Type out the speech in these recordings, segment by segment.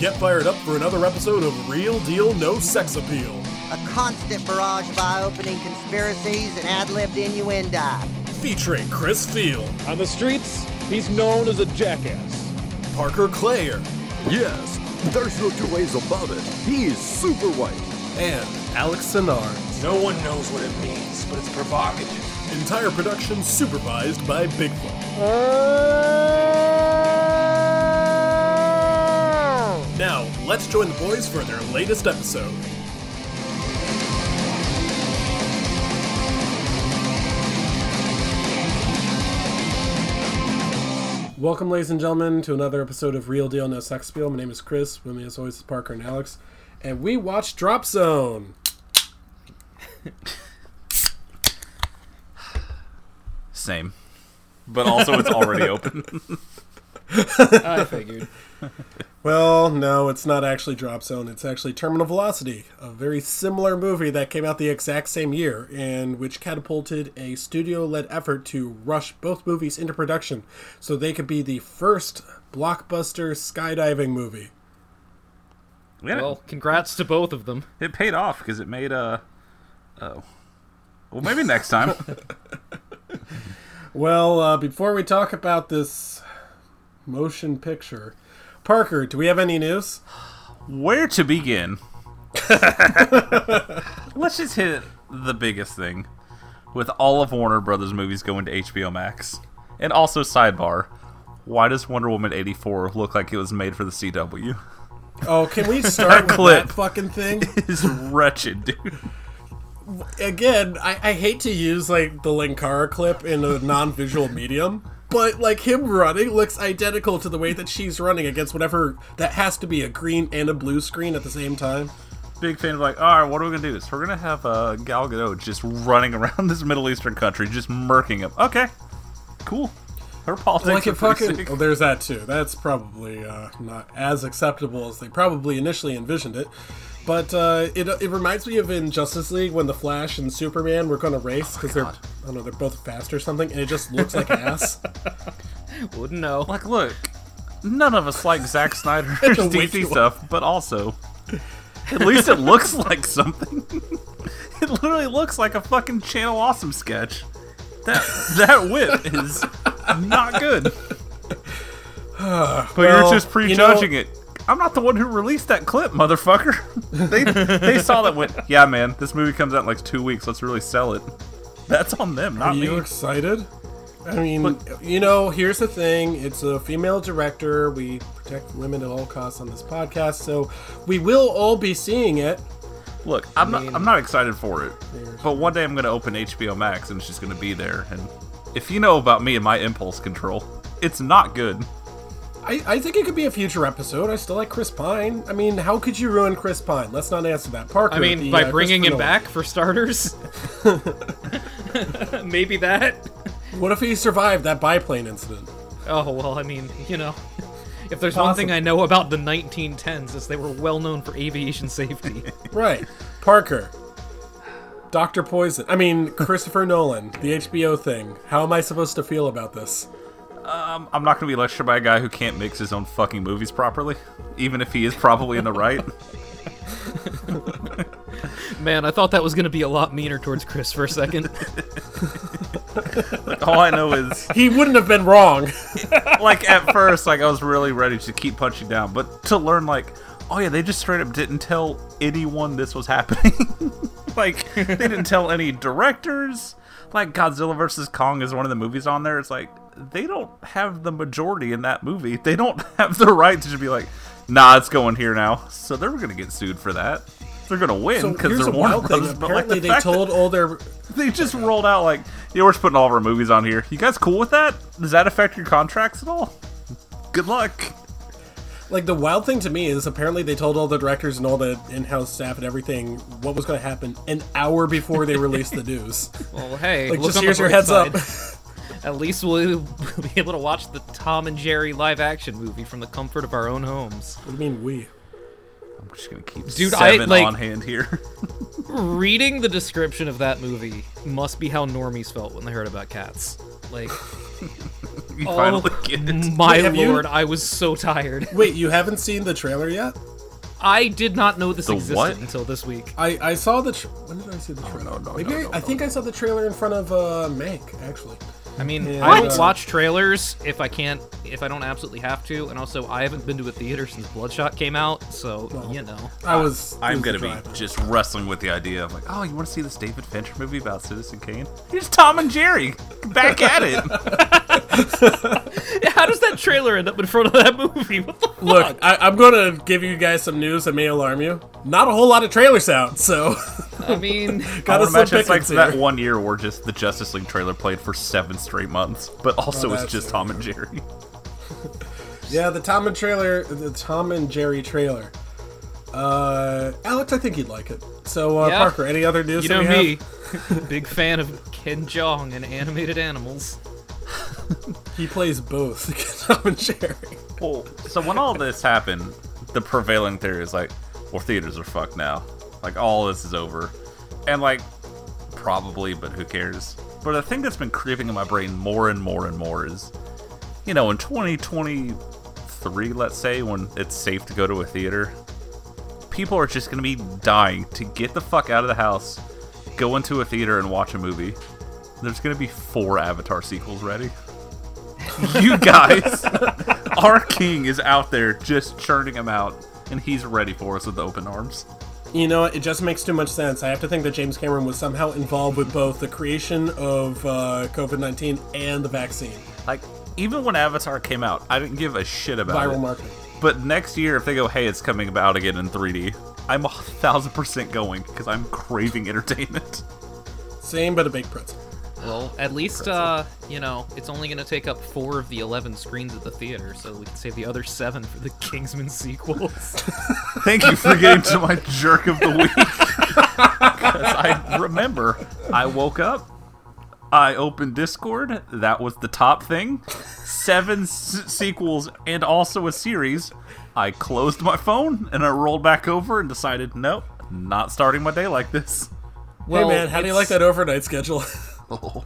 Get fired up for another episode of Real Deal No Sex Appeal, A constant barrage of eye-opening conspiracies and ad-libbed innuendo. featuring Chris Field, On the streets, he's known as a jackass. Parker Clayer, Yes, there's no two ways about it. He's super white. and Alex Sinar. No one knows what it means, but it's provocative. Entire production supervised by Bigfoot. Uh, Now, let's join the boys for their latest episode. Welcome, ladies and gentlemen, to another episode of Real Deal No Sex Appeal. My name is Chris. With me, as always, is Parker and Alex. And we watch Drop Zone. Same. But also, it's already open. I figured. Well, no, it's not actually Drop Zone. It's actually Terminal Velocity, a very similar movie that came out the exact same year and which catapulted a studio led effort to rush both movies into production so they could be the first blockbuster skydiving movie. Yeah, Well, congrats to both of them. it paid off because it made uh oh. Well, maybe next time. Well, uh, before we talk about this motion picture, Parker, do we have any news? Where to begin? Let's just hit the biggest thing. With all of Warner Brothers movies going to HBO Max. And also, sidebar, why does Wonder Woman 84 look like it was made for the CW? Oh, can we start with clip. that fucking thing? It's wretched, dude. again, I, I hate to use like the Linkara clip in a non-visual medium, but like him running looks identical to the way that she's running against whatever that has to be a green and a blue screen at the same time. Big fan of like, all right, what are we gonna do? So we're gonna have uh, Gal Gadot just running around this Middle Eastern country, just murking him. Okay, cool. Her politics Like it fucking. sick. Oh, there's that too. That's probably uh, not as acceptable as they probably initially envisioned it. But uh, it, it reminds me of in Justice League when the Flash and Superman were going to race because they're I don't know they're both fast or something, and it just looks like ass. Wouldn't know. Like, look, none of us like Zack Snyder's DC you- stuff, but also, at least it looks like something. it literally looks like a fucking Channel Awesome sketch. That that whip is not good. but Well, you're just you know- prejudging it. I'm not the one who released that clip, motherfucker. they they saw that went, yeah, man, this movie comes out in like two weeks. Let's really sell it. That's on them, Are not you excited? I mean, you know, here's the thing. It's a female director. We protect women at all costs on this podcast, so we will all be seeing it. Look, I'm not I'm not excited for it. But one day I'm gonna open HBO Max and it's just gonna be there. And if you know about me and my impulse control, it's not good. I, I think it could be a future episode. I still like Chris Pine. I mean, how could you ruin Chris Pine? Let's not answer that. Parker. I mean, the, by uh, bringing him Nolan. back for starters. Maybe that. What if he survived that biplane incident? Oh well, I mean, you know, if there's one thing I know about the 1910s is they were well known for aviation safety. Right. Parker. Doctor Poison. I mean, Christopher Nolan, the HBO thing. How am I supposed to feel about this? Um, I'm not gonna be lectured by a guy who can't mix his own fucking movies properly, even if he is probably in the right. Man, I thought that was gonna be a lot meaner towards Chris for a second. All I know is, He wouldn't have been wrong. like, at first, like I was really ready to keep punching down, but to learn, like, oh yeah, they just straight up didn't tell anyone this was happening. like, they didn't tell any directors. Like, Godzilla vs Kong is one of the movies on there. It's like they don't have the majority in that movie. They don't have the right to just be like, nah, it's going here now. So they're gonna get sued for that. They're gonna win because here's they're a Warner wild thing. Brothers. But like Apparently, the they told all their they just rolled out like, yeah, we're just putting all of our movies on here. You guys cool with that? Does that affect your contracts at all? Good luck. like the wild thing to me is apparently they told all the directors and all the in-house staff and everything what was going to happen an hour before they released the news. Well, hey, Like, look just here's your bright heads up. Side. At least we'll be able to watch the Tom and Jerry live action movie from the comfort of our own homes. What do you mean we? I'm just gonna keep Dude, I, seven like- on hand here. Reading the description of that movie must be how normies felt when they heard about cats. Like, You Oh, finally get it. my Wait, have you- lord, I was so tired. Wait, you haven't seen the trailer yet? I did not know this The existed what? until this week. I, I saw the. Tra- when did I see the trailer? no, no, Maybe no, I, no, I think I saw the trailer in front of uh, Mank, actually. I mean, Yeah. I don't What? watch trailers if I can't, if I don't absolutely have to, and also I haven't been to a theater since Bloodshot came out, so you know. I was. I'm was gonna be just wrestling with the idea of like, oh, you want to see this David Fincher movie about Citizen Kane? Here's Tom and Jerry back at it. How does that trailer end up in front of that movie? What the fuck? Look, I, I'm going to give you guys some news that may alarm you. Not a whole lot of trailer sound, so I mean, got would us some imagine it's like pickings that one year where just the Justice League trailer played for seven straight months, but also Oh, it's just. Tom and Jerry. Yeah, the Tom and trailer, the Tom and Jerry trailer. Uh, Alex, I think you'd like it. So, uh, Yeah. Parker, any other news? you that know we have? me, big fan of Ken Jeong and animated animals. He plays both Tom and Jerry. Well, so when all this happened, the prevailing theory is like, well, theaters are fucked now. Like all this is over, and like probably, but who cares? But the thing that's been creeping in my brain more and more and more is, you know, in 2023, let's say, when it's safe to go to a theater, people are just gonna be dying to get the fuck out of the house, go into a theater and watch a movie. There's gonna be four Avatar sequels ready. you guys, our king is out there just churning them out, and he's ready for us with open arms. You know, it just makes too much sense. I have to think that James Cameron was somehow involved with both the creation of uh, COVID 19 and the vaccine. Like, even when Avatar came out, I didn't give a shit about Viral it. marketing. But next year, if they go, hey, it's coming out again in 3D, I'm a thousand percent going because I'm craving entertainment. Same, but a baked pretzel. Well, at least, uh, you know, it's only going to take up four of the 11 screens at the theater, so we can save the other seven for the Kingsman sequels. Thank you for getting to my jerk of the week. I remember I woke up, I opened Discord, that was the top thing. Seven s- sequels and also a series. I closed my phone and I rolled back over and decided, nope, not starting my day like this. Well, hey, man, how do you it's- like that overnight schedule? Oh,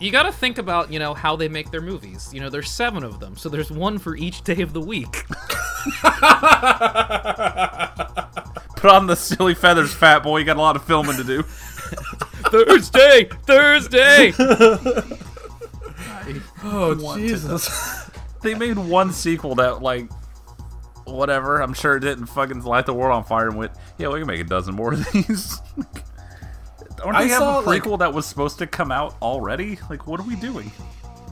You got to think about, you know, how they make their movies. You know, there's seven of them, so there's one for each day of the week. Put on the silly feathers, fat boy. You got a lot of filming to do. Thursday, Thursday. oh, Jesus. They made one sequel that, like, whatever. I'm sure it didn't fucking light the world on fire and went, yeah, we can make a dozen more of these. Don't I have saw, a like- prequel that was supposed to come out already? Like, what are we doing?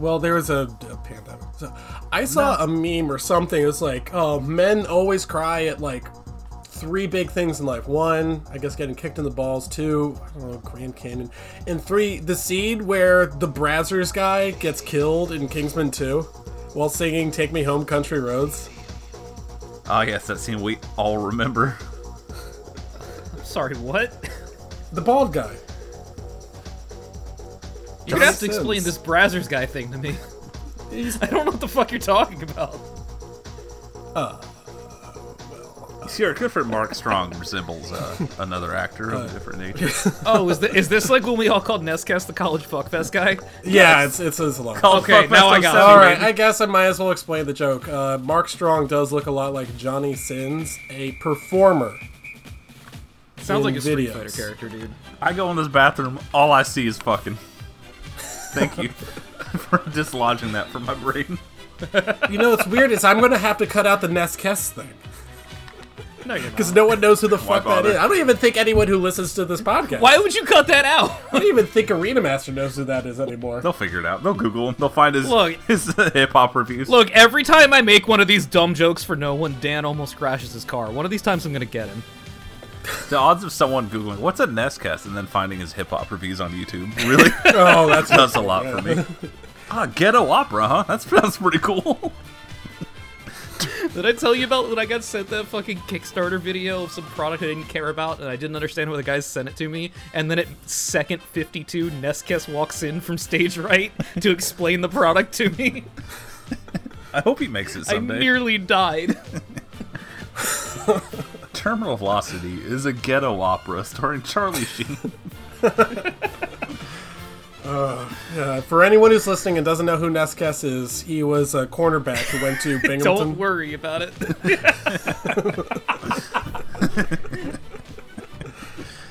Well, there was a, a pandemic. So I saw a meme or something. It was like, oh, men always cry at like three big things in life. One, I guess getting kicked in the balls. Two, I don't know, Grand Canyon. And three, the scene where the Brazzers guy gets killed in Kingsman 2 while singing Take Me Home Country Roads. Oh, yes, that scene we all remember. Sorry, what? The bald guy. You're gonna have to Johnny explain this Brazzers guy thing to me. He's, I don't know what the fuck you're talking about. Uh well. Sure, Clifford Mark Strong resembles uh, another actor of a different nature. Oh, is, th- is this like when we all called Nestcast the college fuckfest guy? yeah, it's, it's, it's a lot. Called Okay, Fuck now I got it. All right. I guess I might as well explain the joke. Uh, Mark Strong does look a lot like Johnny Sins, a performer. Sounds like a Street videos. Fighter character, dude. I go in this bathroom, all I see is fucking. Thank you for dislodging that from my brain. You know, what's weird is I'm going to have to cut out the Nest Kess thing No, you're because not. no one knows who the fuck that bother? is. I don't even think anyone who listens to this podcast. Why would you cut that out? I don't even think Arena Master knows who that is anymore. They'll figure it out. They'll Google him. They'll find his Look. his uh, hip hop reviews. Look, every time I make one of these dumb jokes for no one, Dan almost crashes his car. One of these times I'm gonna get him. The odds of someone googling what's a Nestcast and then finding his hip hop reviews on YouTube really Oh, that's does a lot for me. Ah, ghetto opera, huh? That's that's pretty cool. Did I tell you about when I got sent that fucking Kickstarter video of some product I didn't care about and I didn't understand why the guys sent it to me? And then at second 52, Neskes walks in from stage right to explain the product to me. I hope he makes it someday. I nearly died. Terminal Velocity is a ghetto opera starring Charlie Sheen. Uh, for anyone who's listening and doesn't know who Neskes is, he was a cornerback who went to Binghamton. Don't worry about it.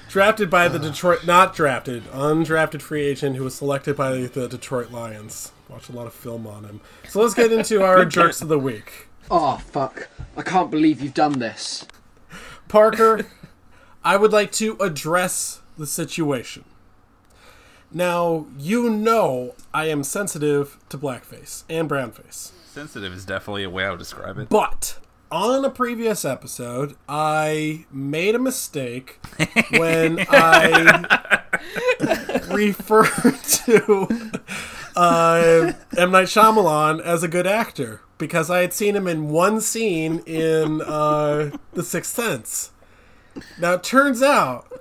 drafted by the Detroit, not drafted, undrafted free agent who was selected by the Detroit Lions. Watched a lot of film on him. So let's get into our jerks of the week. Oh, fuck. I can't believe you've done this. Parker, I would like to address the situation. Now, you know I am sensitive to blackface and brownface. Sensitive is definitely a way I would describe it. But on a previous episode, I made a mistake when I referred to uh, M. Night Shyamalan as a good actor because I had seen him in one scene in uh, The Sixth Sense. Now, it turns out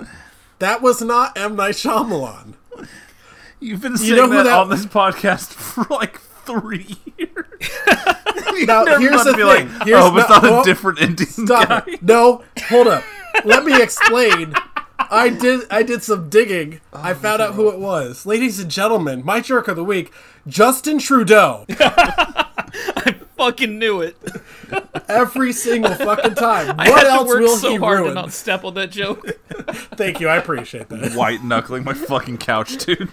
that was not M. Night Shyamalan. You've been You saying know that, that- on this podcast for like three years. Now, here's the thing. like, Here's oh, it's no- not oh, a different Indian guy. it. No, hold up. Let me explain. I did I did some digging. I found out who it was. Ladies and gentlemen, my jerk of the week, Justin Trudeau. Fucking knew it. Every single fucking time. I What had to else work will so he hard to ruin? not step on that joke. Thank you, I appreciate that. White knuckling my fucking couch, dude.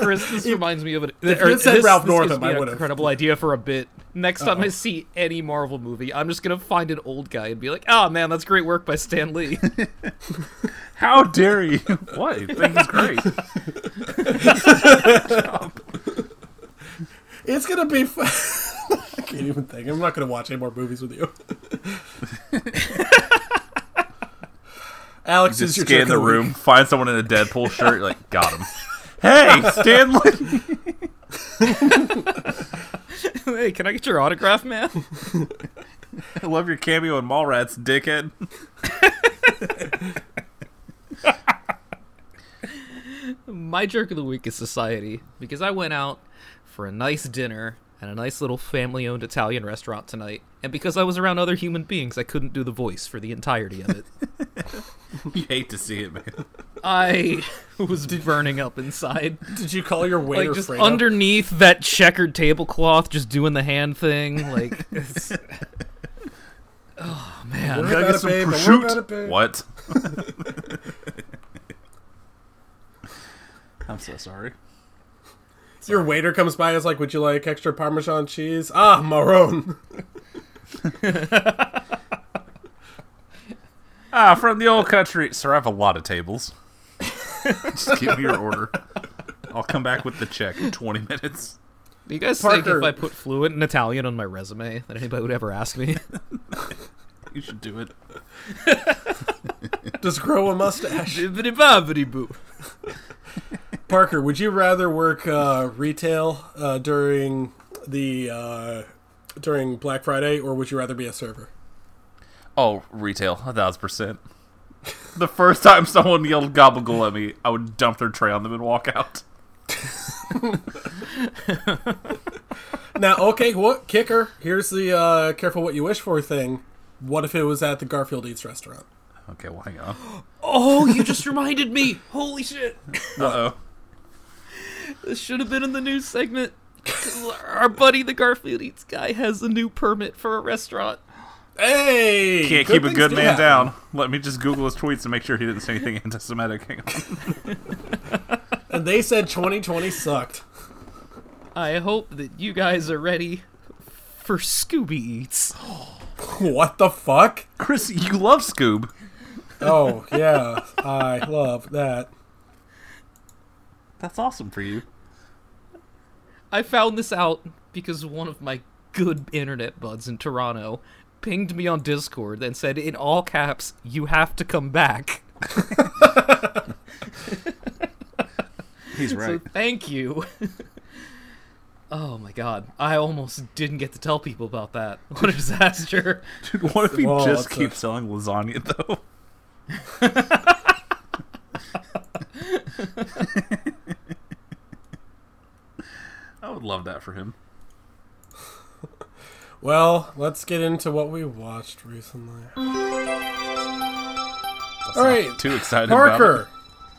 Chris, this reminds me of it. If or you said this- Ralph this gives Northam, me I an would've. incredible idea for a bit. Next time I uh-huh. see any Marvel movie, I'm just gonna find an old guy and be like, "Oh man, that's great work by Stan Lee." How dare you? What? You think he's great? It's gonna be fun. I can't even think. I'm not gonna watch any more movies with you. Alex Just is your scan the room, week. find someone in a Deadpool shirt, like, got him. Hey, Stanley! hey, can I get your autograph, man? I love your cameo in Mallrats, dickhead. My jerk of the week is Society because I went out for a nice dinner at a nice little family-owned Italian restaurant tonight, and because I was around other human beings, I couldn't do the voice for the entirety of it. You hate to see it, man. I was burning up inside. Did you call your waiter like just Fredo? underneath that checkered tablecloth, just doing the hand thing. Like, oh man, Work Gotta get some babe. Work on it, prosciutto. What? I'm so sorry. Your waiter comes by and is like, Would you like extra Parmesan cheese? Ah, Marone. Ah, from the old country. Sir, I have a lot of tables. Just give me your order. I'll come back with the check in 20 minutes. do you guys Parker. think if I put fluent in Italian on my resume that anybody would ever ask me? You should do it. Just grow a mustache. Bibbidi-bobbidi-boo. Parker, would you rather work uh, retail uh, during the uh, during Black Friday, or would you rather be a server? Oh, retail, a thousand percent. The first time someone yelled gabagool at me, I would dump their tray on them and walk out. Now, okay, what kicker? Here's the uh, careful what you wish for thing. What if it was at the Garfield Eats restaurant? Okay, well, hang on. Oh, you just reminded me. Holy shit. Uh oh. This should have been in the news segment. Our buddy, the Garfield Eats guy, has a new permit for a restaurant. Hey, Can't keep a good man happen. down. Let me just Google his tweets and make sure he didn't say anything anti Semitic. And they said 2020 sucked. I hope that you guys are ready for Scooby Eats. What the fuck? Chris, you love Scoob. Oh yeah, I love that. That's awesome for you. I found this out because one of my good internet buds in Toronto pinged me on Discord and said in all caps, "You have to come back." He's So thank you. oh my god, I almost didn't get to tell people about that. What a disaster! Dude, what if he Well, just that's a- keeps selling lasagna, though? I would love that for him. Well, let's get into what we watched recently. That's All not right, Too excited about it. Parker.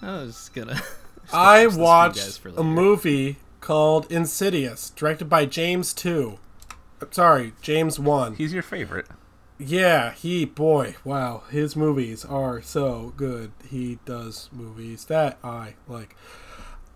I was gonna. I this guys watched for a movie called Insidious, directed by James Two. Uh, Sorry, James One. He's your favorite. Yeah, he boy, wow, his movies are so good. He does movies that I like.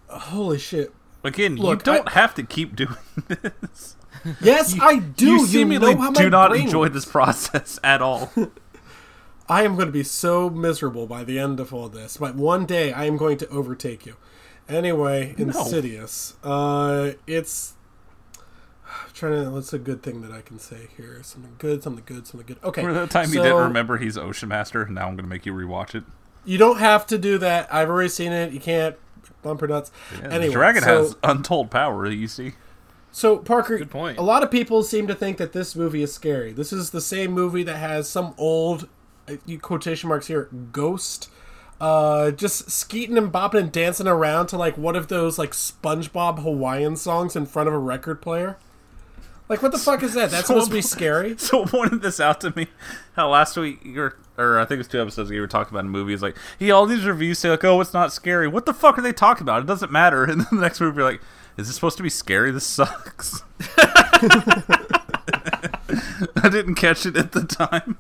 Holy shit! Again, Look, you don't I- have to keep doing this. Yes, I do. you You, seemingly know do not brain enjoy this process at all. I am going to be so miserable by the end of all this, but one day I am going to overtake you. Anyway, Insidious. Uh, it's. I'm trying to. What's a good thing that I can say here? Something good, something good, something good. Okay. For the time you didn't remember he's Ocean Master, now I'm going to make you rewatch it. You don't have to do that. I've already seen it. You can't bumper nuts. Yeah, anyway, the dragon so, has untold power, you see. So Parker, Good point. A lot of people seem to think that this movie is scary. This is the same movie that has some old, uh, quotation marks here, ghost, uh, just skeeting and bopping and dancing around to like one of those like SpongeBob Hawaiian songs in front of a record player. Like what the fuck is that? That's supposed to be scary. So pointed this out to me how last week you're or I think it was two episodes ago you were talking about a movie. It's like, yeah, all these reviews say like, oh, it's not scary. What the fuck are they talking about? It doesn't matter. And then the next movie you're like, is this supposed to be scary? This sucks. I didn't catch it at the time.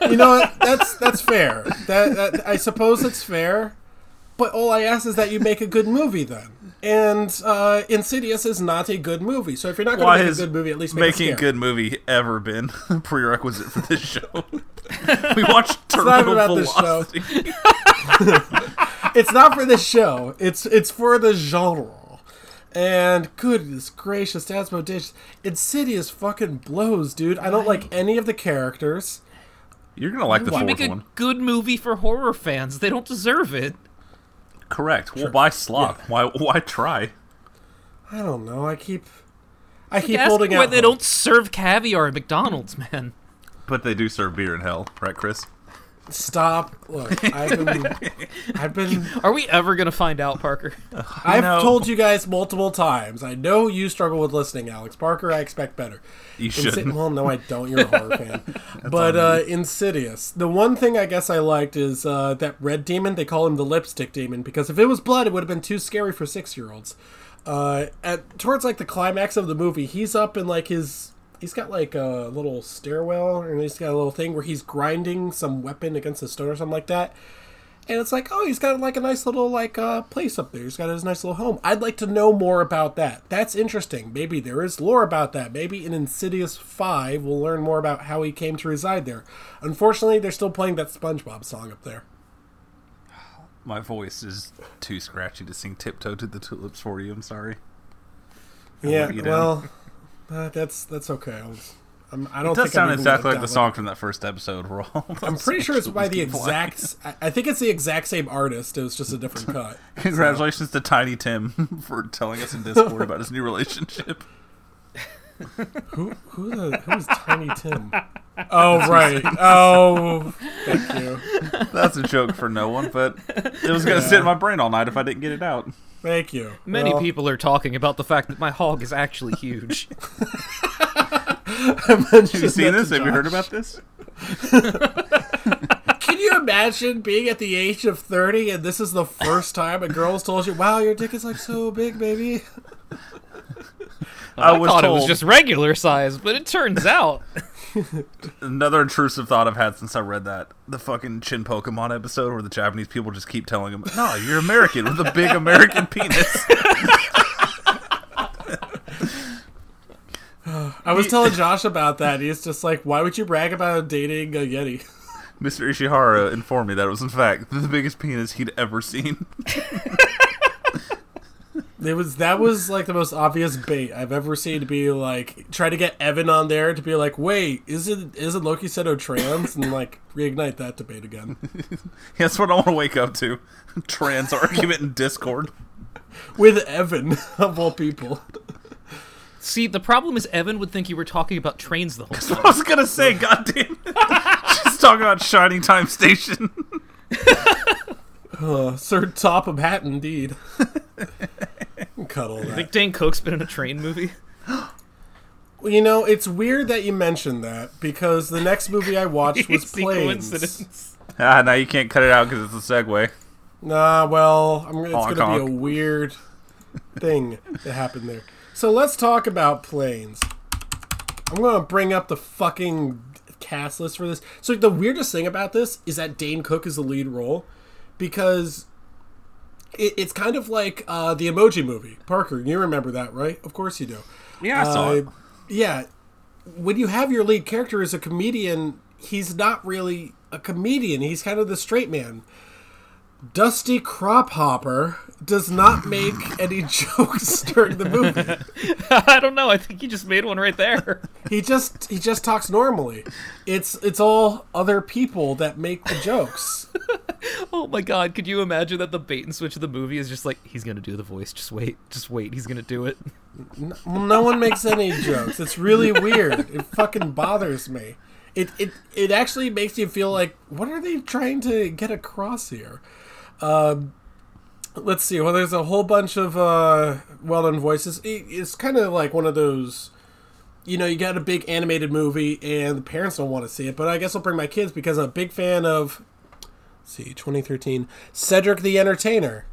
You know what? That's that's fair. That, that I suppose it's fair. But all I ask is that you make a good movie then. And uh, Insidious is not a good movie. So if you're not going to make a good movie, at least make making a scary. good movie ever been a prerequisite for this show? we watched not Terminal about this show. Velocity. it's not for this show. It's it's for the genre. And goodness gracious, that's bodacious. Insidious fucking blows, dude. I don't like any of the characters. You're gonna like the Why fourth make a one. good movie for horror fans? They don't deserve it. Correct. Well, why slop? Why why try? I don't know. I keep I keep Ask holding why out. they hope. don't serve caviar at McDonald's, man. But they do serve beer in hell, right, Chris? Stop. Look, I've been I've been Are we ever gonna find out, Parker? I've know. told you guys multiple times. I know you struggle with listening, Alex Parker. I expect better. You Insi- shouldn't. well, no, I don't. You're a horror fan. but uh, Insidious. The one thing I guess I liked is uh, that red demon. They call him the lipstick demon because if it was blood, it would have been too scary for six year olds. Uh, at towards like the climax of the movie, he's up in like his. He's got like a little stairwell, and he's got a little thing where he's grinding some weapon against a stone or something like that. And it's like, oh, he's got like a nice little like uh, place up there. He's got his nice little home. I'd like to know more about that. That's interesting. Maybe there is lore about that. Maybe in Insidious Five, we'll learn more about how he came to reside there. Unfortunately, they're still playing that SpongeBob song up there. My voice is too scratchy to sing "Tiptoe to the Tulips" for you. I'm sorry. Yeah, you down. well, uh, that's that's okay. I, was, I'm, I don't It does think sound exactly like the song from that first episode. We're all. I'm pretty sure it's by the exact. I I think it's the exact same artist. It was just a different cut. Congratulations to Tiny Tim for telling us in Discord about his new relationship. Who who the who's Tiny Tim? Oh right. Oh, thank you, That's a joke for no one, but it was gonna sit in my brain all night if I didn't get it out. Thank you. Many Well, people are talking about the fact that my hog is actually huge. Have you seen this? Have you heard about this? Can you imagine being at the age of 30 and this is the first time a girl's told you, "Wow, your dick is like so big, baby." I, I, was thought told it was just regular size, but it turns out another intrusive thought I've had since I read that the fucking Chinpokomon episode where the Japanese people just keep telling him, "No, you're American with a big American penis." I was telling Josh about that. He's just like, "Why would you brag about dating a Yeti?" Mr. Ishihara informed me that it was in fact the biggest penis he'd ever seen. It was that was like the most obvious bait I've ever seen to be like try to get Evan on there to be like, "Wait, isn't isn't Loki Seto trans?" and like reignite that debate again. That's what I want to wake up to. Trans argument in Discord. With Evan of all people. See, the problem is Evan would think you were talking about trains the whole time. I was gonna say, goddamn. She's talking about Shining Time Station. Uh, Sir Topham Hatt indeed. Cuddle that. Think Dane Cook's been in a train movie? Well, you know, it's weird that you mentioned that because the next movie I watched was See Planes. Ah, now you can't cut it out because it's a segue. Nah, well, I'm, it's going to be a weird thing that happened there. So let's talk about planes. I'm going to bring up the fucking cast list for this. So the weirdest thing about this is that Dane Cook is the lead role because it, it's kind of like uh, the Emoji Movie. Parker, you remember that, right? Of course you do. Yeah, I saw Uh, it. Yeah. When you have your lead character as a comedian, he's not really a comedian. He's kind of the straight man. Dusty Crophopper does not make any jokes during the movie. I don't know. I think he just made one right there. He just he just talks normally. It's it's all other people that make the jokes. Oh my god, could you imagine that the bait and switch of the movie is just like he's gonna do the voice, just wait, just wait, he's gonna do it. Well, no one makes any jokes. It's really weird. It fucking bothers me. It it it actually makes you feel like what are they trying to get across here? Um, let's see. Well, there's a whole bunch of uh, well-known voices. It, it's kind of like one of those. You know, you got a big animated movie, and the parents don't want to see it. But I guess I'll bring my kids because I'm a big fan of. let's see, 2013, Cedric the Entertainer,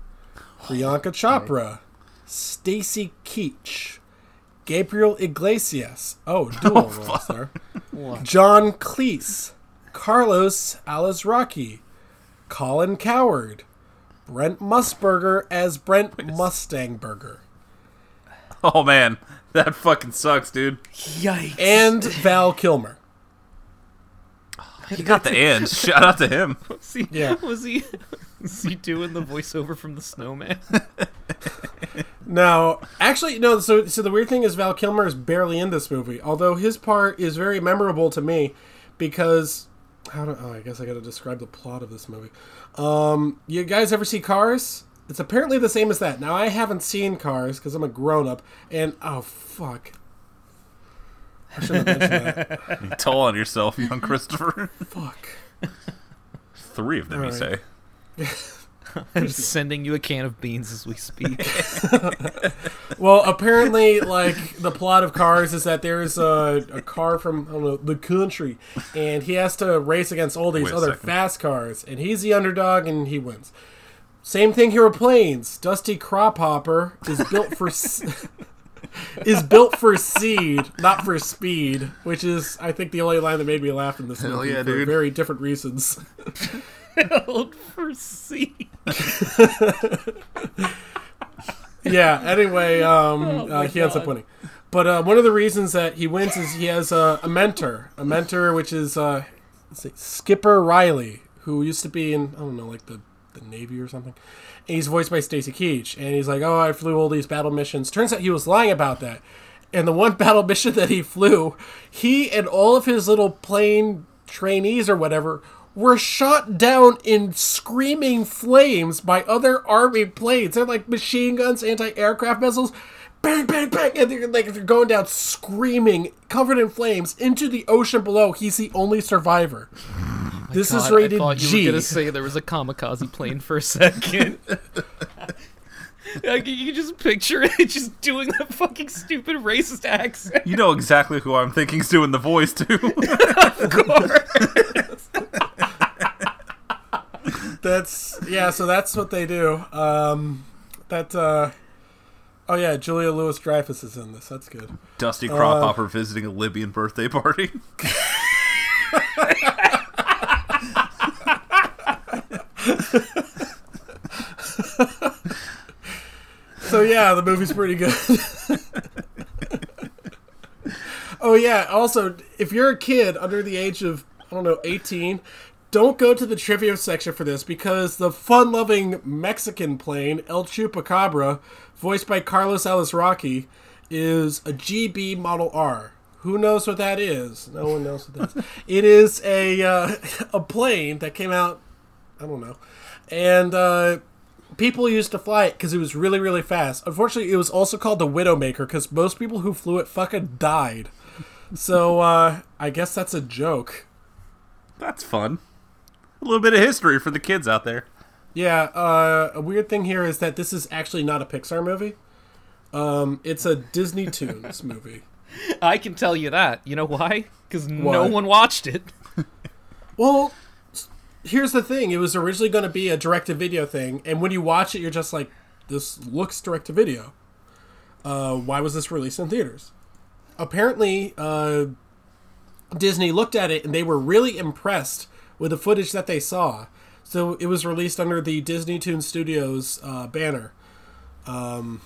Priyanka Chopra, Stacy Keach, Gabriel Iglesias. Oh, dual there. John Cleese, Carlos Alazraqui, Colin Cowherd, Brent Musburger as Brent Mustangburger, Oh man, that fucking sucks, dude. Yikes! and Val Kilmer. Oh, he got the ends. Shout out to him. was he, Yeah. was he was he doing the voiceover from the snowman? Now, actually, no. So, so the weird thing is Val Kilmer is barely in this movie, although his part is very memorable to me because how do oh, I guess I got to describe the plot of this movie. Um, you guys ever see Cars? It's apparently the same as that. Now, I haven't seen Cars because I'm a grown up, and oh fuck, I should have mentioned that. You toll on yourself, young Christopher. fuck. Three of them, you say. I'm sending you a can of beans as we speak. Well, apparently, like the plot of Cars is that there's a, a car from I don't know the country, and he has to race against all these Wait other second. fast cars, and he's the underdog, and he wins. Same thing here with planes. Dusty Crophopper is built for s- is built for seed, not for speed, which is I think the only line that made me laugh in this Hell movie yeah, for dude. very different reasons. Held for yeah. Anyway, um, Oh uh, he ends up winning. But uh, one of the reasons that he wins is he has a, a mentor, a mentor which is uh, see, Skipper Riley, who used to be in I don't know like the, the Navy or something. And he's voiced by Stacy Keach, and he's like, "Oh, I flew all these battle missions." Turns out he was lying about that. And the one battle mission that he flew, he and all of his little plane trainees or whatever were shot down in screaming flames by other army planes. They're like machine guns, anti-aircraft missiles. Bang, bang, bang, and they're like if they're going down screaming, covered in flames, into the ocean below. He's the only survivor. this is rated I thought you G. were gonna say there was a kamikaze plane for a second. Like, you can just picture it just doing that fucking stupid racist accent. You know exactly who I'm thinking's doing the voice too. That's yeah. So that's what they do. Um, that. Uh, oh yeah, Julia Louis Dreyfus is in this. That's good. Dusty Crophopper visiting a Libyan birthday party. So yeah, the movie's pretty good. oh yeah. Also, if you're a kid under the age of I don't know 18, don't go to the trivia section for this because the fun-loving Mexican plane El Chupacabra, voiced by Carlos Alazraqui, is a Gee Bee Model R. Who knows what that is? No one knows what that is. It is a uh, a plane that came out. I don't know, and. Uh, people used to fly it because it was really really fast unfortunately it was also called the widowmaker because most people who flew it fucking died so uh i guess that's a joke That's fun. A little bit of history for the kids out there. yeah uh a weird thing here is that this is actually not a pixar movie um it's a disney tunes movie I can tell you that. You know why? Because no one watched it. well here's the thing: it was originally going to be a direct-to-video thing, and when you watch it, you're just like, "This looks direct-to-video." Uh, why was this released in theaters? Apparently, uh, Disney looked at it and they were really impressed with the footage that they saw. So it was released under the Disney Toon Studios uh, banner. Um,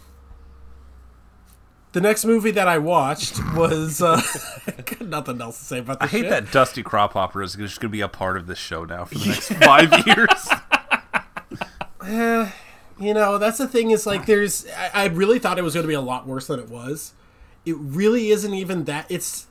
the next movie that I watched was uh, got nothing else to say about I hate shit. that Dusty Crophopper is just going to be a part of this show now for the next five years. You know, that's the thing. Is like, there's. I, I really thought it was going to be a lot worse than it was. It really isn't even that. It's.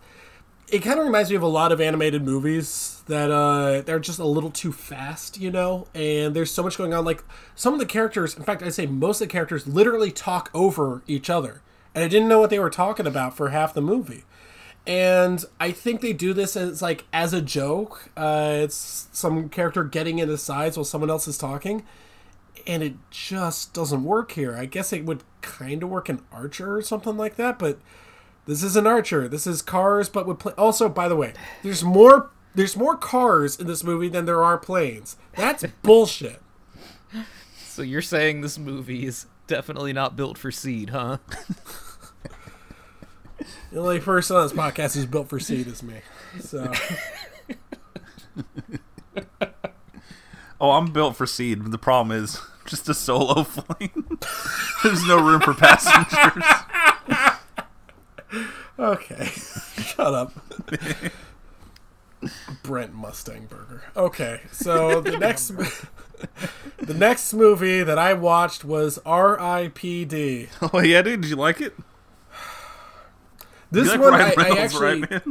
It kind of reminds me of a lot of animated movies that uh they're just a little too fast, you know. And there's so much going on. Like some of the characters, in fact, I'd say most of the characters literally talk over each other, and I didn't know what they were talking about for half the movie. And I think they do this as like as a joke. Uh, it's some character getting in the sides while someone else is talking and it just doesn't work here. I guess it would kind of work in Archer or something like that, but this is an Archer. This is cars, but with pla- also, by the way, there's more there's more cars in this movie than there are planes. That's bullshit. So you're saying this movie is definitely not built for seed, huh? The only person on this podcast who's built for seed is me. So Oh, I'm built for seed. The problem is just a solo flight. There's no room for passengers. okay, shut up. Brent Mustangburger. Okay, so the next the next movie that I watched was R.I.P.D. Oh yeah, dude, did you like it? This like one, I, I actually. right.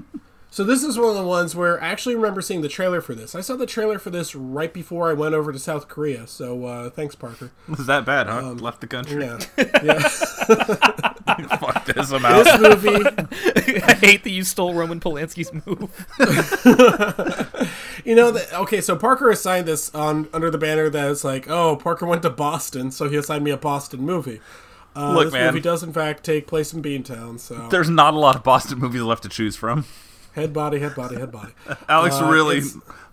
So this is one of the ones where I actually remember seeing the trailer for this. I saw the trailer for this right before I went over to South Korea. So uh, thanks, Parker. Was that bad, huh? Left the country. Um, Yeah, yeah. Fuck this, I'm out. this movie, I hate that you stole Roman Polanski's move. you know, that okay. So Parker assigned this on under the banner that it's like, oh, Parker went to Boston, so he assigned me a Boston movie. Uh, Look, this man. movie does in fact take place in Beantown. So There's not a lot of Boston movies left to choose from. head body, head body, head body. Alex Uh, really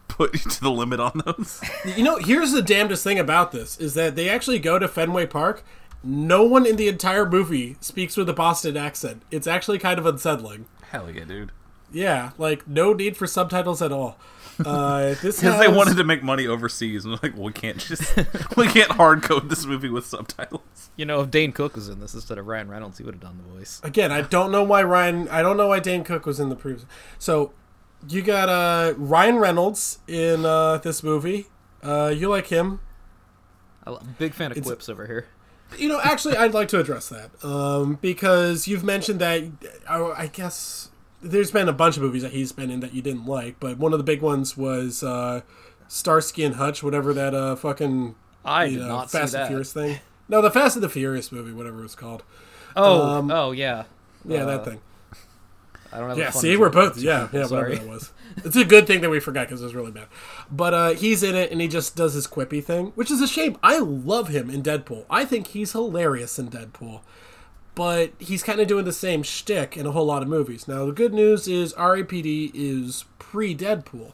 put you to the limit on those. You know, here's the damnedest thing about this is that they actually go to Fenway Park. No one in the entire movie speaks with a Boston accent. It's actually kind of unsettling. Hell yeah, dude. Yeah, like no need for subtitles at all. Uh, this Because they wanted to make money overseas, and they're like, well, we can't just we can't hard code this movie with subtitles. You know, if Dane Cook was in this instead of Ryan Reynolds, he would have done the voice. again. I don't know why Ryan. I don't know why Dane Cook was in the previous. So you got uh, Ryan Reynolds in uh, this movie. Uh, you like him? I'm a big fan of It's- quips over here. You know, actually, I'd like to address that um, because you've mentioned that. I, I guess there's been a bunch of movies that he's been in that you didn't like, but one of the big ones was uh, Starsky and Hutch, whatever that uh, fucking I you did know, not see Fast and. Furious thing. No, the Fast and the Furious movie, whatever it was called. Oh, Um, oh yeah. Yeah, Uh, that thing. I don't have. Yeah, see, we're both. Yeah, yeah, sorry. whatever that was. It's a good thing that we forgot because it was really bad. But uh, he's in it and he just does his quippy thing, which is a shame. I love him in Deadpool. I think he's hilarious in Deadpool. But he's kind of doing the same shtick in a whole lot of movies. Now, the good news is R.I.P.D. is pre Deadpool.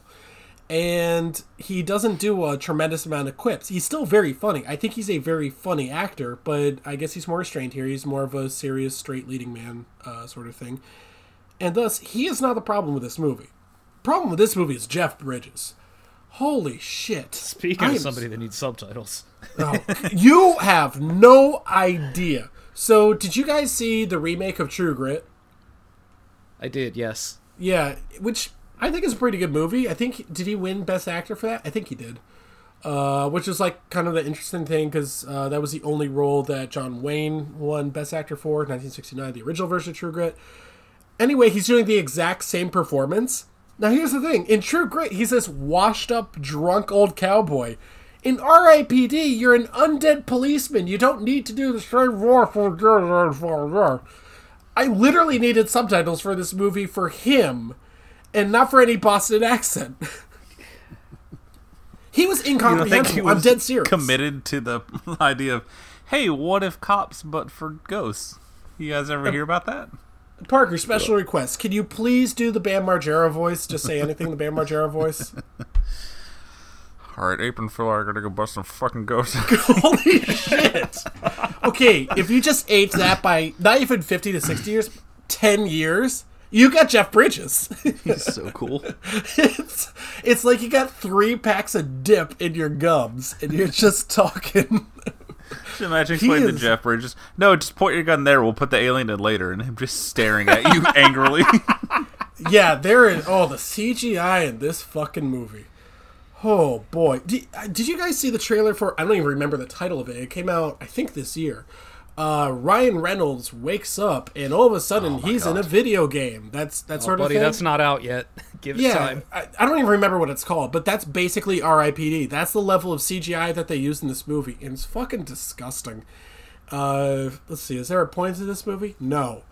And he doesn't do a tremendous amount of quips. He's still very funny. I think he's a very funny actor, but I guess he's more restrained here. He's more of a serious, straight leading man uh, sort of thing and thus he is not the problem with this movie. Problem with this movie is Jeff Bridges. Holy shit! Speaking I of am- somebody that needs subtitles, Oh, you have no idea. So, did you guys see the remake of True Grit? I did. Yes. Yeah, which I think is a pretty good movie. I think did he win Best Actor for that? I think he did. Uh, which is like kind of the interesting thing because uh, that was the only role that John Wayne won Best Actor for, 1969, the original version of True Grit. Anyway, he's doing the exact same performance. Now, here's the thing: in True Grit, he's this washed-up, drunk old cowboy. In R.I.P.D., you're an undead policeman. You don't need to do the straight war for. I literally needed subtitles for this movie for him, and not for any Boston accent. he was incomprehensible. he I'm was dead serious. committed to the idea of, hey, what if cops but for ghosts? You guys ever hear about that? Parker, special request. Can you please do the Bam Margera voice? Just say anything, the Bam Margera voice. All right, Ape and Phil are gonna go bust some fucking ghosts. Holy shit! Okay, if you just aged that by not even 50 to 60 years, 10 years, you got Jeff Bridges. He's so cool. it's, it's like you got three packs of dip in your gums and you're just talking. Just imagine He explaining to is- Jeff Bridges. No, just point your gun there. We'll put the alien in later, and him just staring at you angrily. yeah, there is. Oh, the CGI in this fucking movie. Oh boy, did, uh, did you guys see the trailer for? I don't even remember the title of it. It came out, I think, this year. Uh, Ryan Reynolds wakes up and all of a sudden he's in a video game. That's that sort Oh, Buddy, of thing. that's not out yet. Give it yeah, time. I, I don't even remember what it's called, but that's basically R.I.P.D. That's the level of CGI that they used in this movie, and it's fucking disgusting. Uh, let's see, is there a point to this movie? No.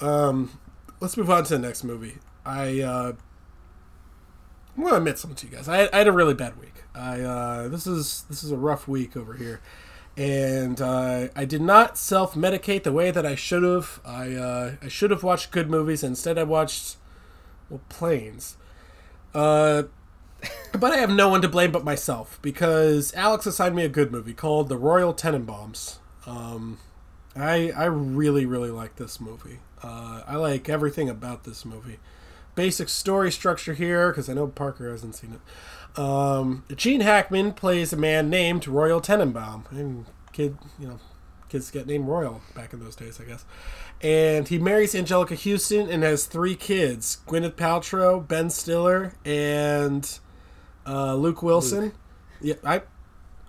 Um, let's move on to the next movie. I uh, I'm gonna admit something to you guys. I, I had a really bad week. I uh, this is this is a rough week over here, and uh, I did not self medicate the way that I should have. I uh, I should have watched good movies. Instead, I watched well planes. Uh, but I have no one to blame but myself because Alex assigned me a good movie called The Royal Tenenbaums. Um, I I really really like this movie. Uh, I like everything about this movie. Basic story structure here because I know Parker hasn't seen it. Um, Gene Hackman plays a man named Royal Tenenbaum, and kid, you know, kids get named Royal back in those days, I guess. And he marries Anjelica Huston and has three kids: Gwyneth Paltrow, Ben Stiller, and uh, Luke Wilson. Yeah, I.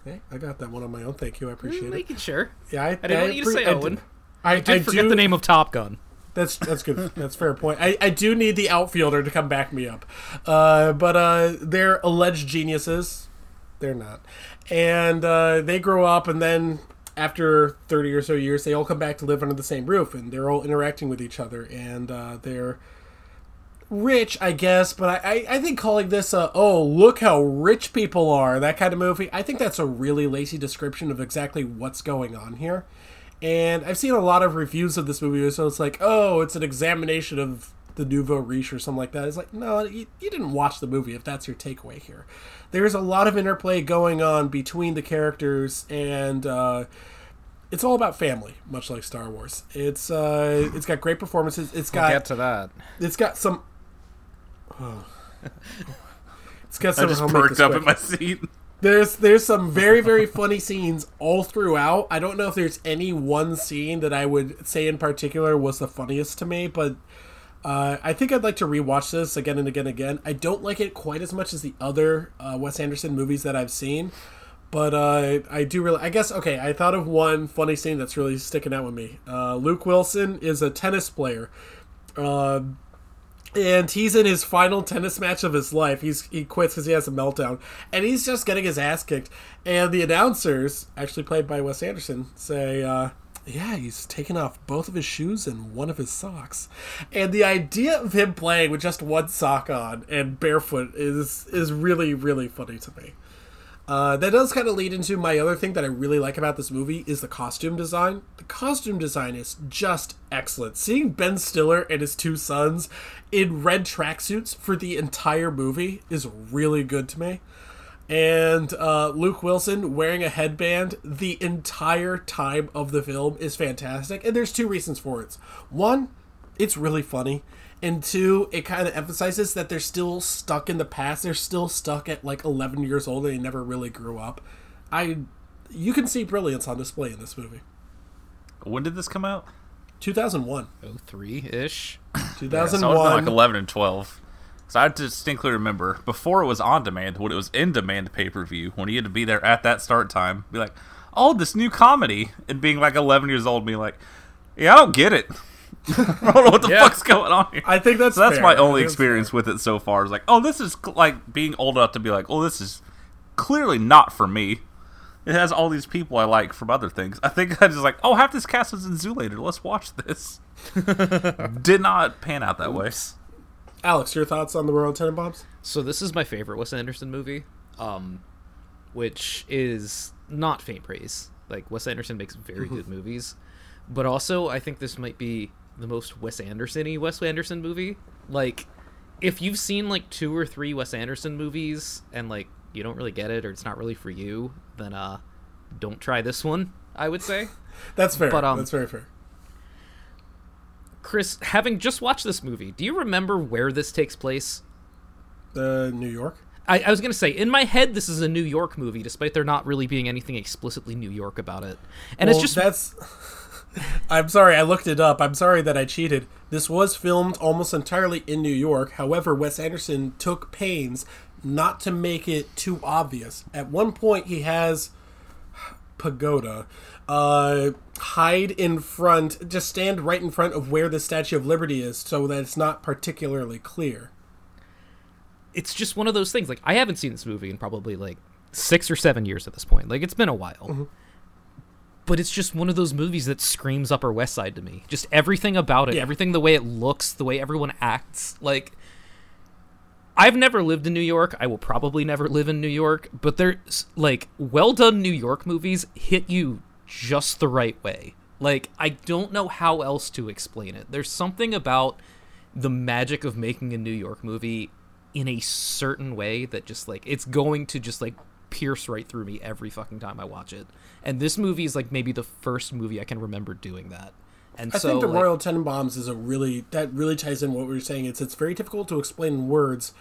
Hey, I got that one on my own. Thank you. I appreciate it. Making sure. Yeah, I, I didn't want you to appre- say I Owen. do- I, I did forget the name of Top Gun. That's that's good. That's a fair point. I, I do need the outfielder to come back me up. Uh, but uh, they're alleged geniuses. They're not. And uh, they grow up, and then after 30 or so years, they all come back to live under the same roof, and they're all interacting with each other, and uh, they're rich, I guess, but I, I, I think calling this a, oh, look how rich people are, that kind of movie, I think that's a really lazy description of exactly what's going on here. And I've seen a lot of reviews of this movie, so it's like, oh, it's an examination of the nouveau riche or something like that. It's like, no, you, you didn't watch the movie if that's your takeaway here. There's a lot of interplay going on between the characters, and uh, it's all about family, much like Star Wars. It's uh, it's got great performances. It's got Get to that. it's got some. Oh. It's got some. just I'll make perked up quick. in my seat. There's there's some very very funny scenes all throughout. I don't know if there's any one scene that I would say in particular was the funniest to me, but uh, I think I'd like to rewatch this again and again and again. I don't like it quite as much as the other uh, Wes Anderson movies that I've seen, but uh, I do really. I guess okay. I thought of one funny scene that's really sticking out with me. Uh, Luke Wilson is a tennis player. And he's in his final tennis match of his life. He's he quits because he has a meltdown, and he's just getting his ass kicked. And the announcers, actually played by Wes Anderson, say, uh, "Yeah, he's taken off both of his shoes and one of his socks." And the idea of him playing with just one sock on and barefoot is is really really funny to me. Uh, that does kind of lead into my other thing that I really like about this movie is the costume design. The costume design is just excellent. Seeing Ben Stiller and his two sons in red tracksuits for the entire movie is really good to me. And uh, Luke Wilson wearing a headband the entire time of the film is fantastic. And there's two reasons for it. One, it's really funny. And two, it kind of emphasizes that they're still stuck in the past. They're still stuck at like 11 years old and they never really grew up. I, you can see brilliance on display in this movie. When did this come out? 2001. 03 ish. So I was 2001. like 11 and 12. So I distinctly remember before it was on demand, when it was in demand pay per view, when you had to be there at that start time, be like, "Oh, this new comedy," and being like 11 years old, being like, "Yeah, I don't get it. I don't know what the Yeah. fuck's going on here." I think that's so that's fair. my only think that's experience with it so far. Is like, oh, this is cl- like being old enough to be like, oh, this is clearly not for me. It has all these people I like from other things. I think I just like, oh, half this cast was in Zoolander. Let's watch this. Did not pan out that way. Alex, your thoughts on the Royal Tenenbaums? So this is my favorite Wes Anderson movie, um, which is not faint praise. Like Wes Anderson makes very good movies, but also I think this might be the most Wes Anderson-y Wes Anderson movie. Like, if you've seen like two or three Wes Anderson movies and like you don't really get it or it's not really for you, then uh, don't try this one. I would say. That's fair. But, um, That's very fair. Chris, having just watched this movie, do you remember where this takes place? Uh, New York. I, I was gonna say, in my head, this is a New York movie, despite there not really being anything explicitly New York about it. And well, it's just that's. I'm sorry, I looked it up. I'm sorry that I cheated. This was filmed almost entirely in New York. However, Wes Anderson took pains not to make it too obvious. At one point, he has pagoda uh, hide in front, just stand right in front of where the Statue of Liberty is, so that it's not particularly clear. it's just one of those things. Like I haven't seen this movie in probably like six or seven years at this point. Like it's been a while. But it's just one of those movies that screams Upper West Side to me. Just everything about it, Yeah. everything the way it looks, the way everyone acts. Like I've never lived in New York. I will probably never live in New York. But there's like well done New York movies hit you just the right way. Like I don't know how else to explain it. There's something about the magic of making a New York movie in a certain way that just like it's going to just like pierce right through me every fucking time I watch it. And this movie is like maybe the first movie I can remember doing that. And I so think the like, Royal Tenenbaums is a really that really ties in what we were saying. It's it's very difficult to explain in words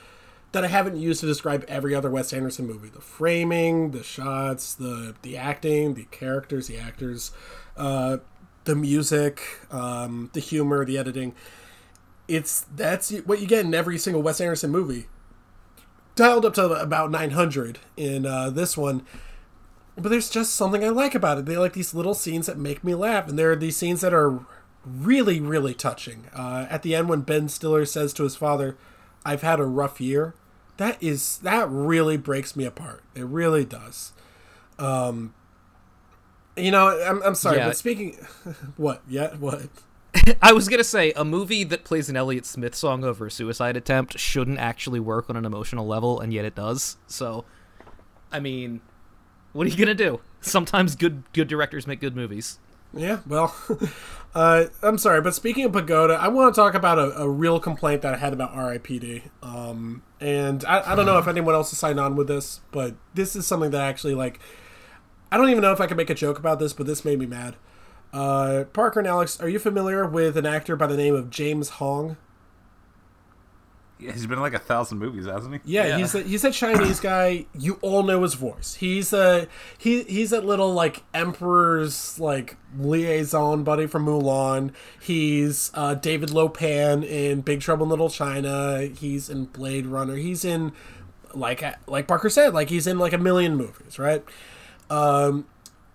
that I haven't used to describe every other Wes Anderson movie. The framing, the shots, the the acting, the characters, the actors, uh, the music, um, the humor, the editing. It's that's what you get in every single Wes Anderson movie. Dialed up to about 900 in uh, this one, but there's just something I like about it. They like these little scenes that make me laugh, and there are these scenes that are really, really touching. Uh, at the end, when Ben Stiller says to his father, "I've had a rough year," that is that really breaks me apart. It really does. Um, you know, I'm, I'm sorry, Yeah. but speaking, what? Yeah, what? I was gonna say a movie that plays an Elliott Smith song over a suicide attempt shouldn't actually work on an emotional level, and yet it does. So, I mean, what are you gonna do? Sometimes good good directors make good movies. Yeah, well, uh, I'm sorry, but speaking of Pagoda, I want to talk about a, a real complaint that I had about RIPD. Um, and I, I don't know if anyone else has signed on with this, but this is something that actually, like, I don't even know if I can make a joke about this, but this made me mad. Uh, Parker and Alex, are you familiar with an actor by the name of James Hong? Yeah, he's been in like a thousand movies, hasn't he? Yeah, he's a, he's a Chinese guy. You all know his voice. He's a he he's that little like emperor's like liaison buddy from Mulan. He's uh, David Lo Pan in Big Trouble in Little China. He's in Blade Runner. He's in like like Parker said, like he's in like a million movies, right? Um,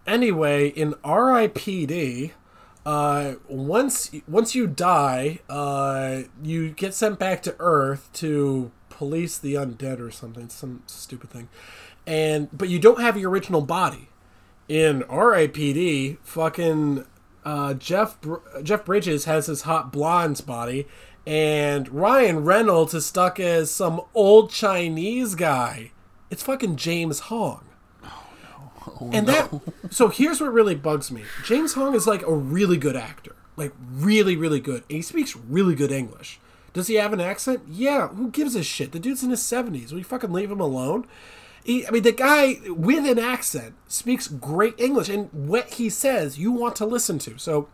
anyway, in R.I.P.D. Uh, once once you die, uh, you get sent back to Earth to police the undead or something, some stupid thing, and but you don't have your original body. In R.I.P.D., fucking uh, Jeff Br- Jeff Bridges has his hot blonde's body, and Ryan Reynolds is stuck as some old Chinese guy. It's fucking James Hong. Oh, and that so here's what really bugs me. James Hong is like a really good actor. Like really, really good. And he speaks really good English. Does he have an accent? Yeah, who gives a shit? The dude's in his seventies. Will you fucking leave him alone? He, I mean, the guy with an accent speaks great English, and what he says you want to listen to. So,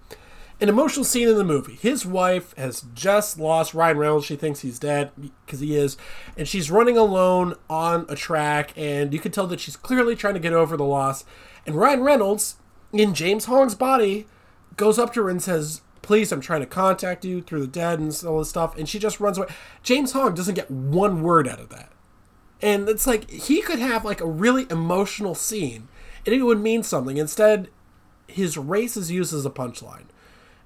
an emotional scene in the movie. His wife has just lost Ryan Reynolds. She thinks he's dead because he is, and she's running alone on a track, and you can tell that she's clearly trying to get over the loss. And Ryan Reynolds, in James Hong's body, goes up to her and says, "Please, I'm trying to contact you through the dead and all this stuff." And she just runs away. James Hong doesn't get one word out of that. And it's like he could have like a really emotional scene and it would mean something. Instead, his race is used as a punchline.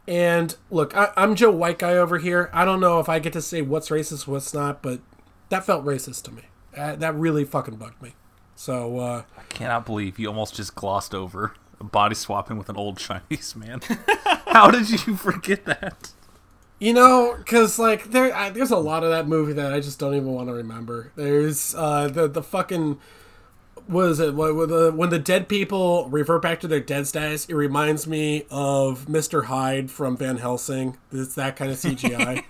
And look, I, I'm Joe White Guy over here. I don't know if I get to say what's racist, what's not, but that felt racist to me. Uh, that really fucking bugged me. So, uh, I cannot believe you almost just glossed over body swapping with an old Chinese man. How did you forget that? You know, because like there, I, there's a lot of that movie that I just don't even want to remember. There's uh, the the fucking was it what the, when the dead people revert back to their dead status? It reminds me of Mister Hyde from Van Helsing. It's that kind of CGI.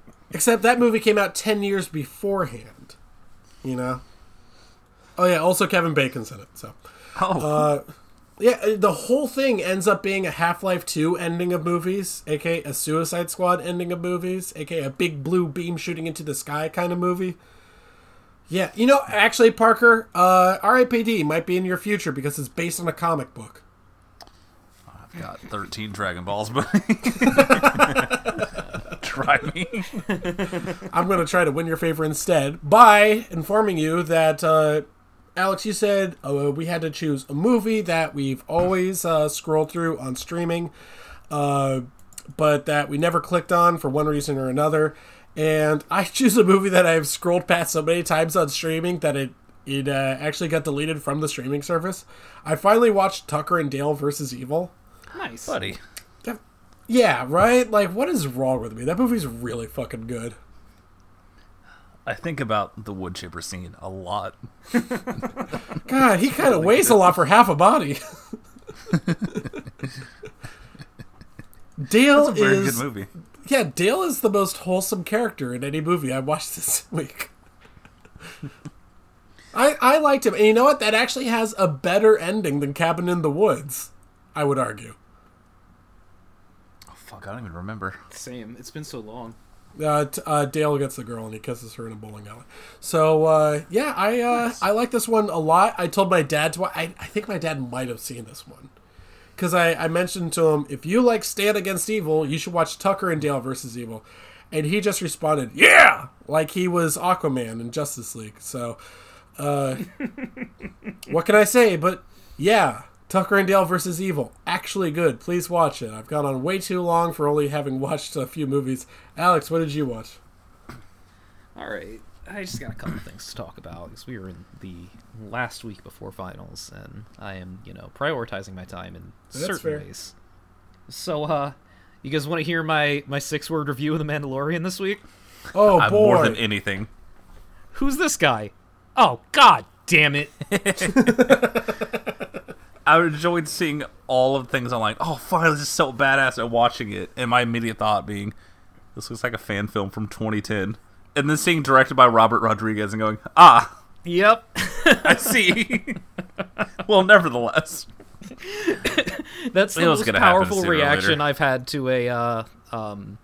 Except that movie came out ten years beforehand. You know. Oh yeah, also Kevin Bacon's in it. So Oh, yeah, uh, the whole thing ends up being a Half Life Two ending of movies, aka a Suicide Squad ending of movies, aka a big blue beam shooting into the sky kind of movie. Yeah, you know, actually, Parker, uh, R.I.P.D. might be in your future because it's based on a comic book. I've got 13 Dragon Balls, but try me. I'm going to try to win your favor instead by informing you that, uh, Alex, you said uh, we had to choose a movie that we've always uh, scrolled through on streaming, uh, but that we never clicked on for one reason or another. And I choose a movie that I've scrolled past so many times on streaming that it it uh, actually got deleted from the streaming service. I finally watched Tucker and Dale versus Evil. Nice. Buddy. Yeah, right. Like, what is wrong with me? That movie's really fucking good. I think about the wood chipper scene a lot. God, he kind of weighs a lot for half a body. Dale It's a very is good movie. Yeah, Dale is the most wholesome character in any movie I watched this week. I I liked him, and you know what? That actually has a better ending than Cabin in the Woods. I would argue. Oh, fuck, I don't even remember. Same. It's been so long. Uh, t- uh, Dale gets the girl and he kisses her in a bowling alley. So uh, yeah, I uh, I like this one a lot. I told my dad to. wa- I I think my dad might have seen this one because I I mentioned to him if you like Stand Against Evil, you should watch Tucker and Dale versus Evil, and he just responded, "Yeah," like he was Aquaman in Justice League. So, uh, what can I say? But yeah. Tucker and Dale versus Evil. Actually good. Please watch it. I've gone on way too long for only having watched a few movies. Alex, what did you watch? All right. I just got a couple things to talk about because we were in the last week before finals, and I am, you know, prioritizing my time in That's certain fair. ways. So, uh, you guys want to hear my my six word review of The Mandalorian this week? Oh I'm boy. more than anything. Who's this guy? Oh God, damn it! I enjoyed seeing all of the things. I'm like, oh, finally, this is so badass. And watching it, and my immediate thought being, this looks like a fan film from 2010. And then seeing directed by Robert Rodriguez and going, ah, yep. I see. well, nevertheless, That's the most powerful reaction. I've had to a uh, um,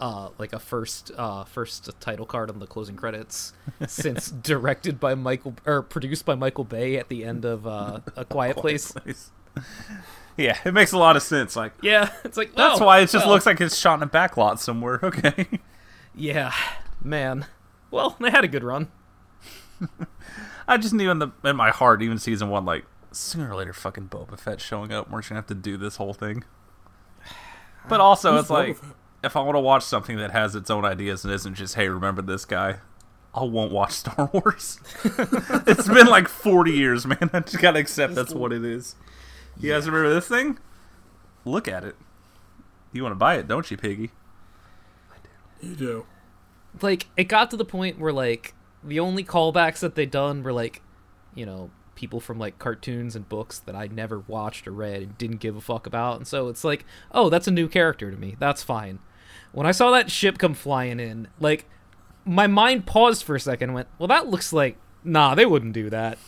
uh, like a first uh, first title card on the closing credits since directed by Michael or produced by Michael Bay at the end of uh, A Quiet Place. yeah, it makes a lot of sense. Like, Yeah, it's like that's oh, why it just well, looks like it's shot in a backlot somewhere. Okay. yeah, man. Well, they had a good run. I just knew in the in my heart, even season one, like sooner or later, fucking Boba Fett showing up. We're just gonna have to do this whole thing. But also, it's like if I want to watch something that has its own ideas and isn't just, hey, remember this guy. I won't watch Star Wars. it's been like forty years, man. I just gotta accept that's what it is. You guys remember this thing? Look at it. You want to buy it, don't you, Piggy? I do. You do. Like it got to the point where like the only callbacks that they done were like you know people from like cartoons and books that i never watched or read and didn't give a fuck about. And so it's like oh that's a new character to me. That's fine. When i saw that ship come flying in like my mind paused for a second and went well that looks like nah they wouldn't do that.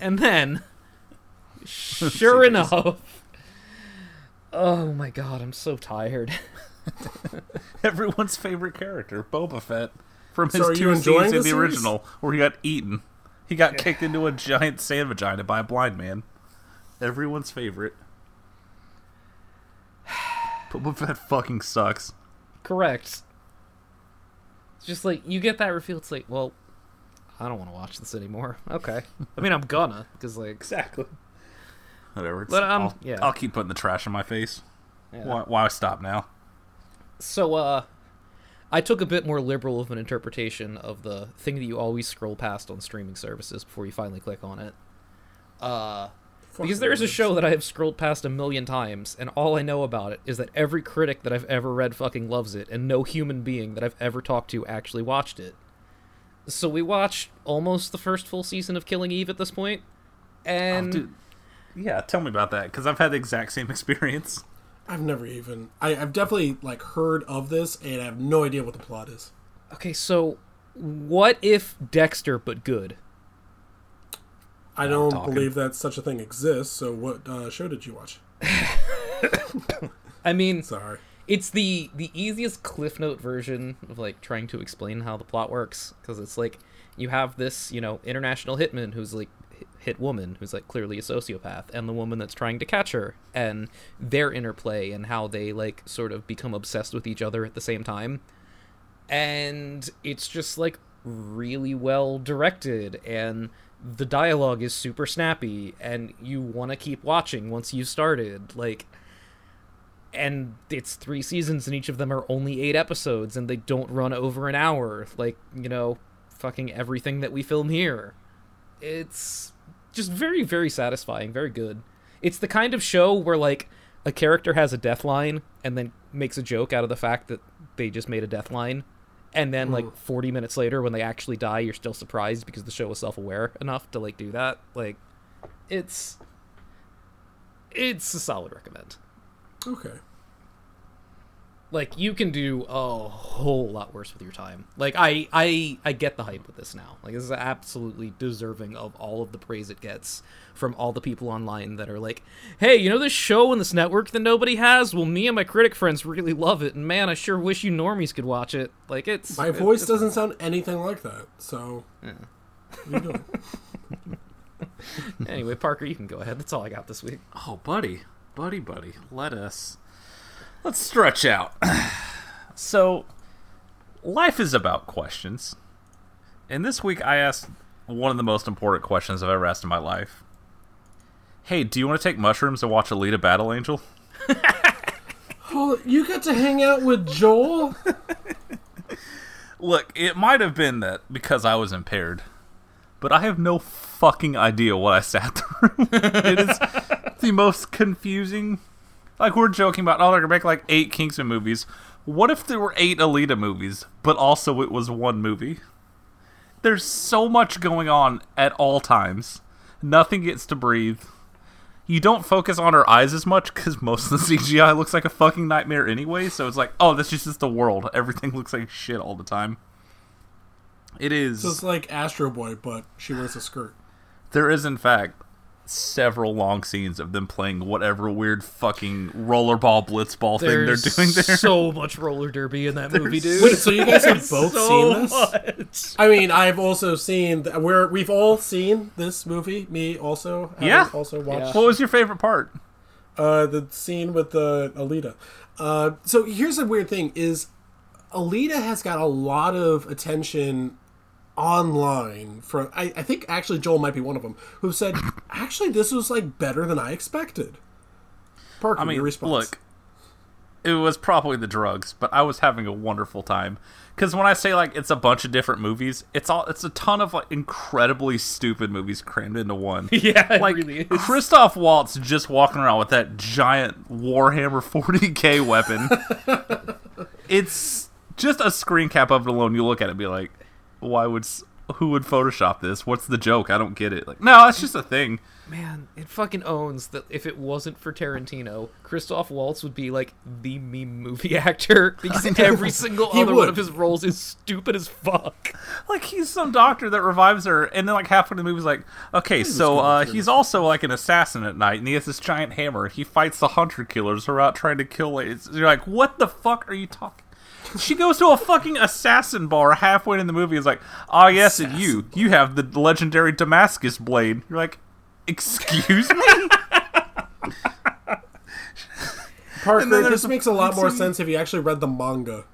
And then sure enough oh my god i'm so tired Everyone's favorite character, Boba Fett, from his So are two you enjoying in the the series? original, where he got eaten. He got kicked into a giant sand vagina by a blind man. Everyone's favorite. Boba Fett fucking sucks. Correct. It's just like you get that reveal. It's like, well, I don't want to watch this anymore. Okay. I mean, I'm gonna because like, Exactly. Whatever. It's, But, um, I'll, yeah. I'll keep putting the trash in my face. yeah. Why, why stop now? So uh, I took a bit more liberal of an interpretation of the thing that you always scroll past on streaming services before you finally click on it. Uh, because there is a show that I have scrolled past a million times, and all I know about it is that every critic that I've ever read fucking loves it, and no human being that I've ever talked to actually watched it. So we watched almost the first full season of Killing Eve at this point, and Oh, yeah, tell me about that, because I've had the exact same experience. I've never even. I, I've definitely like heard of this, and I have no idea what the plot is. okay, so what if Dexter but good? I don't talking. believe that such a thing exists. So, what uh, show did you watch? I mean, Sorry. it's the the easiest cliff note version of like trying to explain how the plot works because it's like you have this you know international hitman who's like hi- hit woman who's like clearly a sociopath and the woman that's trying to catch her and their interplay and how they like sort of become obsessed with each other at the same time. And it's just like really well directed and the dialogue is super snappy and you want to keep watching once you started like and it's three seasons and each of them are only eight episodes and they don't run over an hour like you know fucking everything that we film here it's just very very satisfying very good. It's the kind of show where like a character has a death line and then makes a joke out of the fact that they just made a death line and then like 40 minutes later when they actually die you're still surprised because the show was self-aware enough to like do that. Like it's it's a solid recommend. Okay. Like you can do a whole lot worse with your time. Like i i i get the hype with this now. Like this is absolutely deserving of all of the praise it gets from all the people online that are like hey you know this show on this network that nobody has? Well me and my critic friends really love it and man i sure wish you normies could watch it. Like it's My it- voice it's- doesn't sound anything like that. So, what are you anyway parker you can go ahead. That's all i got this week. Oh, buddy, buddy, buddy, let us let's stretch out. so, life is about questions, and this week I asked one of the most important questions I've ever asked in my life. Hey, do you want to take mushrooms and watch Alita Battle Angel? oh, you got to hang out with Joel? Look, it might have been that because I was impaired, but I have no fucking idea what I sat through. it is the most confusing. Like we're joking about, oh, they're gonna make like eight Kingsman movies. What if there were eight Alita movies, but also it was one movie? There's so much going on at all times. Nothing gets to breathe. You don't focus on her eyes as much because most of the CGI looks like a fucking nightmare anyway. So it's like, oh, this is just the world. Everything looks like shit all the time. It is. So it's like Astro Boy, but she wears a skirt. There is, in fact, several long scenes of them playing whatever weird fucking rollerball blitzball thing they're doing there. so much roller derby in that movie dude Wait, so you guys have both so seen this? much. I mean, I've also seen th- where we've all seen this movie. Me also. having Yeah. Also watched what was your favorite part? uh, the scene with the Alita. Uh, so here's the weird thing: is Alita has got a lot of attention online from. I, I think actually Joel might be one of them who said, "Actually, this was like better than I expected." Parker, I mean, your response. look, it was probably the drugs, but I was having a wonderful time. Because when I say like it's a bunch of different movies, it's all it's a ton of like incredibly stupid movies crammed into one. yeah it like really is. Christoph Waltz just walking around with that giant Warhammer 40k weapon. it's just a screen cap of it alone. You look at it and be like, why would who would Photoshop this? What's the joke? I don't get it. Like, no, it's just a thing. Man, it fucking owns that if it wasn't for Tarantino, Christoph Waltz would be like the meme movie actor because every single He other one of his roles is stupid as fuck. Like he's some doctor that revives her, and then like halfway the movie's like, okay, so uh, he's also like an assassin at night, and he has this giant hammer. He fights the hunter killers who are out trying to kill. ladies. You're like, what the fuck are you talking? She goes to a fucking assassin bar halfway in the movie. Is like, oh yes, and you, you have the legendary Damascus blade. You're like, excuse me. Parker, and then this the makes a lot more scene- sense if you actually read the manga.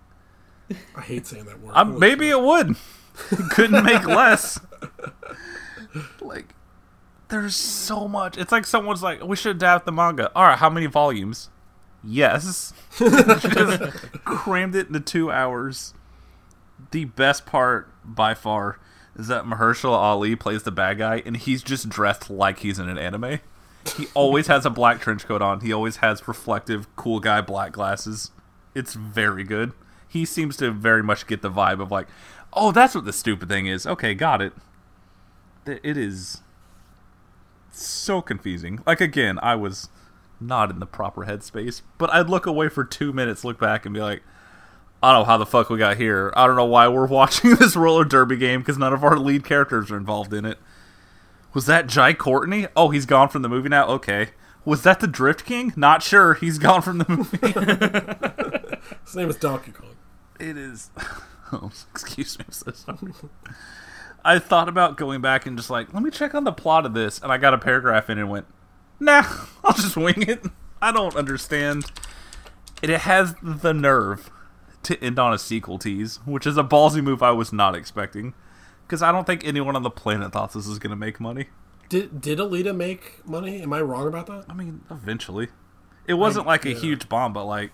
I hate saying that word. Uh, Holy maybe it would. Couldn't make less. like, there's so much. It's like someone's like, we should adapt the manga. All right, how many volumes? Yes. Just crammed it into two hours. The best part, by far, is that Mahershala Ali plays the bad guy, and he's just dressed like he's in an anime. He always has a black trench coat on. He always has reflective, cool guy black glasses. It's very good. He seems to very much get the vibe of like, oh, that's what the stupid thing is. Okay, got it. It is so confusing. Like again, I was not in the proper headspace, but I'd look away for two minutes, look back, and be like, I don't know how the fuck we got here. I don't know why we're watching this roller derby game because none of our lead characters are involved in it. Was that Jai Courtney? Oh, he's gone from the movie now. Okay. Was that the Drift King? Not sure. He's gone from the movie. His name is Donkey Kong. it is. Oh, excuse me. I'm so sorry. I thought about going back and just like, let me check on the plot of this, and I got a paragraph in and went, nah, I'll just wing it. I don't understand. It has the nerve to end on a sequel tease, which is a ballsy move I was not expecting. Because I don't think anyone on the planet thought this was going to make money. Did did Alita make money? Am I wrong about that? I mean, eventually. It wasn't like a yeah. huge bomb, but like,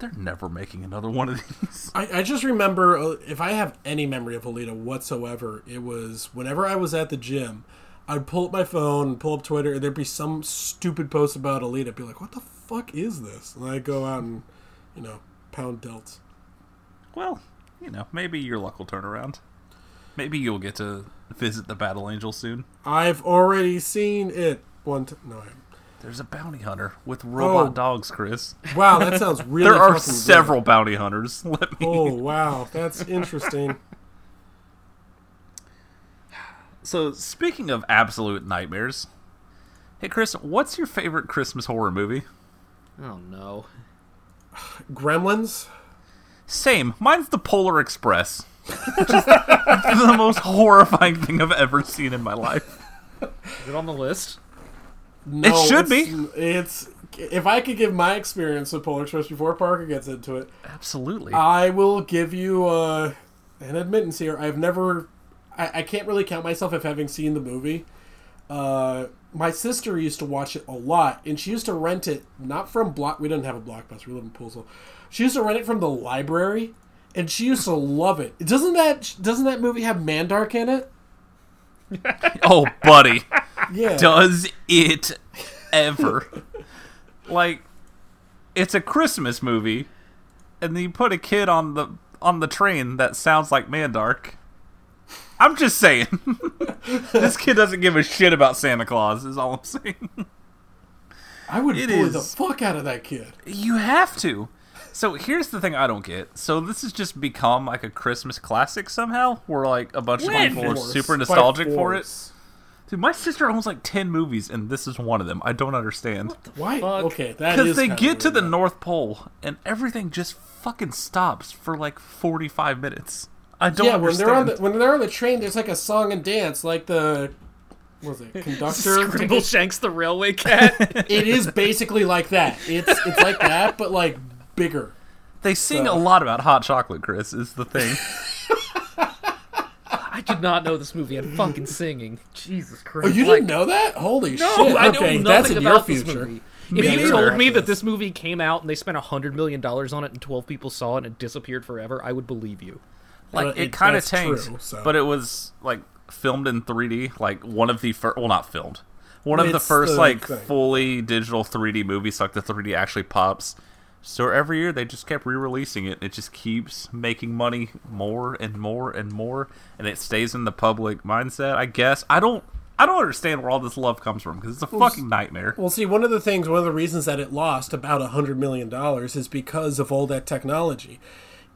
they're never making another one of these. I, I just remember uh, if I have any memory of Alita whatsoever, it was whenever I was at the gym, I'd pull up my phone, pull up Twitter, and there'd be some stupid post about Alita. I'd be like, "What the fuck is this?" And I'd go out and, you know, pound delts. Well, you know, maybe your luck will turn around. Maybe you'll get to visit the Battle Angel soon. I've already seen it one time. No, I. There's a bounty hunter with oh. robot Oh. dogs, Chris. Wow, that sounds really. there are fucking good. several bounty hunters. Let me. Oh wow, that's interesting. So, speaking of absolute nightmares, hey Chris, what's your favorite Christmas horror movie? Oh no. Gremlins. Same. Mine's the Polar Express. Which is the most horrifying thing I've ever seen in my life. Is it on the list? No, It should it's- It's if I could give my experience with Polar Express before Parker gets into it, Absolutely. I will give you uh, an admittance here. I've never, I, I can't really count myself if having seen the movie. Uh, my sister used to watch it a lot, and she used to rent it not from block. We didn't have a blockbuster. We live in Poolesville. She used to rent it from the library, and she used to love it. Doesn't that doesn't that movie have Mandark in it? oh, buddy. Yeah. Does it ever? like, it's a Christmas movie, and you put a kid on the on the train that sounds like Mandark. I'm just saying. this kid doesn't give a shit about Santa Claus, is all I'm saying. I would It bully the fuck out of that kid. You have to. So here's the thing I don't get. So this has just become like a Christmas classic somehow, where like a bunch of When? people are super nostalgic for it. Dude, my sister owns like ten movies, and this is one of them. I don't understand. Why? fuck? Okay, that is Because they get to the. North Pole, and everything just fucking stops for like forty-five minutes. I don't yeah, when they're on the when they're on the train, there's like a song and dance, like the what was it conductor? Scrimble Shanks the railway cat. it is basically like that. It's it's like that, but like bigger. they sing so- a lot about hot chocolate. Chris is the thing. I did not know this movie had fucking singing. Jesus Christ. Oh, you Like, didn't know that? Holy No, shit! I know okay, nothing that's in about your this future. movie. Me If you told me that this movie came out and they spent a hundred million dollars on it and twelve people saw it and it disappeared forever, I would believe you. Like it, it- kind of tanked, true, so. but it was like filmed in 3D. Like one of the first, well, not filmed. One of the first the like thing. fully digital 3D movies. Like the 3D actually pops. So every year they just kept re-releasing it. It just keeps making money more and more and more, and it stays in the public mindset. I guess I don't. I don't understand where all this love comes from because it's a fucking nightmare. Well, see, one of the things, one of the reasons that it lost about a hundred million dollars is because of all that technology.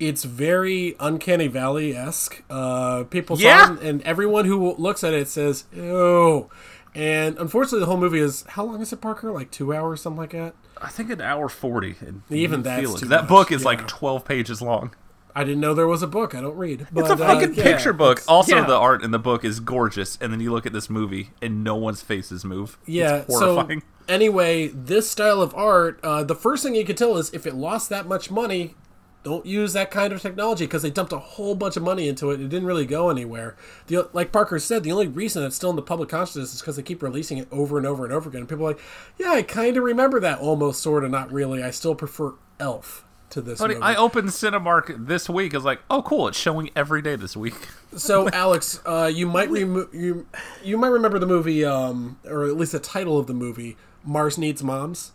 It's very uncanny valley esque. Uh, people Yeah. saw it, and everyone who looks at it says, "Ew." And unfortunately, the whole movie is how long is it, Parker? Like two hours, something like that. I think an hour forty. Even that's that much, book is yeah. like twelve pages long. I didn't know there was a book. I don't read. But, It's a uh, fucking yeah, picture book. Also, yeah. the art in the book is gorgeous, and then you look at this movie, and no one's faces move. Yeah. it's horrifying. So anyway, this style of art, uh, the first thing you could tell is if it lost that much money, don't use that kind of technology because they dumped a whole bunch of money into it. It didn't really go anywhere. The, like Parker said, the only reason it's still in the public consciousness is because they keep releasing it over and over and over again. And people are like, yeah, I kind of remember that, almost, sort of, not really. I still prefer Elf to this Buddy, movie. I opened Cinemark this week. I was like, oh, cool, it's showing every day this week. So, Alex, uh, you might remo- you you might remember the movie, um, or at least the title of the movie, Mars Needs Moms.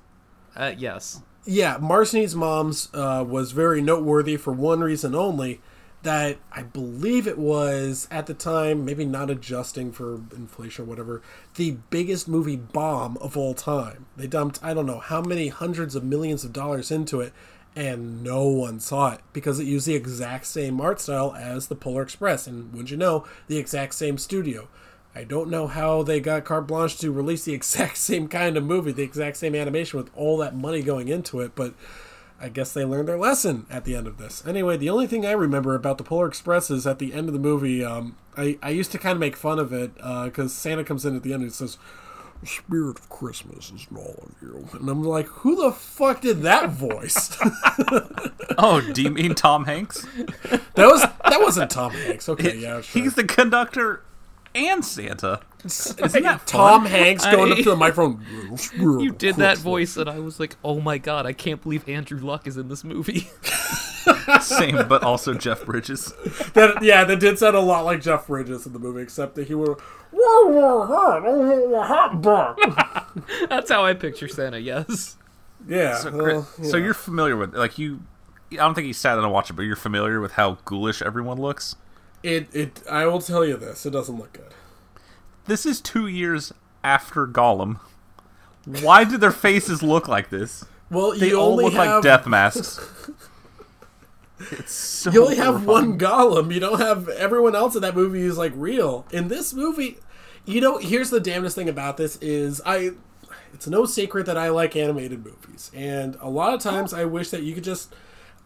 Uh, yes. Yeah, Mars Needs Moms uh, was very noteworthy for one reason only. That I believe it was at the time, maybe not adjusting for inflation or whatever, the biggest movie bomb of all time. They dumped I don't know how many hundreds of millions of dollars into it, and no one saw it because it used the exact same art style as the Polar Express, and wouldn't you know, the exact same studio. I don't know how they got carte blanche to release the exact same kind of movie, the exact same animation with all that money going into it, but I guess they learned their lesson at the end of this. Anyway, the only thing I remember about the Polar Express is at the end of the movie, um, I, I used to kind of make fun of it because Santa comes in at the end and says, "The spirit of Christmas is in all of you. And I'm like, who the fuck did that voice? Oh, do you mean Tom Hanks? that was that wasn't Tom Hanks. Okay, yeah, sure. He's the conductor and Santa. Isn't that Tom fun? Hanks going up to the microphone. You did that voice, and I was like, "Oh my god, I can't believe Andrew Luck is in this movie." Same, but also Jeff Bridges. That, yeah, that did sound a lot like Jeff Bridges in the movie, except that he would. That's how I picture Santa. Yes. Yeah. So, Chris- so yeah. you're familiar with like you. I don't think you sat down and watched it, but you're familiar with how ghoulish everyone looks. It it. I will tell you this. It doesn't look good. This is two years after Gollum. Why do their faces look like this? Well, They all look have like death masks. It's so you only have horrifying. one Gollum. You don't have everyone else in that movie is like real. In this movie, you know, here's the damnedest thing about this is I. It's no secret that I like animated movies, and a lot of times I wish that you could just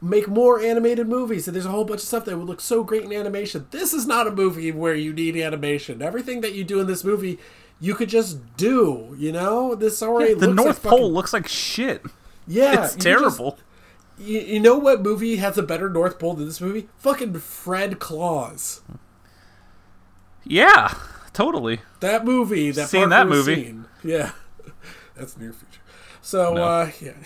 make more animated movies. And there's a whole bunch of stuff that would look so great in animation. This is not a movie where you need animation. Everything that you do in this movie, you could just do. You know, this already The looks North like Pole fucking- looks like shit. yeah, It's you just- terrible. you, you know what movie has a better North Pole than this movie? Fucking Fred Claus. Yeah, totally. That movie. That Seen that movie. Yeah, that's near future. So No. uh, yeah.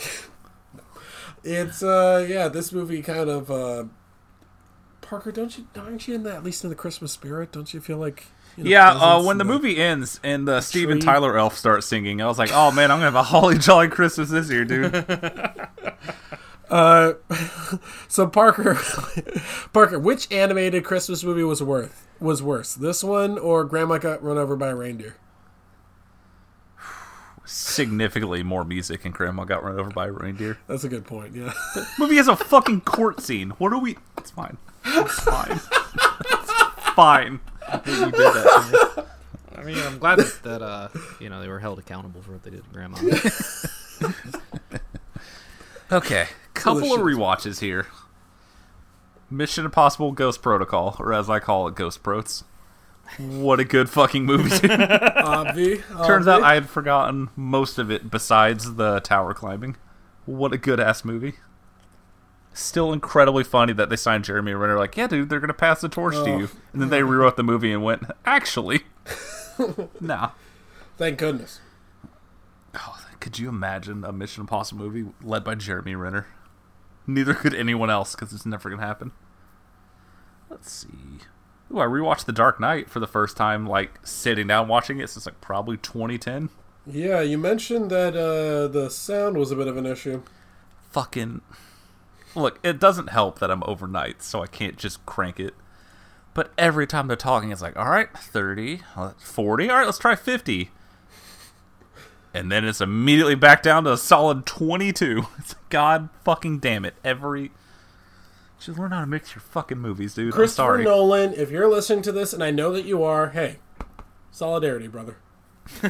it's uh, yeah. This movie kind of uh, Parker. Don't you? Aren't you in the at least in the Christmas spirit? Don't you feel like? You know, Yeah, uh, when the and movie ends and the Steven. Tyler elf starts singing, I was like, "Oh man, I'm gonna have a holly jolly Christmas this year, dude." Uh, so Parker, Parker, which animated Christmas movie was worth was worse, this one or Grandma got run over by a reindeer? Significantly more music, and Grandma got run over by a reindeer. That's a good point. Yeah. movie has a fucking court scene. What are we? It's fine. It's fine. it's fine. You did that. To me. I mean, I'm glad that, that uh, you know, they were held accountable for what they did to Grandma. Okay, couple of shit. rewatches here. Mission Impossible: Ghost Protocol, or as I call it, Ghost Prots. What a good fucking movie! Obvi, Turns obvi. out I had forgotten most of it besides the tower climbing. What a good ass movie. Still incredibly funny that they signed Jeremy Renner like, yeah, dude, they're gonna pass the torch to oh, you, and then they rewrote the movie and went, actually, nah. Thank goodness. Oh, could you imagine a Mission Impossible movie led by Jeremy Renner? Neither could anyone else because it's never gonna happen. Let's see. Ooh, I rewatched The Dark Knight for the first time, like sitting down watching it since like probably 2010. Yeah, you mentioned that uh, the sound was a bit of an issue. Fucking look, it doesn't help that I'm overnight, so I can't just crank it. But every time they're talking, it's like, all right, 30, uh, 40, all right, let's try 50. And then it's immediately back down to a solid 22. It's god fucking damn it. Every. Just learn how to mix your fucking movies, dude. I'm Christopher sorry. Nolan, if you're listening to this, and I know that you are, hey, solidarity, brother.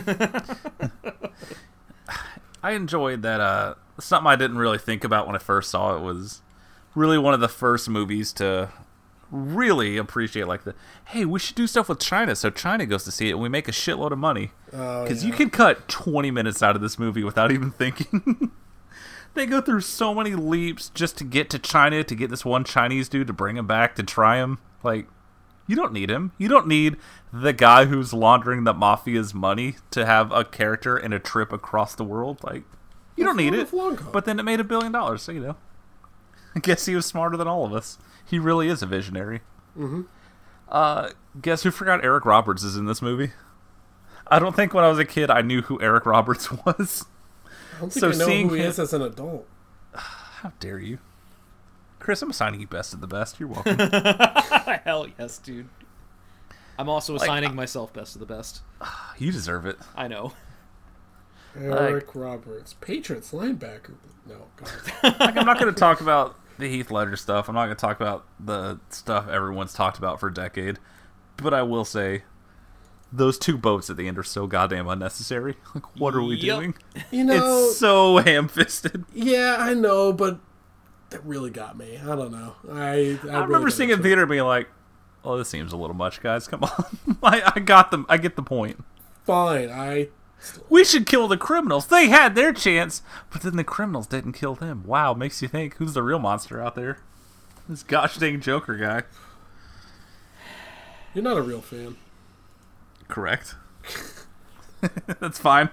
I enjoyed that. Uh, something I didn't really think about when I first saw it was really one of the first movies to really appreciate like the hey we should do stuff with China so China goes to see it and we make a shitload of money Oh, because you can cut 20 minutes out of this movie without even thinking. they go through so many leaps just to get to China to get this one Chinese dude to bring him back to try him like you don't need him. You don't need the guy who's laundering the mafia's money to have a character and a trip across the world. Like, you don't need it. That's long con. But then it made a billion dollars, so you know. I guess he was smarter than all of us. He really is a visionary. Mm-hmm. Uh, guess who forgot Eric Roberts is in this movie? I don't think when I was a kid I knew who Eric Roberts was. I don't think So I know seeing who he him- is as an adult. How dare you? Chris, I'm assigning you best of the best. You're welcome. Hell yes, dude. I'm also assigning myself best of the best. you deserve it. I know. Eric Roberts, Patriots linebacker. No, God. like, I'm not going to talk about the Heath Ledger stuff. I'm not going to talk about the stuff everyone's talked about for a decade. But I will say, those two boats at the end are so goddamn unnecessary. Like, what are we Yep. doing? You know, It's so ham-fisted. yeah, I know, but that really got me. I don't know. I I, I remember seeing it in theater being like, "Oh, this seems a little much, guys. Come on." I, I got them. I get the point. Fine, I We should kill the criminals. They had their chance, but then the criminals didn't kill them. Wow, makes you think who's the real monster out there? This gosh dang Joker guy. you're not a real fan. Correct. That's fine.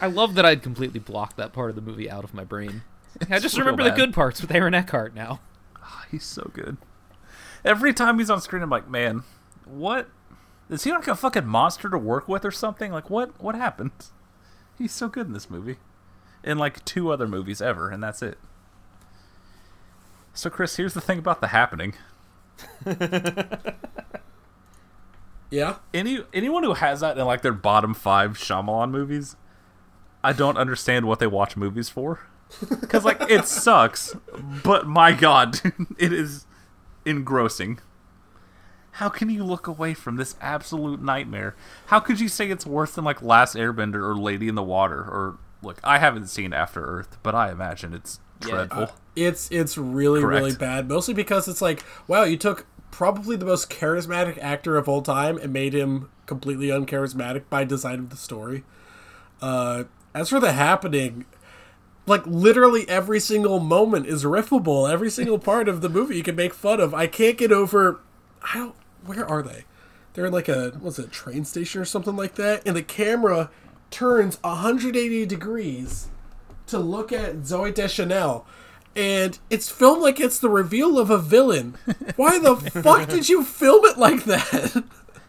I love that I'd completely blocked that part of the movie out of my brain. I just real remember the good parts with Aaron Eckhart now. Ah, he's so good. Every time he's on screen, I'm like, man, what? Is he like a fucking monster to work with or something? Like, what? What happened? He's so good in this movie, in like two other movies ever, and that's it. So, Chris, here's the thing about the happening. Yeah, Any anyone who has that in like their bottom five Shyamalan movies, I don't understand what they watch movies for. Because like it sucks, but my god, it is engrossing. How can you look away from this absolute nightmare? How could you say it's worse than like Last Airbender or Lady in the Water or look? I haven't seen After Earth, but I imagine it's dreadful. Uh, it's it's really Correct. really bad. Mostly because it's like, wow, you took probably the most charismatic actor of all time and made him completely uncharismatic by design of the story. Uh, as for the happening, like literally every single moment is riffable. Every single part of the movie you can make fun of. I can't get over. Don't. Where are they? They're in like a what's it, a train station or something like that, and the camera turns 180 degrees to look at Zooey Deschanel. And it's filmed like it's the reveal of a villain. Why the fuck did you film it like that?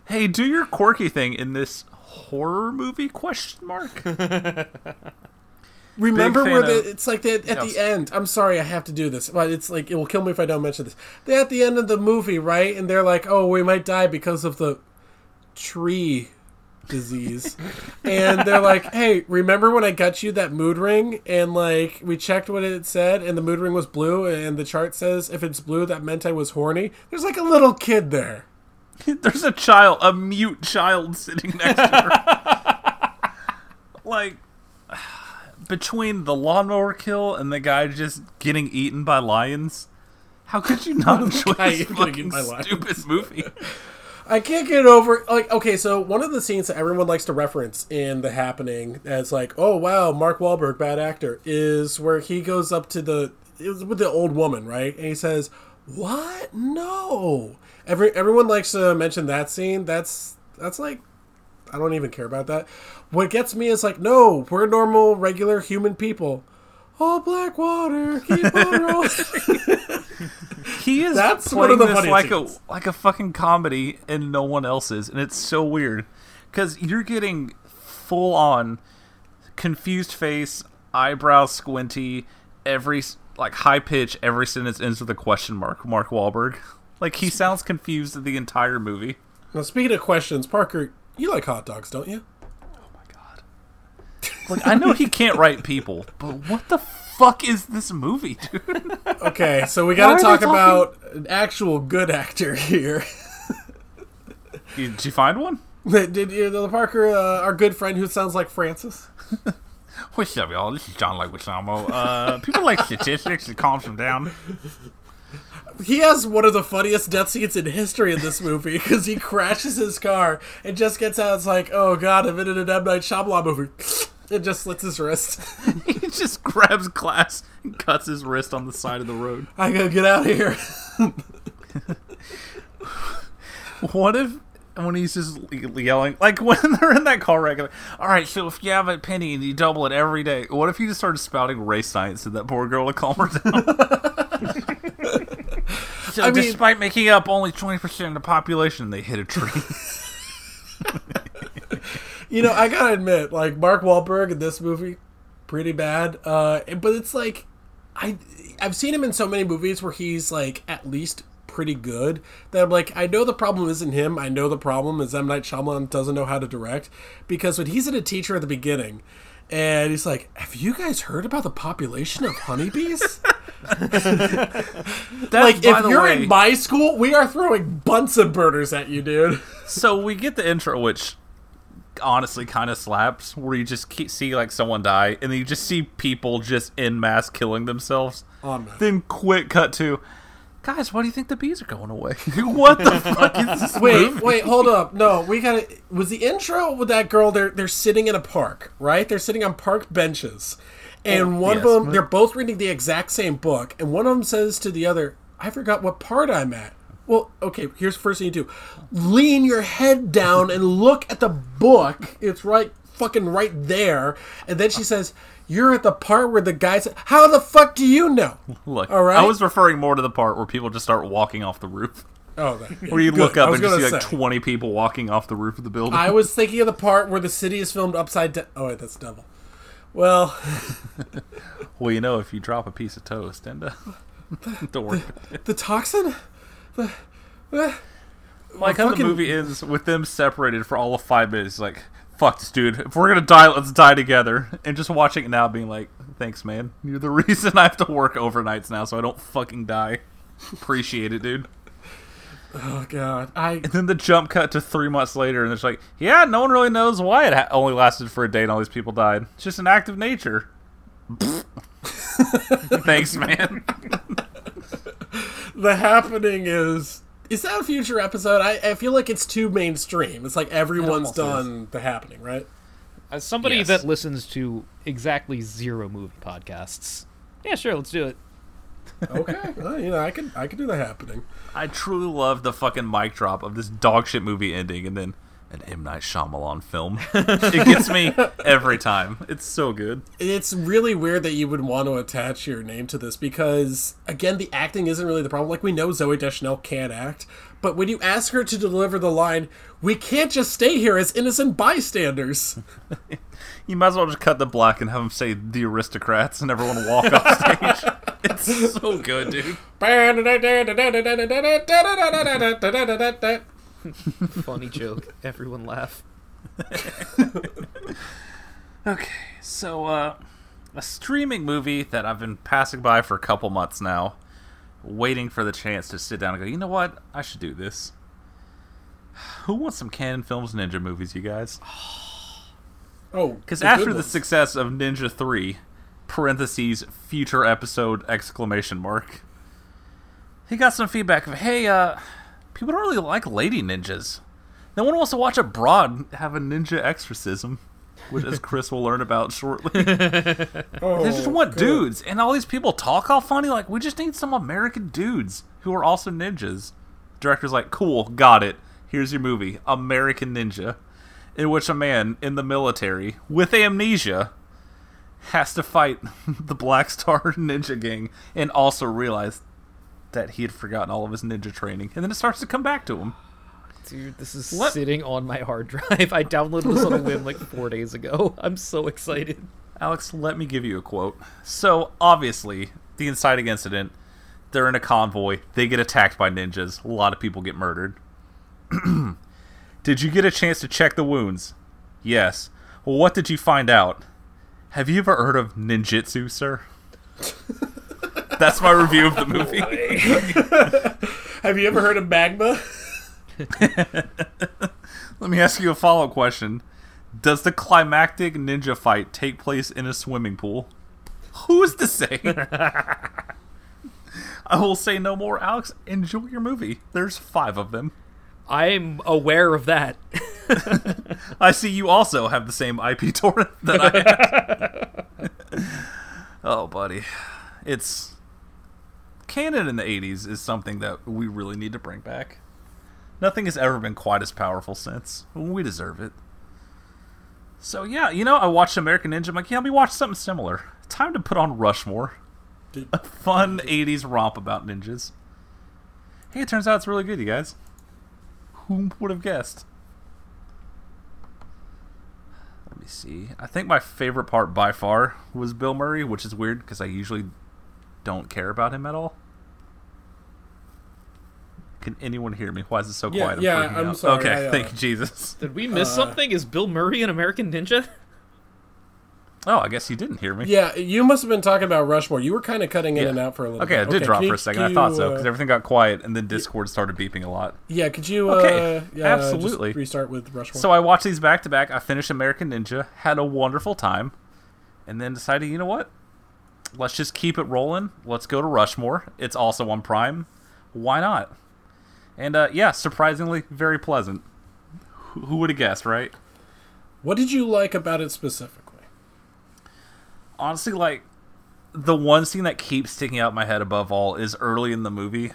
Hey, do your quirky thing in this horror movie? Question mark. Remember where the, of- it's like that at Yes. the end. I'm sorry, I have to do this, but it's like it will kill me if I don't mention this. They're at the end of the movie, right? And they're like, "Oh, we might die because of the tree disease," and they're like, "Hey, remember when I got you that mood ring? And like we checked what it said, and the mood ring was blue, and the chart says if it's blue, that meant I was horny." There's like a little kid there. There's a child, a mute child sitting next to her. like, between the lawnmower kill and the guy just getting eaten by lions, how could you not enjoy this fucking eaten by lions. stupid movie? I can't get over like okay, so one of the scenes that everyone likes to reference in The Happening as like, oh wow, Mark Wahlberg, bad actor, is where he goes up to the it was with the old woman, right? And he says, "What? No." Every everyone likes to mention that scene. That's that's like I don't even care about that. What gets me is like, no, we're normal, regular human people. Oh, Blackwater, keep on rolling. He is That's playing one of the this like a like a fucking comedy, and no one else is, and it's so weird because you're getting full on confused face, eyebrow squinty, every like high pitch. Every sentence ends with a question mark. Mark Wahlberg, like he sounds confused the entire movie. now, speaking of questions, Parker, you like hot dogs, don't you? Oh my god! Like I know he can't write people, but what the fuck is this movie, dude? Okay, so we got to talk about an actual good actor here. Did you find one? Did did you know Parker, uh, our good friend who sounds like Francis? What's up, y'all? This is John Leguizamo. Uh, people like statistics. It calms them down. He has one of the funniest death scenes in history in this movie because he crashes his car and just gets out. It's like, oh god, I'm in an M Night Shyamalan movie. It just slits his wrist. He just grabs glass and cuts his wrist on the side of the road. I gotta get out of here. What if when he's just yelling, like when they're in that car wreck, like, all right, so if you have a penny and you double it every day, what if he just started spouting race science to that poor girl to calm her down? so, I mean- despite making up only 20% of the population, they hit a tree. You know, I gotta admit, like Mark Wahlberg in this movie, pretty bad. Uh, but it's like, I I've seen him in so many movies where he's like at least pretty good that I'm like, I know the problem isn't him. I know the problem is M Night Shyamalan doesn't know how to direct because when he's in a teacher at the beginning. And he's like, "Have you guys heard about the population of honeybees? That's, like, if the you're way- in my school, we are throwing Bunsen burners at you, dude." So we get the intro, which honestly kind of slaps, where you just keep, see like someone die, and then you just see people just in mass killing themselves. Oh, no. Then quick cut to, guys, why do you think the bees are going away? what the fuck is this? Wait, movie? wait, hold up. No, we gotta. Was the intro with that girl? They're they're sitting in a park, right? They're sitting on park benches, and oh, one yes. of them they're both reading the exact same book, and one of them says to the other, "I forgot what part I'm at." Well, okay. Here's the first thing you do: lean your head down and look at the book. It's right, fucking right there. And then she says, "You're at the part where the guy said, how the fuck do you know?" Look, All right. I was referring more to the part where people just start walking off the roof. Oh, that, Where you Good. look up and just see gonna like 20 people walking off the roof of the building. I was thinking of the part where the city is filmed upside down. Oh wait, that's devil. Well, Well, you know, if you drop a piece of toast and uh, don't worry. the toxin. The, eh. Like how fucking- the movie ends with them separated for all of five minutes. Like, fuck this dude. If we're gonna die, let's die together. And just watching it now, being like, thanks, man. You're the reason I have to work overnights now, so I don't fucking die. Appreciate it, dude. Oh god, I And then the jump cut to three months later, and it's like, yeah, no one really knows why it ha- only lasted for a day and all these people died. It's just an act of nature. Thanks, man. the happening is. Is that a future episode? I, I feel like it's too mainstream. It's like everyone's almost done the happening, right? As somebody Yes. that listens to exactly zero movie podcasts, yeah, sure, let's do it. Okay, well, you know, I could I could do the happening. I truly love the fucking mic drop of this dog shit movie ending and then an M. Night Shyamalan film. it gets me every time. It's so good. It's really weird that you would want to attach your name to this because, again, the acting isn't really the problem. Like, we know Zooey Deschanel can't act, but when you ask her to deliver the line, we can't just stay here as innocent bystanders. You might as well just cut the black and have them say the aristocrats and everyone walk off stage. It's so good, dude. Funny joke. Everyone laugh. Okay, so uh a streaming movie that I've been passing by for a couple months now, waiting for the chance to sit down and go, you know what? I should do this. Who wants some Cannon Films Ninja movies, you guys? Oh, Because after the success of Ninja 3, parentheses, future episode, exclamation mark, he got some feedback of, hey, uh, people don't really like lady ninjas. No one wants to watch a broad have a ninja exorcism, which as Chris will learn about shortly. Oh, They just want good. dudes, and all these people talk all funny. Like, we just need some American dudes who are also ninjas. Director's like, cool, got it. Here's your movie, American Ninja, in which a man in the military with amnesia has to fight the Black Star Ninja Gang and also realize that he had forgotten all of his ninja training, and then it starts to come back to him. Dude, this is What? sitting on my hard drive. I downloaded this on a whim like four days ago. I'm so excited. Alex, let me give you a quote. So, obviously, the inciting incident, they're in a convoy, they get attacked by ninjas, a lot of people get murdered. did you get a chance to check the wounds? Yes. Well, what did you find out? Have you ever heard of ninjutsu, sir? That's my review of the movie. Have you ever heard of magma? Let me ask you a follow up question. Does the climactic ninja fight take place in a swimming pool? Who's to say? I will say no more, Alex. Enjoy your movie. There's five of them. I'm aware of that. I see you also have the same IP torrent that I have. oh, buddy. It's. Cannon in the 80s is something that we really need to bring back. Nothing has ever been quite as powerful since. We deserve it. So, yeah, you know, I watched American Ninja. I'm like, yeah, let me watch something similar. Time to put on Rushmore. A fun 80s romp about ninjas. Hey, it turns out it's really good, you guys. Who would have guessed? Let me see. I think my favorite part by far was Bill Murray, which is weird because I usually don't care about him at all. Can anyone hear me? Why is it so Yeah, quiet? yeah, freaking I'm out. sorry, Okay, I, uh, thank you, Jesus. Did we miss something? Is Bill Murray an American Ninja? Oh, I guess you didn't hear me. Yeah, you must have been talking about Rushmore. You were kind of cutting in Yeah. and out for a little bit. Okay, bit. I did drop can for a second. can I thought you, so uh, because everything got quiet and then Discord started beeping a lot. yeah, could you Okay, uh, yeah, just absolutely. restart with Rushmore? So I watched these back to back. I finished American Ninja, had a wonderful time, and then decided, you know what? Let's just keep it rolling. Let's go to Rushmore. It's also on Prime. Why not? And uh, yeah, surprisingly, very pleasant. Who, would have guessed, right? what did you like about it specifically? honestly like the one scene that keeps sticking out in my head above all is early in the movie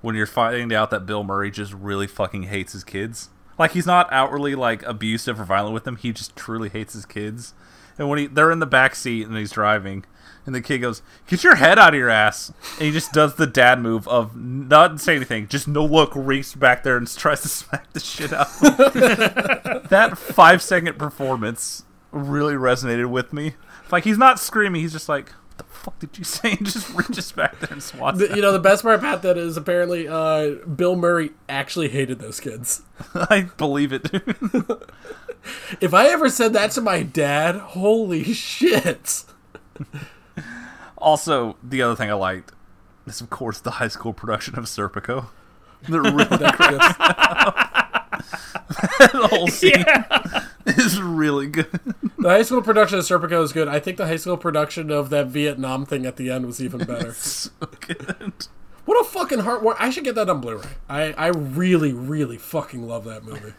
when you're finding out that Bill Murray just really fucking hates his kids. Like he's not outwardly like abusive or violent with them, he just truly hates his kids. And when he they're in the back seat and he's driving and the kid goes, "Get your head out of your ass!" and he just does the dad move of not say anything, just no look, reaches back there and tries to smack the shit out. that five second performance really resonated with me. Like he's not screaming, he's just like, "What the fuck did you say?" and just reaches back there and swats. The, you know, the best part about that is apparently uh, Bill Murray actually hated those kids. I believe it. dude. If I ever said that to my dad, holy shit! Also, the other thing I liked is, of course, the high school production of Serpico. They're really the whole scene is really good. The high school production of Serpico is good. I think the high school production of that Vietnam thing at the end was even better. so good. what a fucking heart! I should get that on Blu-ray. I I really really fucking love that movie.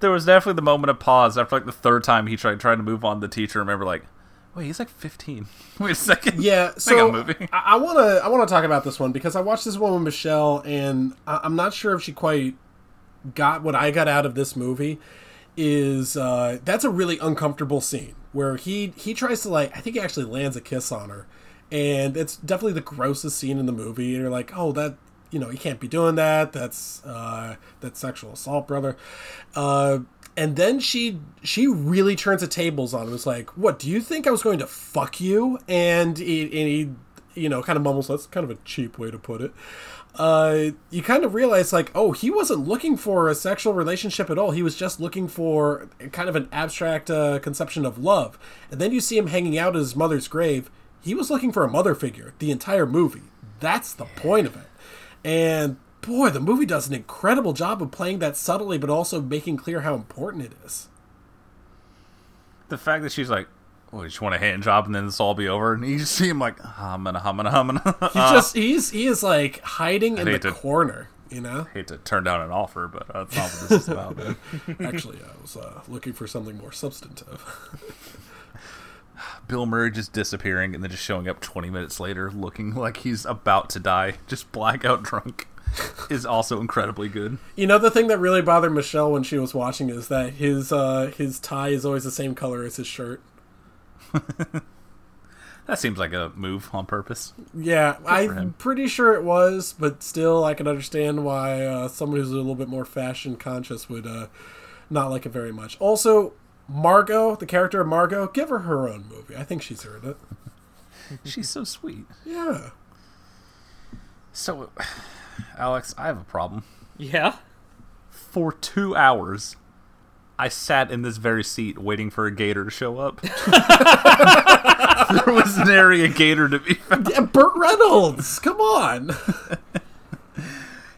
There was definitely the moment of pause after like the third time he tried trying to move on the teacher. Remember, like, wait, he's like 15. Wait a second. Yeah, so. I- I want to I want to talk about this one because I watched this one with Michelle, and I- I'm not sure if she quite got what I got out of this movie. Is uh, that's a really uncomfortable scene where he he tries to like I think he actually lands a kiss on her, and it's definitely the grossest scene in the movie. And you're like, oh, that you know, he can't be doing that. That's uh, that's sexual assault, brother. Uh, and then she she really turns the tables on. him. It's like, "What do you think I was going to fuck you?" And he, and he you know, kind of mumbles. That's kind of a cheap way to put it. Uh, you kind of realize like, oh, he wasn't looking for a sexual relationship at all. He was just looking for kind of an abstract uh, conception of love. And then you see him hanging out at his mother's grave. He was looking for a mother figure the entire movie. That's the point of it. And boy, the movie does an incredible job of playing that subtly, but also making clear how important it is. The fact that she's like, well, you just want a hand job and then this all be over. And you just see him like, humming, humming, humming. He's just he's he is like hiding in the to- corner, you know. I hate to turn down an offer, but that's not what this is about, man. Actually, I was uh, looking for something more substantive. Bill Murray just disappearing and then just showing up 20 minutes later looking like he's about to die, just blackout drunk, is also incredibly good. You know the thing that really bothered Michelle when she was watching is that his uh, his tie is always the same color as his shirt. That seems like a move on purpose. Yeah, I'm pretty sure it was, but still, I can understand why uh, someone who's a little bit more fashion conscious would uh, not like it very much. Also, Margot, the character of Margot, give her her own movie. I think she's earned it. She's so sweet. Yeah. So, Alex, I have a problem. Yeah. For two hours, I sat in this very seat waiting for a gator to show up. there was nary a gator to be found. Yeah, Burt Reynolds. Come on.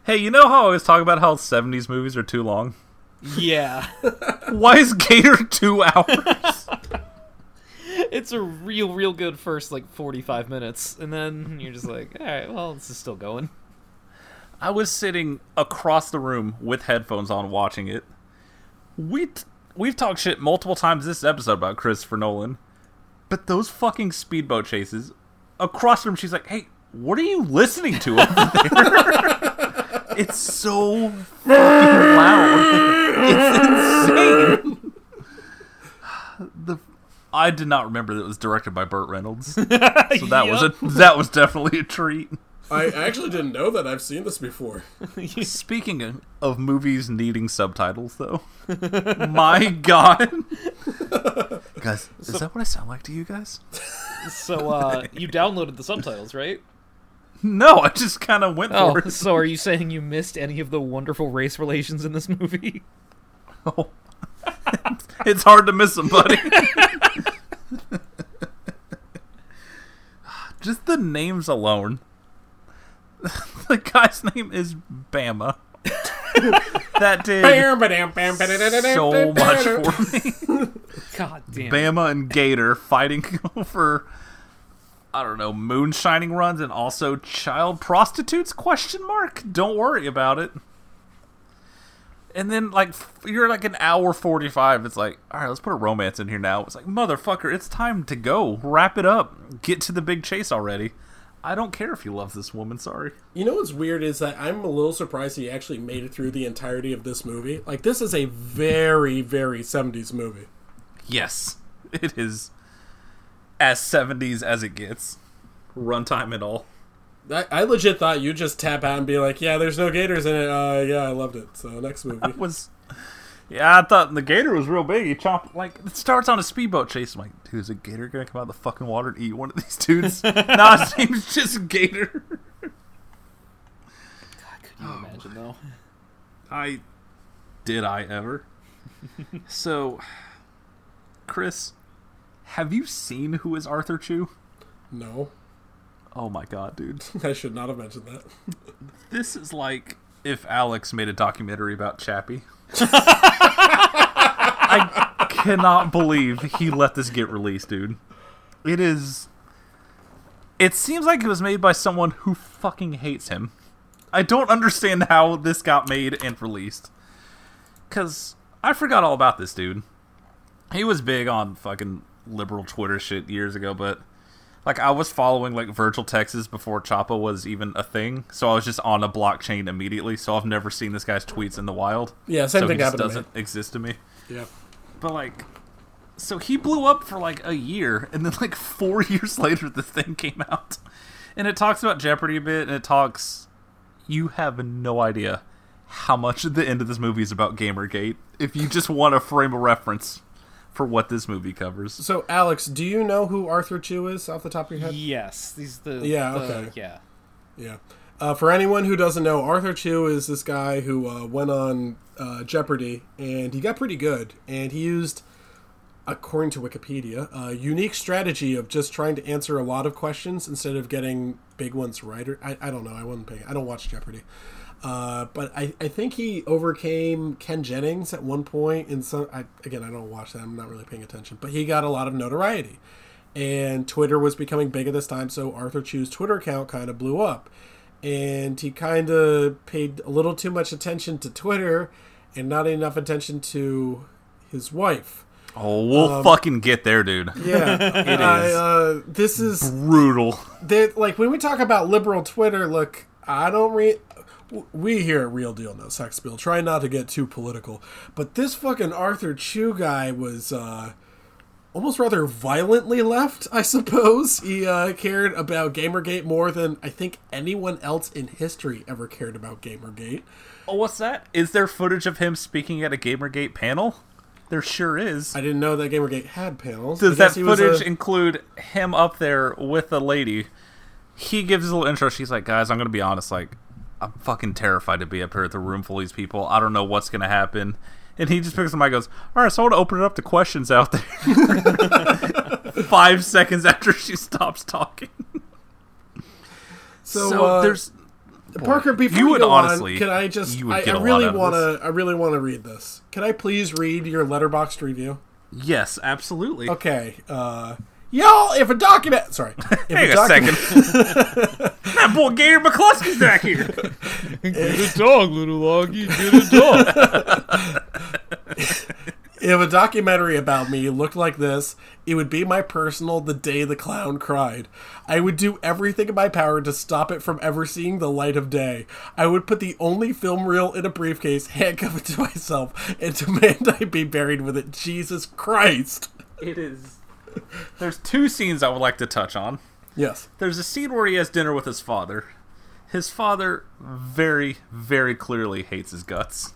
Hey, you know how I always talk about how 70s movies are too long? Yeah. Why is Gator two hours? it's a real, real good first like 45 minutes, and then you're just like, all right, well, this is still going. I was sitting across the room with headphones on watching it. We t- we've talked shit multiple times this episode about Christopher Nolan, but those fucking speedboat chases across the room. She's like, "Hey, what are you listening to over there?" it's so fucking loud. It's insane. the I did not remember that it was directed by Burt Reynolds, so that was a that was definitely a treat. I actually didn't know that. I've seen this before. Speaking of, of movies needing subtitles, though, my god, guys, is that what I sound like to you guys? So, uh, you downloaded the subtitles, right? No, I just kind of went Oh, for it. so are you saying you missed any of the wonderful race relations in this movie? Oh, it's hard to miss them, buddy. Just the names alone. the guy's name is Bama. that did so much for me. God damn. Bama and Gator fighting over I don't know, moonshining runs and also child prostitutes question mark. Don't worry about it. And then like you're like an hour 45 it's like, "All right, let's put a romance in here now." It's like, "Motherfucker, it's time to go. Wrap it up. Get to the big chase already." I don't care if he loves this woman, sorry. You know what's weird is that I'm a little surprised he actually made it through the entirety of this movie. Like this is a very, very 70s movie. Yes. It is as 70s as it gets. Runtime and all. I, I legit thought you'd just tap out and be like, "Yeah, there's no gators in it." Uh, yeah, I loved it. So next movie. was yeah, I thought the gator was real big. He chomped like it starts on a speedboat chase. I'm like, dude, is a gator gonna come out of the fucking water and eat one of these dudes? nah, his name's just Gator. God, could you oh, imagine though? I did I ever? so, Chris, have you seen who is Arthur Chu? no, Oh my god, dude. I should not have mentioned that. This is like if Alex made a documentary about Chappie. I cannot believe he let this get released, dude. It is. It seems like it was made by someone who fucking hates him. I don't understand how this got made and released. Because I forgot all about this dude. He was big on fucking liberal Twitter shit years ago, but like I was following like Virgil Texas before Chapo was even a thing, so I was just on a blockchain immediately. So I've never seen this guy's tweets in the wild. Yeah, same so thing happened to doesn't exist to me. Yeah. But like, so he blew up for like a year, and then like four years later, the thing came out, and it talks about Jeopardy a bit, and it talks. You have no idea how much the end of this movie is about GamerGate. If you just want a frame of reference for what this movie covers, So, Alex, do you know who Arthur Chu is off the top of your head? Yes, these the Yeah, the- okay. yeah. Yeah. Uh, for anyone who doesn't know, Arthur Chu is this guy who uh, went on uh, Jeopardy and he got pretty good. And he used, according to Wikipedia, a unique strategy of just trying to answer a lot of questions instead of getting big ones right. Or, I, I don't know. I wasn't paying. I don't watch Jeopardy. Uh, but I, I think he overcame Ken Jennings at one point in some. I, again, I don't watch that. I'm not really paying attention. But he got a lot of notoriety, and Twitter was becoming big at this time. So Arthur Chu's Twitter account kind of blew up, and he kind of paid a little too much attention to Twitter, and not enough attention to his wife. oh, we'll fucking get there, dude. Yeah, it is. uh, this is Brutal. that like when we talk about liberal Twitter, look, I don't read. We here at Real Deal know Sex Bill. Try not to get too political, but this fucking Arthur Chu guy was uh, almost rather violently left. I suppose he uh, cared about GamerGate more than I think anyone else in history ever cared about GamerGate. Oh, what's that? Is there footage of him speaking at a GamerGate panel? There sure is. I didn't know that GamerGate had panels. Does that guess he was footage a- include him up there with a lady? He gives a little intro. She's like, "Guys, I'm gonna be honest. Like, I'm fucking terrified to be up here with a room full of these people. I don't know what's gonna happen." And he just picks up the mic, and goes, "All right, so I want to open it up to questions out there." Five seconds after she stops talking, so, so uh, there's Parker, before you you would go honestly- on, can I just? you would I, get I a lot really want to. I really want to read this. Can I please read your Letterboxd review? yes, absolutely. Okay. Uh, y'all, if a document. Sorry. If Hang a document- second. that boy Gator McCluskey's back here. Get a dog, little Loggy. Get a dog. If a documentary about me looked like this, it would be my personal The Day the Clown Cried. I would do everything in my power to stop it from ever seeing the light of day. I would put the only film reel in a briefcase, handcuff it to myself, and demand I be buried with it. Jesus Christ. It is. There's two scenes I would like to touch on. Yes. There's a scene where he has dinner with his father. His father very, very clearly hates his guts.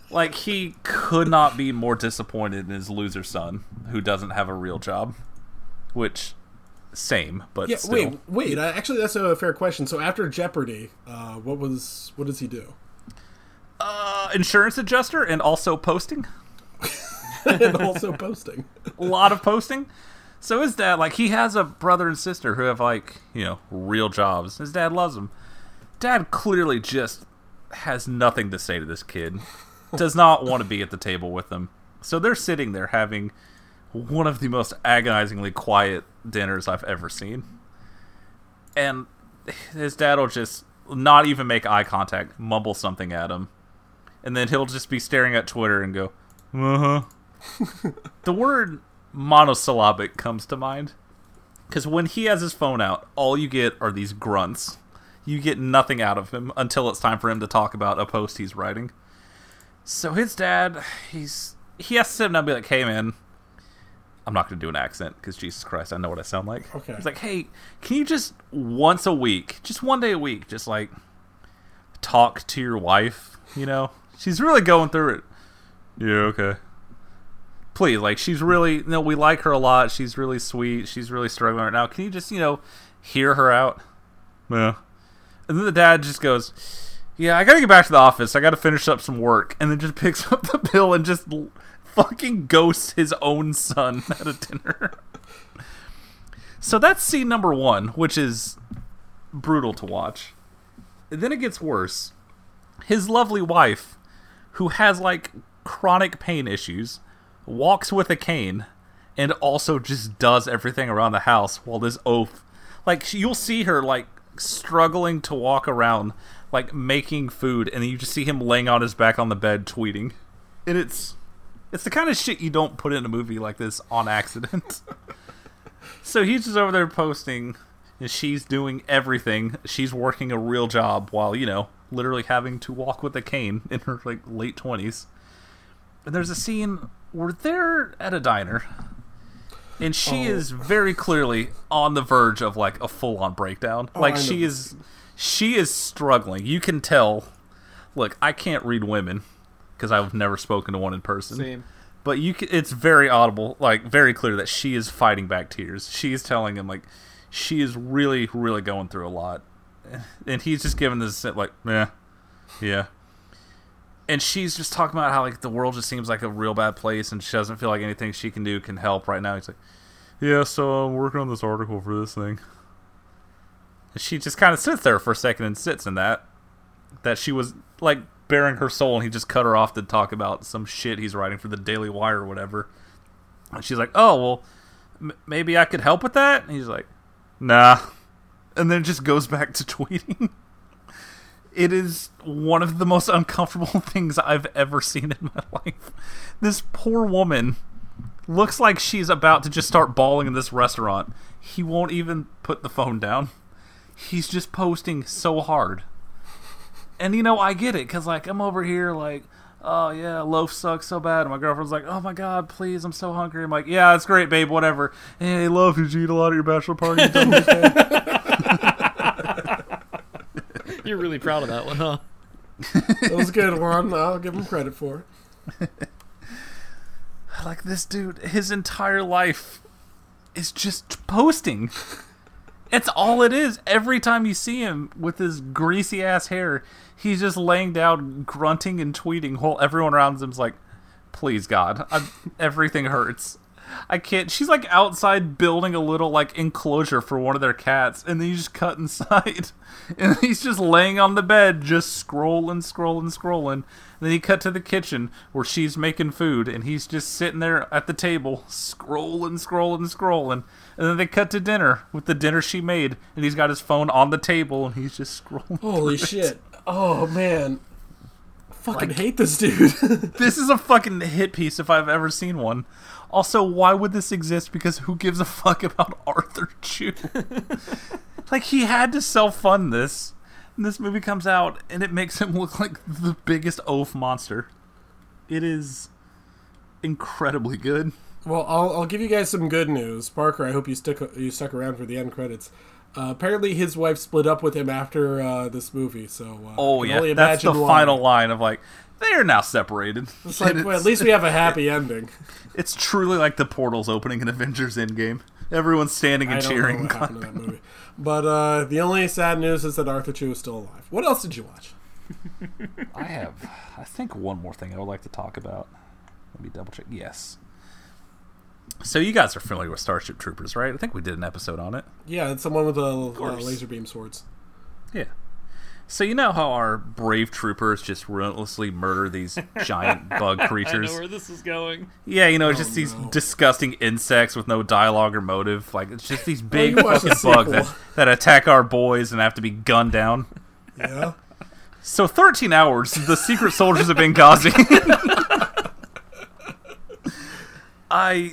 like he could not be more disappointed in his loser son, who doesn't have a real job. Which, same, but Yeah, still. wait, wait. Uh, actually, that's a fair question. So after Jeopardy, uh, what was what does he do? Uh, insurance adjuster and also posting. and also posting. a lot of posting. So his dad, like, he has a brother and sister who have like, you know, real jobs. His dad loves him. Dad clearly just has nothing to say to this kid. Does not want to be at the table with them. So they're sitting there having one of the most agonizingly quiet dinners I've ever seen. And his dad will just not even make eye contact, mumble something at him. And then he'll just be staring at Twitter and go, uh huh. the word monosyllabic comes to mind. Because when he has his phone out, all you get are these grunts. You get nothing out of him until it's time for him to talk about a post he's writing. So his dad, he's he has to sit down and be like, "Hey, man, I'm not going to do an accent because Jesus Christ, I know what I sound like." Okay. He's like, "Hey, can you just once a week, just one day a week, just like talk to your wife? You know, she's really going through it." Yeah. Okay please like she's really know we like her a lot. She's really sweet. She's really struggling right now. Can you just you know hear her out? Yeah. And then the dad just goes yeah i gotta get back to the office. I gotta finish up some work. And then just picks up the bill and just l- fucking ghosts his own son at a dinner. So that's scene number one which is brutal to watch. And then it gets worse. His lovely wife who has like chronic pain issues walks with a cane and also just does everything around the house while this oaf like you'll see her like struggling to walk around like making food and then you just see him laying on his back on the bed tweeting. And it's it's the kind of shit you don't put in a movie like this on accident. So he's just over there posting and she's doing everything. She's working a real job while you know literally having to walk with a cane in her like late 20s and there's a scene where they're at a diner. And she oh. is very clearly on the verge of like a full-on breakdown. Oh, like I she is she is struggling. You can tell. Look i can't read women because i've never spoken to one in person. Same. but you can, it's very audible like very clear that she is fighting back tears. She's telling him like she is really really going through a lot. And he's just giving this like yeah yeah and she's just talking about how like the world just seems like a real bad place and she doesn't feel like anything she can do can help right now. He's like yeah so i'm working on this article for this thing. And she just kind of sits there for a second and sits in that that she was like bearing her soul and he just cut her off to talk about some shit he's writing for the daily wire or whatever. And she's like oh well m- maybe i could help with that? And he's like nah. And then just goes back to tweeting it is one of the most uncomfortable things I've ever seen in my life. This poor woman looks like she's about to just start bawling in this restaurant. He won't even put the phone down. He's just posting so hard. And you know, I get it cuz like I'm over here like Oh yeah, loaf sucks so bad. And my girlfriend's like, "Oh my god, please, I'm so hungry." I'm like, "Yeah, it's great, babe. Whatever." Hey, love, did you eat a lot at your bachelor party? You done this You're really proud of that one, huh? That was a good one. I'll give him credit for it. like this dude his entire life is just posting it's all it is every time you see him with his greasy ass hair he's just laying down grunting and tweeting while everyone around him's like please god i everything hurts i can't she's like outside building a little like enclosure for one of their cats and then you just cut inside and he's just laying on the bed just scrolling scrolling scrolling and then he cut to the kitchen where she's making food and he's just sitting there at the table scrolling scrolling scrolling and then they cut to dinner with the dinner she made and he's got his phone on the table and he's just scrolling Holy through it. shit. Oh, man. I fucking hate this dude. this is a fucking hit piece if I've ever seen one. Also, why would this exist? Because who gives a fuck about Arthur Chu? like he had to self fund this. And this movie comes out and it makes him look like the biggest oaf monster. It is incredibly good. Well, I'll, I'll give you guys some good news, Parker. I hope you stuck you stuck around for the end credits. Uh, apparently, his wife split up with him after uh, this movie. So, uh, Oh yeah, only that's the why. final line of like they are now separated. It's like, And well, at least we have a happy ending. it's truly like the portals opening in Avengers Endgame. Everyone's standing I and don't know cheering. what happened to that movie. But uh, the only sad news is that Arthur Chu is still alive. What else did you watch? I have, I think, one more thing I would like to talk about. Let me double check. Yes. So you guys are familiar with Starship Troopers, right? I think we did an episode on it. Yeah, it's someone with the uh, laser beam swords. Yeah. So you know how our brave troopers just relentlessly murder these giant bug creatures? Where this is going. Yeah, you know, it's just Oh, these no. disgusting insects with no dialogue or motive. Like it's just these big you fucking bugs that, that attack our boys and have to be gunned down. Yeah. So 13 hours, the secret soldiers of Benghazi. I.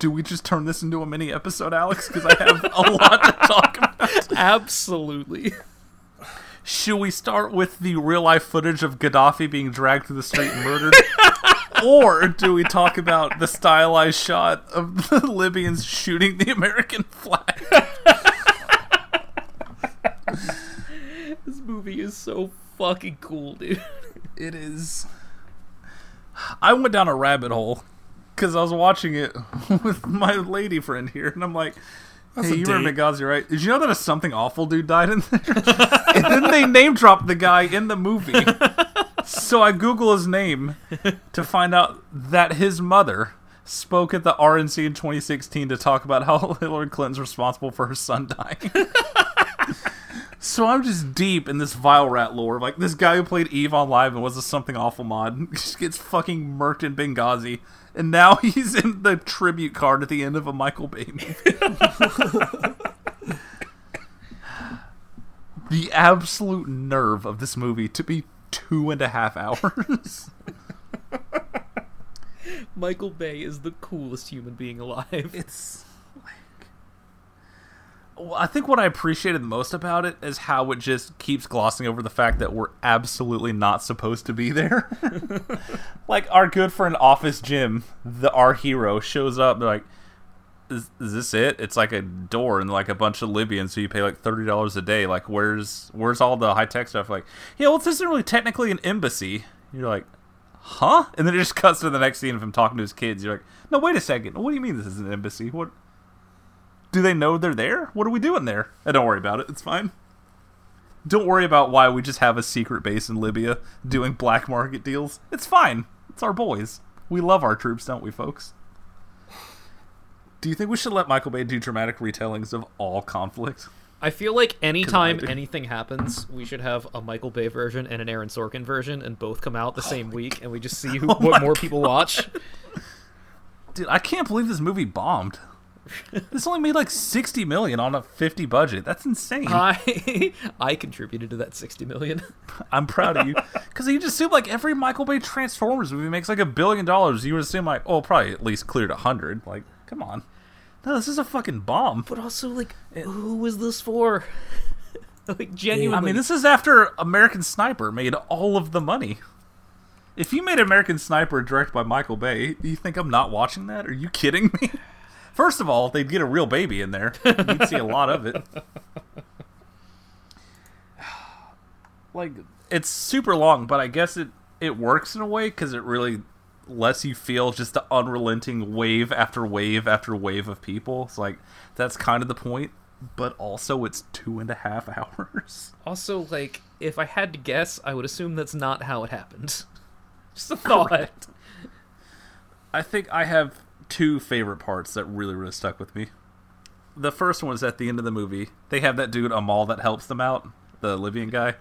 Do we just turn this into a mini episode, Alex? Because I have a lot to talk about. Absolutely. Should we start with the real life footage of Gaddafi being dragged through the street and murdered? or do we talk about the stylized shot of the Libyans shooting the American flag? This movie is so fucking cool, dude. It is. I went down a rabbit hole because I was watching it with my lady friend here, and I'm like, "Hey, a you remember date. Benghazi, right? Did you know that a something awful dude died in there?" and then they name dropped the guy in the movie. so I Google his name to find out that his mother spoke at the RNC in 2016 to talk about how Hillary Clinton's responsible for her son dying. So I'm just deep in this vile rat lore. Like this guy who played EVE Online and was a something awful mod just gets fucking murked in Benghazi, and now he's in the tribute card at the end of a Michael Bay movie. the absolute nerve of this movie to be two and a half hours. Michael Bay is the coolest human being alive. it's I think what I appreciated most about it is how it just keeps glossing over the fact that we're absolutely not supposed to be there. like our good friend Office Jim, the our hero, shows up. Like, is, "Is this it?" It's like a door and like a bunch of Libyans, so you pay like thirty dollars a day. Like, where's where's all the high tech stuff? Like, yeah, well, this isn't really technically an embassy. You're like, huh? And then it just cuts to the next scene of him talking to his kids. You're like, no, wait a second. What do you mean this is an embassy? What? Do they know they're there? What are we doing there? And don't worry about it. It's fine. Don't worry about why we just have a secret base in Libya doing black market deals. It's fine. It's our boys. We love our troops, don't we, folks? Do you think we should let Michael Bay do dramatic retellings of all conflict? I feel like anytime anything happens, we should have a Michael Bay version and an Aaron Sorkin version, and both come out the oh same week, and we just see who, oh what more people watch. Dude, I can't believe this movie bombed. this only made like 60 million on a 50 budget. That's insane. I I contributed to that sixty million. I'm proud of you. Because you just assume like every Michael Bay Transformers movie makes like a billion dollars. You would assume like, oh, probably at least cleared a hundred. Like, come on. No, this is a fucking bomb. But also, like, who was this for? like, genuinely. I mean, this is after American Sniper made all of the money. If you made American Sniper directed by Michael Bay, do you think I'm not watching that? Are you kidding me? First of all, they'd get a real baby in there. You'd see a lot of it. Like, it's super long, but I guess it, it works in a way because it really lets you feel just the unrelenting wave after wave after wave of people. It's like, that's kind of the point, but also it's two and a half hours. also like, if I had to guess, I would assume that's not how it happened. Just a thought. I think I have two favorite parts that really, really stuck with me. The first one is at the end of the movie. They have that dude Amal that helps them out, the Libyan guy.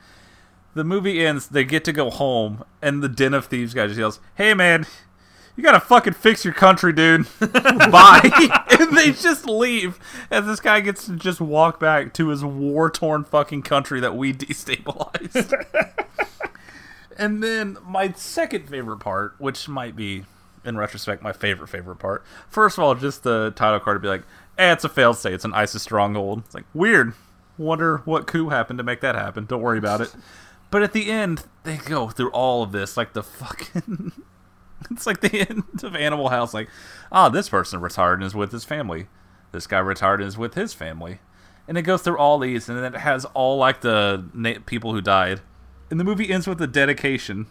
The movie ends, they get to go home, and the Den of Thieves guy just yells, Hey man, you gotta fucking fix your country, dude. Bye. and they just leave. And this guy gets to just walk back to his war torn fucking country that we destabilized. And then my second favorite part, which might be, in retrospect, my favorite favorite part. First of all, just the title card to be like, "Eh, it's a failed state. It's an ISIS stronghold." It's like weird. Wonder what coup happened to make that happen. Don't worry about it. But at the end, they go through all of this, like the fucking. it's like the end of Animal House. Like, ah, this person retired and is with his family. This guy retired and is with his family. And it goes through all these, and then it has all like the na- people who died. And the movie ends with a dedication,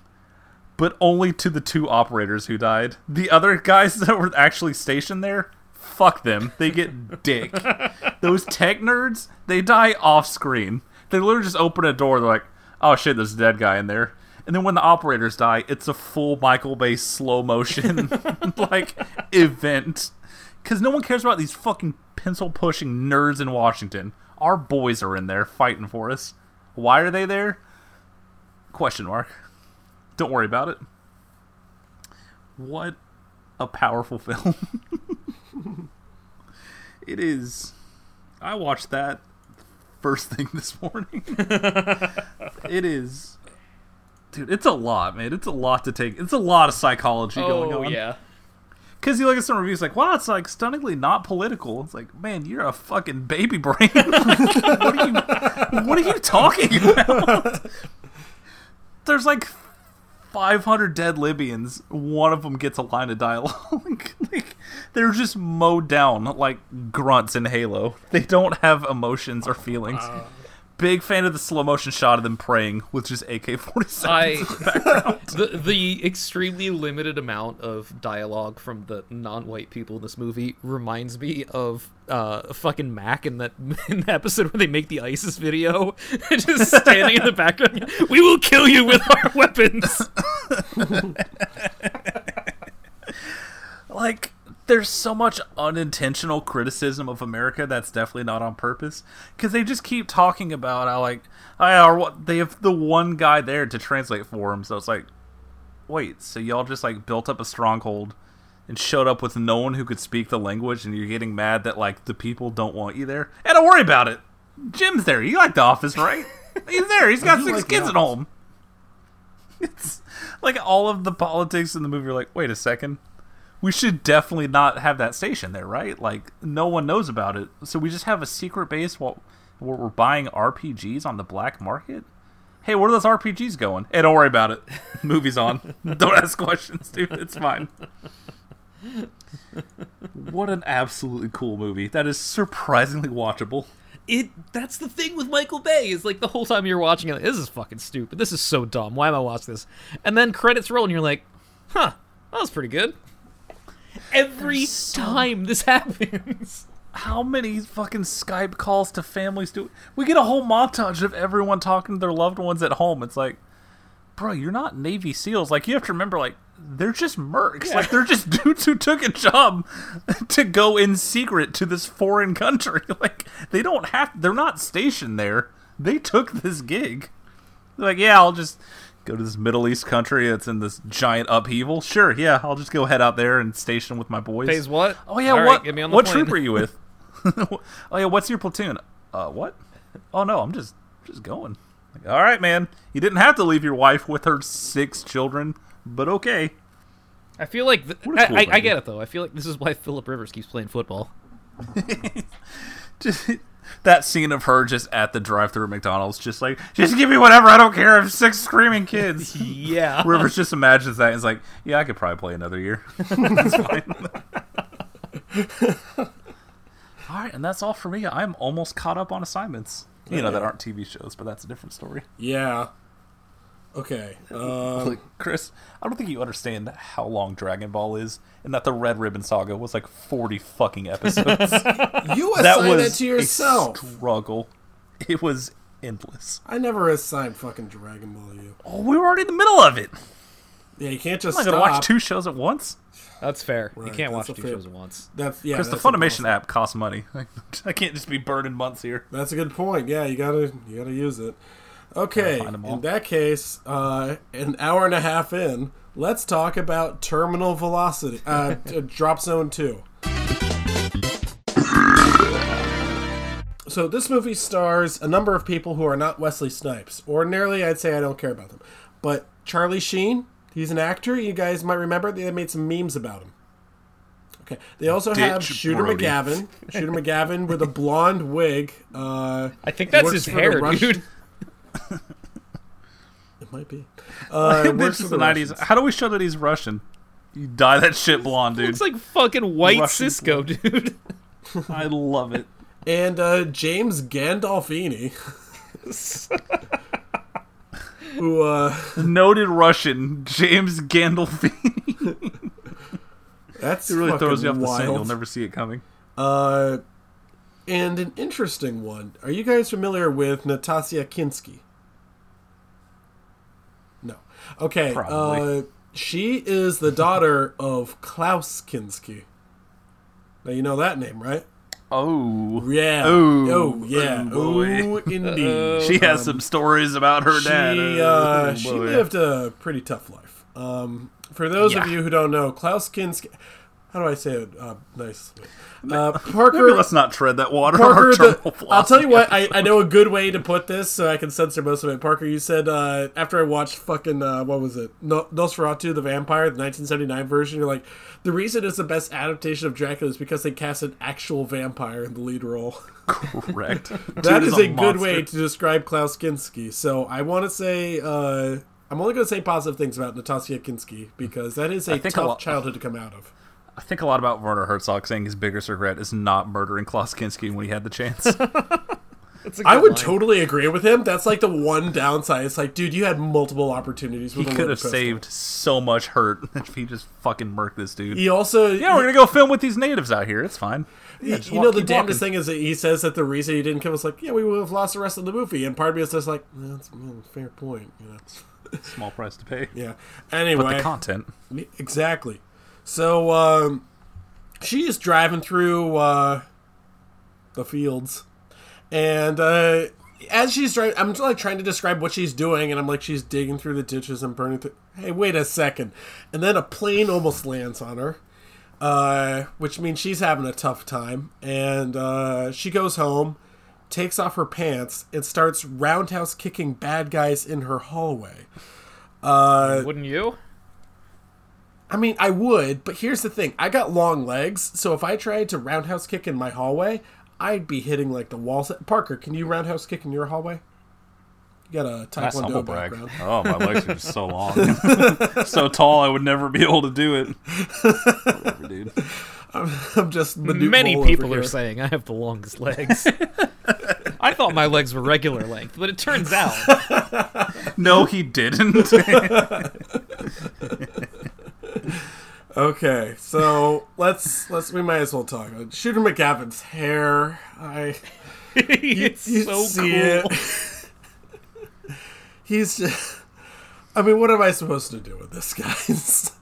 but only to the two operators who died. The other guys that were actually stationed there, fuck them. They get dick. Those tech nerds, they die off screen. They literally just open a door. They're like, "Oh shit, there's a dead guy in there," And then when the operators die, it's a full Michael Bay slow motion like event. Because no one cares about these fucking pencil pushing nerds in Washington. Our boys are in there fighting for us. Why are they there? Question mark. Don't worry about it. What a powerful film. it is. I watched that first thing this morning. it is. Dude, it's a lot, man. It's a lot to take. It's a lot of psychology going oh, on. Oh yeah. Because you look at some reviews like, wow, it's like stunningly not political. It's like, man, you're a fucking baby brain. what are you what are you talking about? There's like 500 dead Libyans. One of them gets a line of dialogue. like, they're just mowed down like grunts in Halo. They don't have emotions or feelings. Big fan of the slow motion shot of them praying with just AK 47. The the extremely limited amount of dialogue from the non-white people in this movie reminds me of uh fucking Mac in that in the episode where they make the ISIS video, just standing in the background. We will kill you with our weapons. like there's so much unintentional criticism of America that's definitely not on purpose because they just keep talking about how like oh, I are what they have the one guy there to translate for him. so it's like wait so y'all just like built up a stronghold and showed up with no one who could speak the language and you're getting mad that like the people don't want you there? And don't worry about it. Jim's there. You like the office right? He's there. He's got six like kids at home. It's like all of the politics in the movie are like wait a second we should definitely not have that station there, right? Like no one knows about it, so we just have a secret base while where we're buying RPGs on the black market. Hey, where are those RPGs going? Hey, don't worry about it. Movie's on. don't ask questions, dude. It's fine. what an absolutely cool movie. That is surprisingly watchable. It that's the thing with Michael Bay is like the whole time you're watching it, this is fucking stupid. This is so dumb. Why am I watching this? And then credits roll and you're like, huh, that was pretty good. Every time this happens. How many fucking Skype calls to families do we get a whole montage of everyone talking to their loved ones at home? It's like, bro, you're not Navy SEALs. Like you have to remember, like they're just mercs. Like they're just dudes who took a job to go in secret to this foreign country. Like they don't have. They're not stationed there. They took this gig. They're like, yeah, I'll just go to this Middle East country that's in this giant upheaval. Sure, yeah, I'll just go head out there and station with my boys. Pays what? Oh yeah, All right, what get me on the what plane. troop are you with? oh yeah, what's your platoon? Uh, what? Oh no, I'm just just going. Like, all right, man. You didn't have to leave your wife with her six children, but okay. I feel like th- I, cool I, I movie. get it though. I feel like this is why Philip Rivers keeps playing football. Just that scene of her just at the drive-through at McDonald's, just like, just give me whatever. I don't care. I have six screaming kids. Yeah. Rivers just imagines that and is like, yeah, I could probably play another year. that's fine. all right, and that's all for me. I'm almost caught up on assignments. You know that aren't TV shows, but that's a different story. Yeah. Okay. Um, Like, Chris, I don't think you understand how long Dragon Ball is, and that the Red Ribbon Saga was like 40 fucking episodes. you that assign was it to yourself. a struggle. It was endless. I never assigned fucking Dragon Ball to you. Oh, we were already in the middle of it. Yeah, you can't just I'm not stop. gonna watch two shows at once. That's fair. Right, you can't that's watch two fair- shows at once. That's yeah. Because the Funimation impossible. app costs money. I can't just be burning months here. That's a good point. Yeah, you gotta you gotta use it. Okay, find 'em all. in that case, uh, an hour and a half in, let's talk about Terminal Velocity, uh, Drop Zone Two. So this movie stars a number of people who are not Wesley Snipes. Ordinarily, I'd say I don't care about them, but Charlie Sheen, he's an actor. You guys might remember they made some memes about him. Okay. They also have Shooter Brody. McGavin. Shooter McGavin with a blonde wig. Uh, I think that's his hair, Russian- dude. It might be. Uh, this works is the the 90s. How do we show that he's Russian? You dye that shit blonde, dude. Looks like fucking white Russian Sisqo, dude. I love it. And uh, James Gandolfini, who uh, Noted Russian James Gandolfini. that's It really throws you off the wild. scent. You'll never see it coming. Uh, and an interesting one. Are you guys familiar with Natasha Kinski? No. Okay. Probably. Uh, she is the daughter of Klaus Kinski. Now you know that name, right? Oh. Yeah. Ooh. Oh, yeah. Oh. Oh, indeed. She has some stories about her dad. She, Oh, uh, she lived a pretty tough life. Um, for those of you who don't know, Klaus Kinski. How do I say it? Uh, nice. Uh, Maybe Parker. let's not tread that water. Parker, the, I'll tell you what. I. I know a good way to put this, so I can censor most of it. Parker, you said uh, after I watched fucking uh, what was it, no, Nosferatu the Vampire, the 1979 version. You're like, the reason it's the best adaptation of Dracula is because they cast an actual vampire in the lead role. correct. That Dude is a, good way to describe Klaus Kinski. So I want to say, uh, I'm only going to say positive things about Natasha Kinski because that is a think a tough lot- childhood to come out of. I think a lot about Werner Herzog saying his biggest regret is not murdering Klaus Kinski when he had the chance. That's a I good would line. totally agree with him. That's like the one downside. It's like, dude, you had multiple opportunities. he With a could have pistol. saved so much hurt if he just fucking murked this dude. He also, Yeah, we're gonna go film with these natives out here. It's fine. Yeah, just you walk- know, the keep damnedest walking. thing is that he says that the reason he didn't kill us, like, yeah, we would have lost the rest of the movie. And part of me is just like, that's a fair point. You know? Small price to pay. Yeah. But Anyway, the content. exactly. So um, she is driving through uh, the fields, and uh, as she's driving, I'm like trying to describe what she's doing, and I'm like, she's digging through the ditches and burning through. Hey, wait a second! And then a plane almost lands on her, uh, which means she's having a tough time, and uh, she goes home. Takes off her pants and starts roundhouse kicking bad guys in her hallway. Wouldn't you? I mean, I would, but here's the thing. I got long legs, so if I tried to roundhouse kick in my hallway, I'd be hitting like the walls. Parker, can you roundhouse kick in your hallway? You got a That's taekwondo humble brag. background. Oh, my legs are just so long, so tall. I would never be able to do it. Whatever, dude. I'm just Manute Many Mole over people are saying I have the longest legs. I thought my legs were regular length, but it turns out No, he didn't. Okay, so let's let's we might as well talk. Shooter McGavin's hair. I it's you so see cool. it. He's just. I mean, what am I supposed to do with this, guys?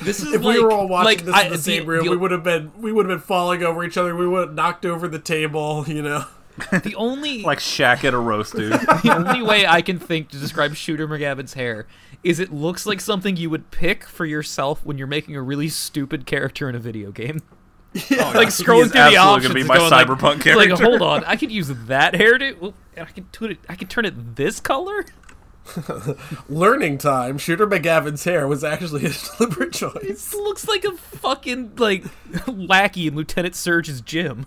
This is if like, we were all watching like, this I- in the same the, room, the, we would have been we would have been falling over each other. We would have knocked over the table. You know. the only like Shaq at a roast, dude. the only way I can think to describe Shooter McGavin's hair is it looks like something you would pick for yourself when you're making a really stupid character in a video game. Oh, like scrolling through the options, gonna be my going like- cyberpunk Like, character. hold on, I could use that hairdo. Well, and I could turn it. I could turn it this color. Learning time. Shooter McGavin's hair was actually a deliberate choice. This looks like a fucking like lackey in Lieutenant Surge's gym.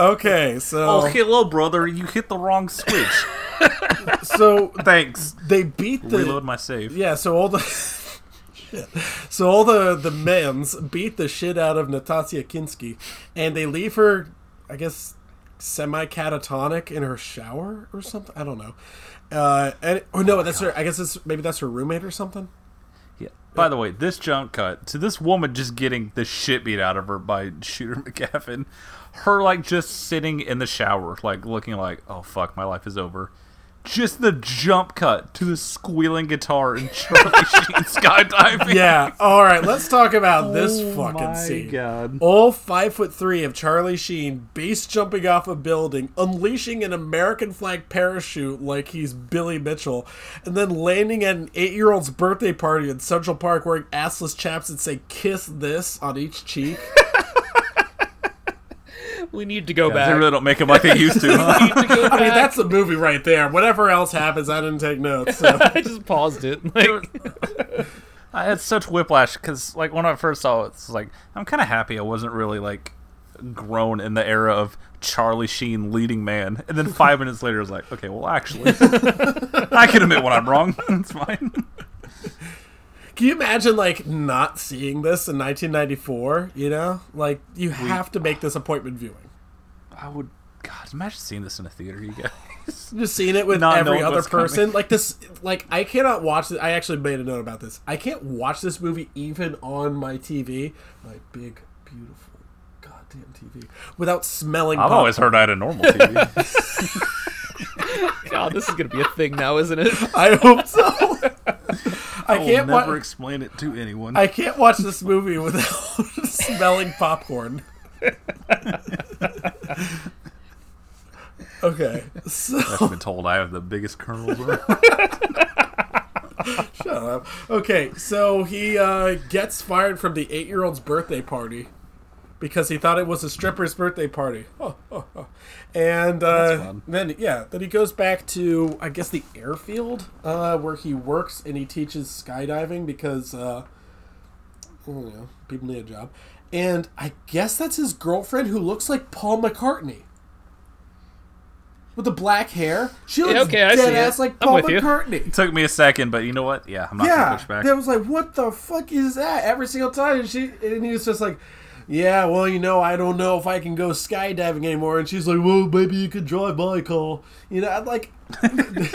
Okay, so Oh, hello, brother. You hit the wrong switch. so Thanks. they beat the Reload my save. yeah. So all the Shit. so all the the men's beat the shit out of Natasha Kinski, and they leave her, I guess, semi catatonic in her shower or something. I don't know. Uh, and oh no, that's her. I guess it's maybe that's her roommate or something. Yeah. By the way, this jump cut to this woman just getting the shit beat out of her by Shooter McGavin. Her like just sitting in the shower, like looking like, oh fuck, my life is over. Just the jump cut to the squealing guitar and Charlie Sheen skydiving. Yeah. All right. Let's talk about this Oh fucking my scene. God. All five foot three of Charlie Sheen base jumping off a building, unleashing an American flag parachute like he's Billy Mitchell, and then landing at an eight year old's birthday party in Central Park wearing assless chaps that say "Kiss this" on each cheek. We need to go They back. They really don't make them like they used to. Huh? We need to go I mean, that's the movie right there. Whatever else happens, I didn't take notes. So. I just paused it. Like, I had such whiplash because, like, when I first saw it, it's like I'm kind of happy I wasn't really like grown in the era of Charlie Sheen leading man, and then five minutes later, I was like, okay, well, actually, I can admit when I'm wrong. It's fine. Can you imagine like not seeing this in 1994? You know, like you have to make this appointment viewing. I would, God, imagine seeing this in a theater, you guys. just seeing it with Not every other what's coming. person like this like i cannot watch it i actually made a note about this i can't watch this movie even on my tv my big beautiful goddamn tv without smelling I've pop- always heard I had a normal TV. God, this is gonna be a thing now, isn't it? I hope so. I I can't never wa- explain it to anyone. I can't watch this movie without smelling popcorn. okay, so I've been told I have the biggest kernels. around. shut up. Okay, so he uh, gets fired from the eight-year-old's birthday party because he thought it was a stripper's birthday party. Oh, oh, oh. And uh, then, yeah, then he goes back to I guess the airfield uh, where he works and he teaches skydiving because uh, I don't know, people need a job. And I guess that's his girlfriend who looks like Paul McCartney. With the black hair. She looks Yeah, okay, I see dead it. ass like Paul with you. McCartney. Took me a second, but you know what? Yeah, I'm not gonna Yeah. push back. That was like, what the fuck is that? Every single time. And, she, and he was just like, yeah, well, you know, I don't know if I can go skydiving anymore. And she's like, well, maybe you could drive my car. You know, I'd like,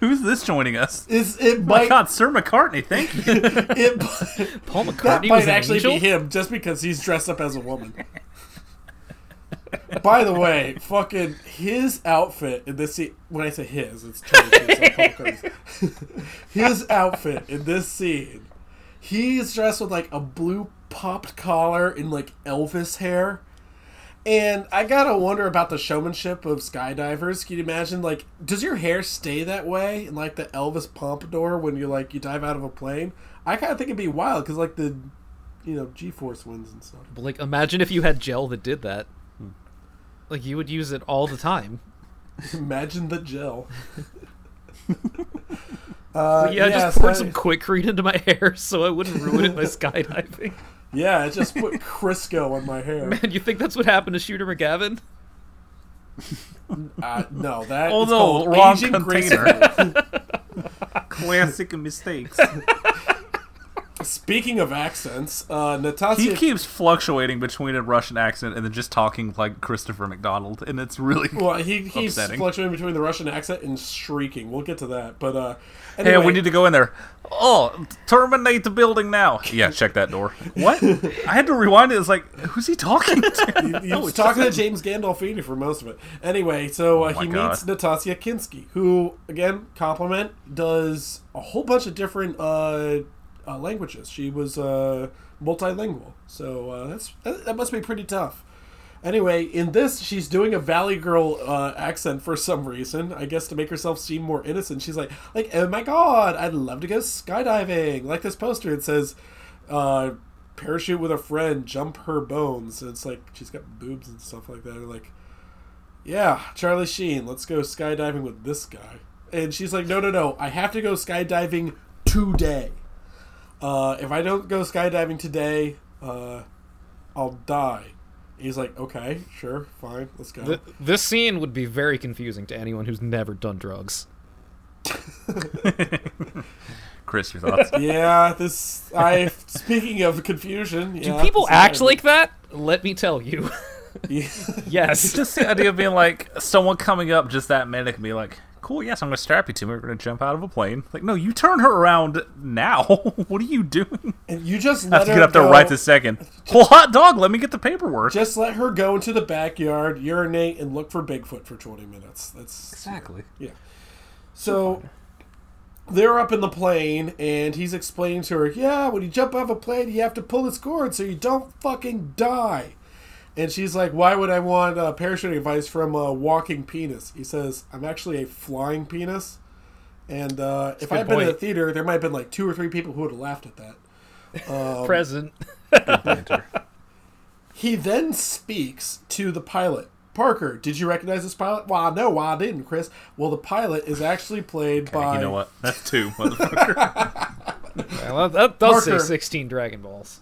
Who's this joining us? is it Oh my might, God, Sir McCartney, thank you. it, Paul that McCartney was might an actually angel. be him just because he's dressed up as a woman. By the way, fucking his outfit in this scene. When I say his, it's Charlie Paul His outfit in this scene, He's dressed with like a blue popped collar and like Elvis hair. And I gotta wonder about the showmanship of skydivers. Can you imagine, like, does your hair stay that way in like the Elvis pompadour when you like you dive out of a plane? I kind of think it'd be wild because like the, you know, G-force winds and stuff. But, like, imagine if you had gel that did that. Like, you would use it all the time. Imagine the gel. uh, yeah, I yes, just poured I- some Quikrete into my hair so I wouldn't ruin it by skydiving. Yeah, I just put Crisco on my hair. Man, you think that's what happened to Shooter McGavin? Uh, no, that Oh, is no, called wrong aging container. Classic mistakes. Speaking of accents, uh, Natasha. He keeps fluctuating between a Russian accent and then just talking like Christopher McDonald, and it's really. well, he he's upsetting. fluctuating between the Russian accent and shrieking. We'll get to that, but uh, Hey, we need to go in there. Oh, terminate the building now. Yeah, check that door. What? I had to rewind it. It's like, who's he talking to? He was talking to James Gandolfini for most of it. Anyway, so uh, Oh he God. meets Natasha Kinski, who, again, compliment, does a whole bunch of different uh, uh, languages. She was uh, multilingual, so uh, that's that, must be pretty tough. Anyway, in this, she's doing a Valley Girl uh, accent for some reason. I guess to make herself seem more innocent. She's like, like, oh my god, I'd love to go skydiving. Like this poster, it says, uh, parachute with a friend, jump her bones. And it's like she's got boobs and stuff like that. And like, yeah, Charlie Sheen, let's go skydiving with this guy. And she's like, no, no, no, I have to go skydiving today. Uh, if I don't go skydiving today, uh, I'll die. He's like, okay, sure, fine, let's go. Th- this scene would be very confusing to anyone who's never done drugs. Chris, your thoughts? yeah, this. I. Speaking of confusion, Do people act gotta like that? Let me tell you. be- yes. just the idea of being like someone coming up just that minute and be like, "Cool, yes, I'm gonna strap you to me. We're gonna jump out of a plane." Like, no, you turn her around now. what are you doing? and you just I let have to get up there right this second. Well, hot dog, let me get the paperwork. Just let her go into the backyard, urinate, and look for Bigfoot for 20 minutes. That's exactly. Yeah. So they're up in the plane, and he's explaining to her, yeah, when you jump off a plane, you have to pull this cord so you don't fucking die. And she's like, why would I want uh, parachuting advice from a walking penis? He says, I'm actually a flying penis. And uh, if I'd been in the theater, there might have been like two or three people who would have laughed at that. Present. He then speaks to the pilot. Parker, did you recognize this pilot? Well, no, well, I didn't, Chris. Well, the pilot is actually played by. You know what? That's two, motherfucker. Well, that does Parker. say 16 Dragon Balls.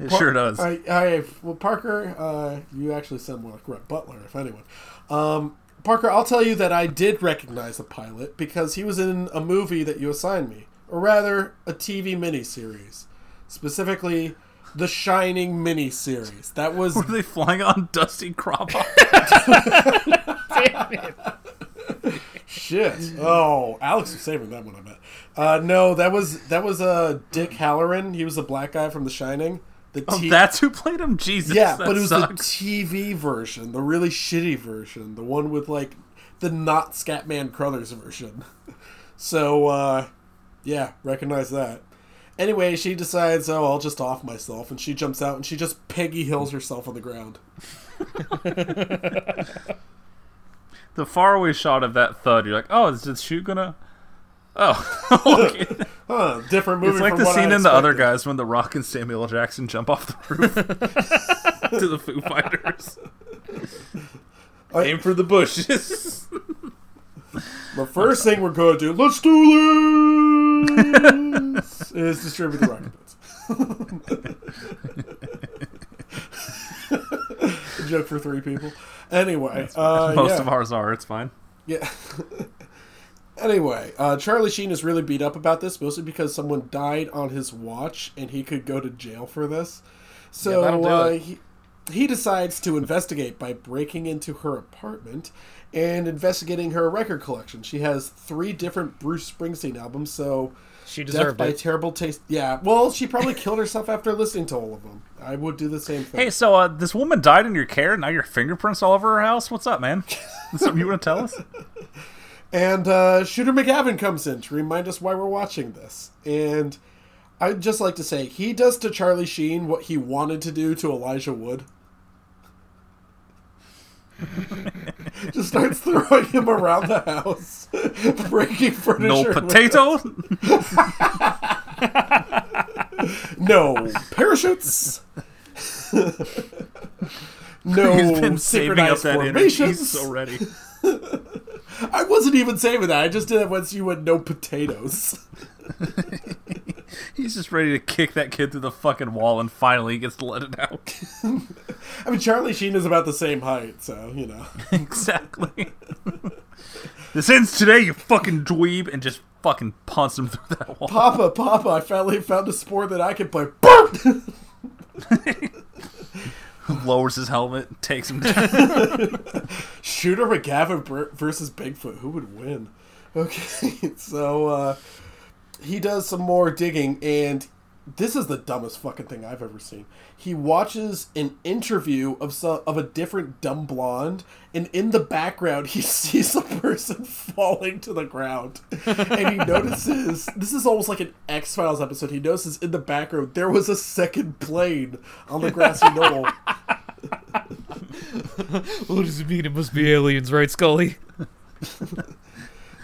It sure does. I, I, well, Parker, uh, you actually sound more like Rhett Butler, if anyone. Um, Parker, I'll tell you that I did recognize the pilot because he was in a movie that you assigned me, or rather, a TV miniseries, specifically the Shining miniseries. That was Were they flying on Dusty Crophopper? shit. Oh, Alex was saving that one. I bet. Uh, no, that was that was uh, Dick Hallorann. He was the black guy from The Shining. The oh, T- that's who played him. Jesus, Yeah, but it was sucks. the TV version, the really shitty version, the one with like the not Scatman Crothers version. So, uh, yeah, recognize that. Anyway, she decides, oh, I'll just off myself, and she jumps out and she just Peggy Hills herself on the ground. The faraway shot of that thud, you're like, oh, is this shoot gonna? Oh, okay. Huh, different movie. it's like the I scene in the other guys when The Rock and Samuel Jackson jump off the roof to the Foo Fighters. I- Aim for the bushes. The first thing we're going to do, let's do this, is distribute the rocket boots. A joke for three people. Anyway, uh, Most yeah. of ours are. It's fine. Yeah. Anyway, uh, Charlie Sheen is really beat up about this, mostly because someone died on his watch and he could go to jail for this. So Yeah, uh, he, he decides to investigate by breaking into her apartment and investigating her record collection. She has three different Bruce Springsteen albums, so She Death deserved by it. Terrible Taste. Yeah, well, she probably killed herself after listening to all of them. I would do the same thing. Hey, so uh, this woman died in your care. And now your fingerprints all over her house. What's up, man? Something you want to tell us? And uh, Shooter McGavin comes in to remind us why we're watching this. And I'd just like to say, he does to Charlie Sheen what he wanted to do to Elijah Wood. just starts throwing him around the house, breaking furniture. No potato. No parachutes. no He's been saving up that energy. formations. He's so ready. I wasn't even saying that. I just did it once you went no potatoes. He's just ready to kick that kid through the fucking wall, and finally he gets to let it out. I mean, Charlie Sheen is about the same height, so you know. exactly. this ends today, you fucking dweeb, and just fucking punts him through that wall. Papa, Papa, I finally found a sport that I can play. Lowers his helmet, takes him down. Shooter McGavin versus Bigfoot. Who would win? Okay, so uh, he does some more digging, and this is the dumbest fucking thing I've ever seen. He watches an interview of some, of a different dumb blonde, and in the background he sees a person falling to the ground, and he notices this is almost like an X Files episode. He notices in the background there was a second plane on the grassy knoll. What does it mean? It must be aliens, right, Scully?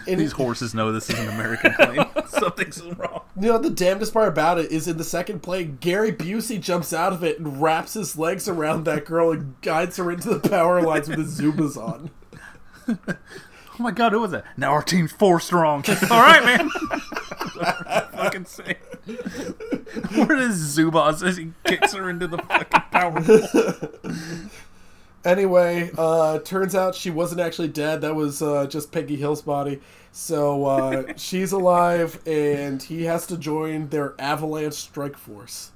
And These horses know this is an American plane. Something's wrong. You know, the damnedest part about it is in the second play, Gary Busey jumps out of it and wraps his legs around that girl and guides her into the power lines with his Zubaz on. Oh my god, who was that? Now our team's four strong. All right, man. fucking say. Where is Zubaz as he kicks her into the fucking power pole? Anyway, uh, turns out she wasn't actually dead. That was uh, just Peggy Hill's body. So uh, she's alive, and he has to join their Avalanche Strike Force.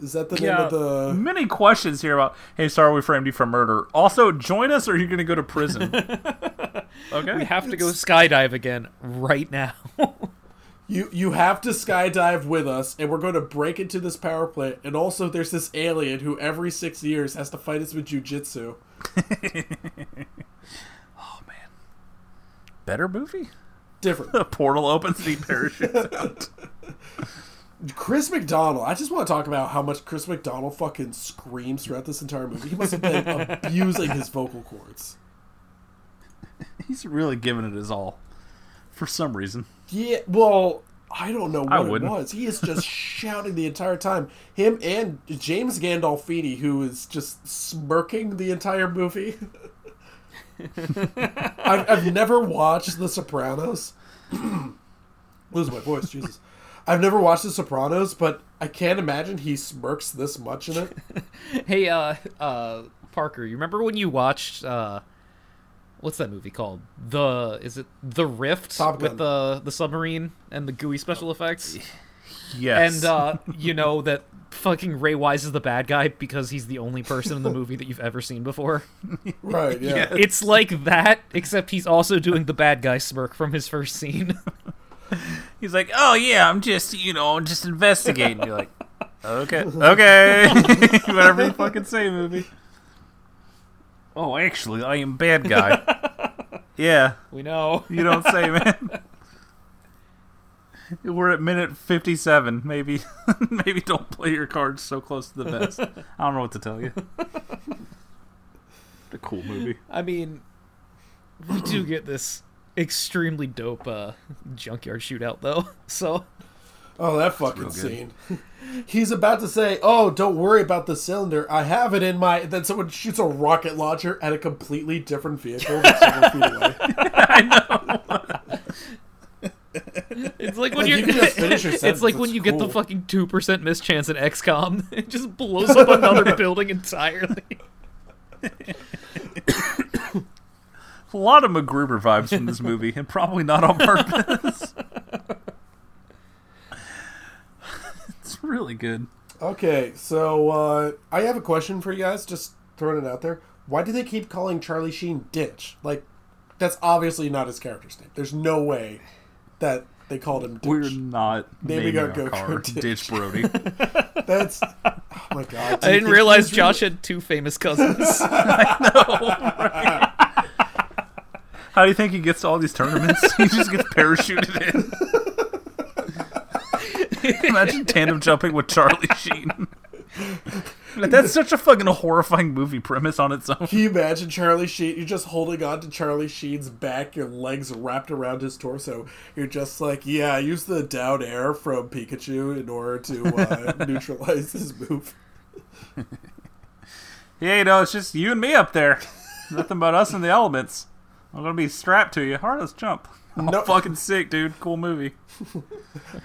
Is that the name of the? many questions here about. Hey, sorry, we framed you for murder. Also, join us, or you're you going to go to prison? okay. We have to go skydive again right now. You you have to skydive with us, and we're going to break into this power plant. And also, there's this alien who every six years has to fight us with jujitsu. Oh man better movie. Different. The portal opens and he parachutes out. Chris McDonald. I just want to talk about how much Chris McDonald fucking screams throughout this entire movie. He must have been abusing his vocal cords. He's really giving it his all. For some reason. Yeah, well, I don't know what it was. He is just shouting the entire time. Him and James Gandolfini, who is just smirking the entire movie. I've, I've never watched The Sopranos. Lose my voice, Jesus. I've never watched The Sopranos, but I can't imagine he smirks this much in it. hey, uh, uh, Parker, you remember when you watched, uh, what's that movie called? The, is it The Rift? Top Gun. With the, the submarine and the gooey special effects? Yes. And, uh, you know that fucking Ray Wise is the bad guy because he's the only person in the movie that you've ever seen before? Right, yeah. It's like that, except he's also doing the bad guy smirk from his first scene. He's like, oh yeah, I'm just, you know, I'm just investigating. You're like, okay, okay, whatever you fucking say, movie. Oh, actually, I am bad guy. Yeah, We know. you don't say, man. We're at minute fifty-seven. Maybe, maybe don't play your cards so close to the vest. I don't know what to tell you. The cool movie. I mean, we do get this extremely dope uh, junkyard shootout though. So Oh, that fucking scene. He's about to say, "Oh, don't worry about the cylinder. I have it in my." Then someone shoots a rocket launcher at a completely different vehicle that's several feet away. it's like when Like, you're. you can just finish your it's sentence, like when it's you get the cool. fucking two percent mischance in XCOM. It just blows up another building entirely. A lot of MacGruber vibes from this movie, and probably not on purpose. it's really good. Okay, so uh, I have a question for you guys. Just throwing it out there. Why do they keep calling Charlie Sheen Ditch? Like, that's obviously not his character's name. There's no way that they called him Ditch. We're not Naming naming our our go-kart car Ditch. Ditch Brodie. That's oh my god. Do I didn't realize he's Josh had two famous cousins. I know. How do you think he gets to all these tournaments? he just gets parachuted in. Imagine tandem jumping with Charlie Sheen. That's such a fucking horrifying movie premise on its own. Can you imagine Charlie Sheen? You're just holding on to Charlie Sheen's back, your legs wrapped around his torso. You're just like, yeah, use the down air from Pikachu in order to uh, neutralize his move. Yeah, you know, it's just you and me up there. Nothing but us and the elements. I'm gonna be strapped to you. Alright, let's jump. I'm No- fucking sick, dude. Cool movie.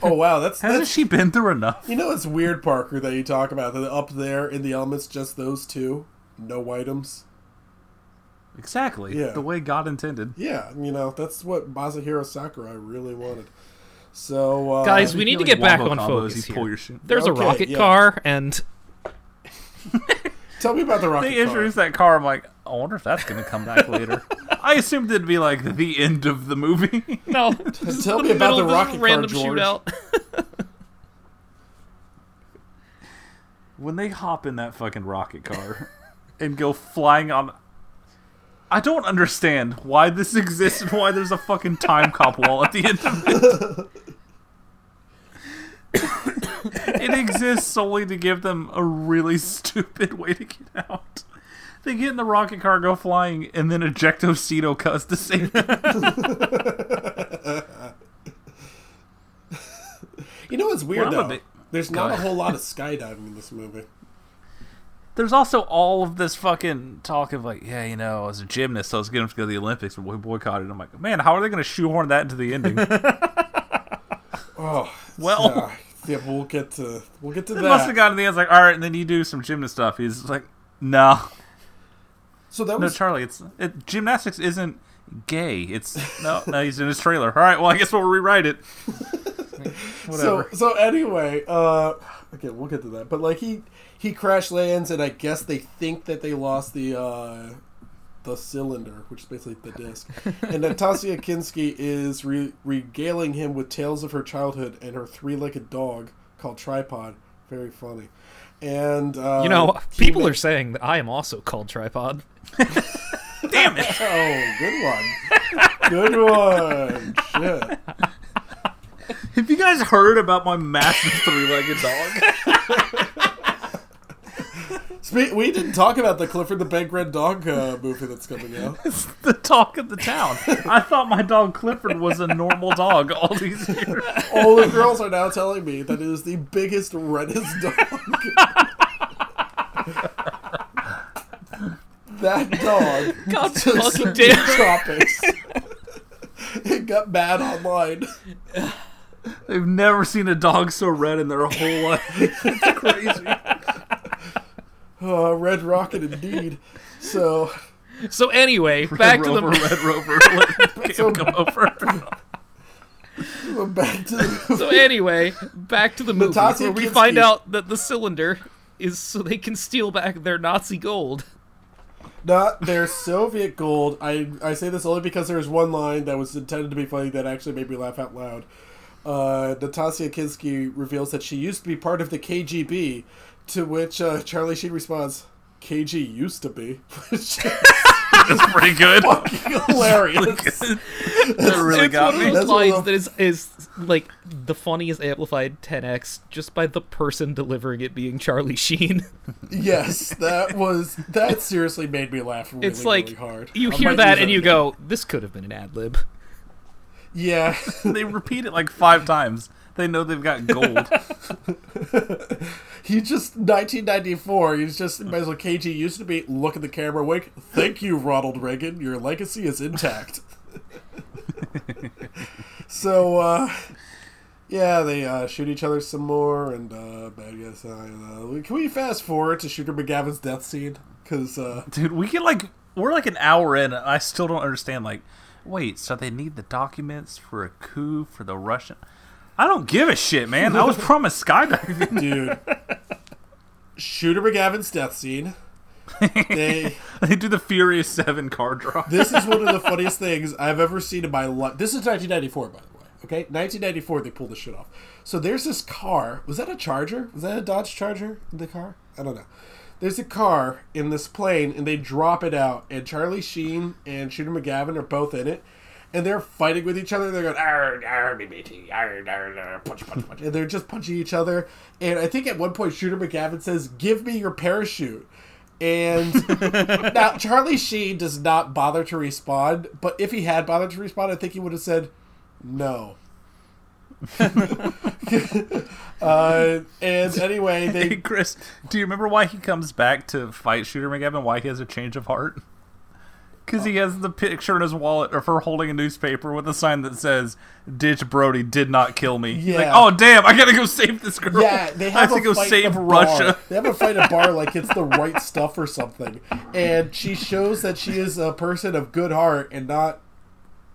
Oh wow, that's Hasn't that's she been through enough? you know it's weird, Parker, that you talk about that up there in the elements, just those two, no items. Exactly. Yeah. The way God intended. Yeah, you know that's what Masahiro Sakurai really wanted. So uh, Guys, we need to get back on combos, focus you pull here. your shit. There's a rocket yeah. car, and tell me about the rocket car. They car. introduced that car. I'm like, I wonder if that's gonna come back later. I assumed it'd be like the end of the movie. no, Tell me about the middle of this rocket car, random George. shootout. when they hop in that fucking rocket car and go flying on. I don't understand why this exists and why there's a fucking time cop wall at the end of it. it exists solely to give them a really stupid way to get out. They get in the rocket car, go flying, and then ejectocito cuz to save. You know what's weird Well, though? bit- There's not a whole lot of skydiving in this movie. There's also all of this fucking talk of like, yeah, you know, as a gymnast, I was going to go to the Olympics, but we boycotted. I'm like, man, how are they going to shoehorn that into the ending? Oh well, yeah, yeah, but we'll get to we'll get to it that. must have gotten to the end. It's like, all right, and then you do some gymnast stuff. He's like, no, so that was no, Charlie, it's it, gymnastics isn't gay. It's no, no, he's in his trailer. All right, well, I guess we'll rewrite it. so Whatever. so anyway. Uh, okay, we'll get to that. But like he he crash lands, and I guess they think that they lost the uh, the cylinder, which is basically the disc. and Natasha Kinski is re- regaling him with tales of her childhood and her three-legged dog called Tripod. Very funny. And uh, You know, people ma- are saying that I am also called tripod. Damn it! Oh, good one. Good one. Shit. Have you guys heard about my massive three-legged dog? We didn't talk about the Clifford the Big Red Dog uh, movie that's coming out. It's the talk of the town. I thought my dog Clifford was a normal dog all these years. All the girls are now telling me that it is the biggest, reddest dog. that dog fucking some damn. tropics. it got bad online. They've never seen a dog so red in their whole life. It's crazy. Uh, Red Rocket, indeed. So, So anyway, back Red to the Red Rover. Let So- come over. we're back to the so anyway, back to the movie Natasha where we Kinski. find out that the cylinder is so they can steal back their Nazi gold. not their Soviet gold. I I say this only because there's one line that was intended to be funny that actually made me laugh out loud. Uh, Natasha Kinski reveals that she used to be part of the KGB, to which uh, Charlie Sheen responds, "KG used to be," which is That's pretty good. Fucking hilarious. that really it's got one me. of those That's one of lines that is is like the funniest amplified 10x just by the person delivering it being Charlie Sheen. yes, that was that. Seriously made me laugh really, It's like really hard. you I hear that and you go, "This could have been an ad lib." yeah. They repeat it like five times. They know they've got gold. He just 1994. He's just as well KG used to be. Look at the camera, wink. Thank you, Ronald Reagan. Your legacy is intact. so, uh, yeah, they uh, shoot each other some more, and uh, bad guys. Uh, can we fast forward to Shooter McGavin's death scene? Because uh, Dude, we get like we're like an hour in and I still don't understand like wait, so they need the documents for a coup for the Russian I don't give a shit, man. I was promised skydiving. dude, Shooter McGavin's death scene. They they do the Furious 7 car drop. this is one of the funniest things I've ever seen in my life. This is 1994, by the way. Okay, 1994, they pulled this shit off. So there's this car. Was that a Charger? Was that a Dodge Charger in the car? I don't know. There's a car in this plane, and they drop it out, and Charlie Sheen and Shooter McGavin are both in it, and they're fighting with each other. They're going, arr, arr, me, matey, arr, arr, arr, punch, punch, punch. And they're just punching each other. And I think at one point, Shooter McGavin says, Give me your parachute. And now Charlie Sheen does not bother to respond, but if he had bothered to respond, I think he would have said no. uh, and anyway, Hey Chris, do you remember why he comes back to fight Shooter McGavin? Why he has a change of heart? Because he has the picture in his wallet of her holding a newspaper with a sign that says "Ditch Brodie did not kill me." He's like, Yeah. "Oh damn, I gotta go save this girl. yeah they I have have to go fight save a Russia." Bar. They have a fight at a bar like it's the right stuff or something, and she shows that she is a person of good heart and not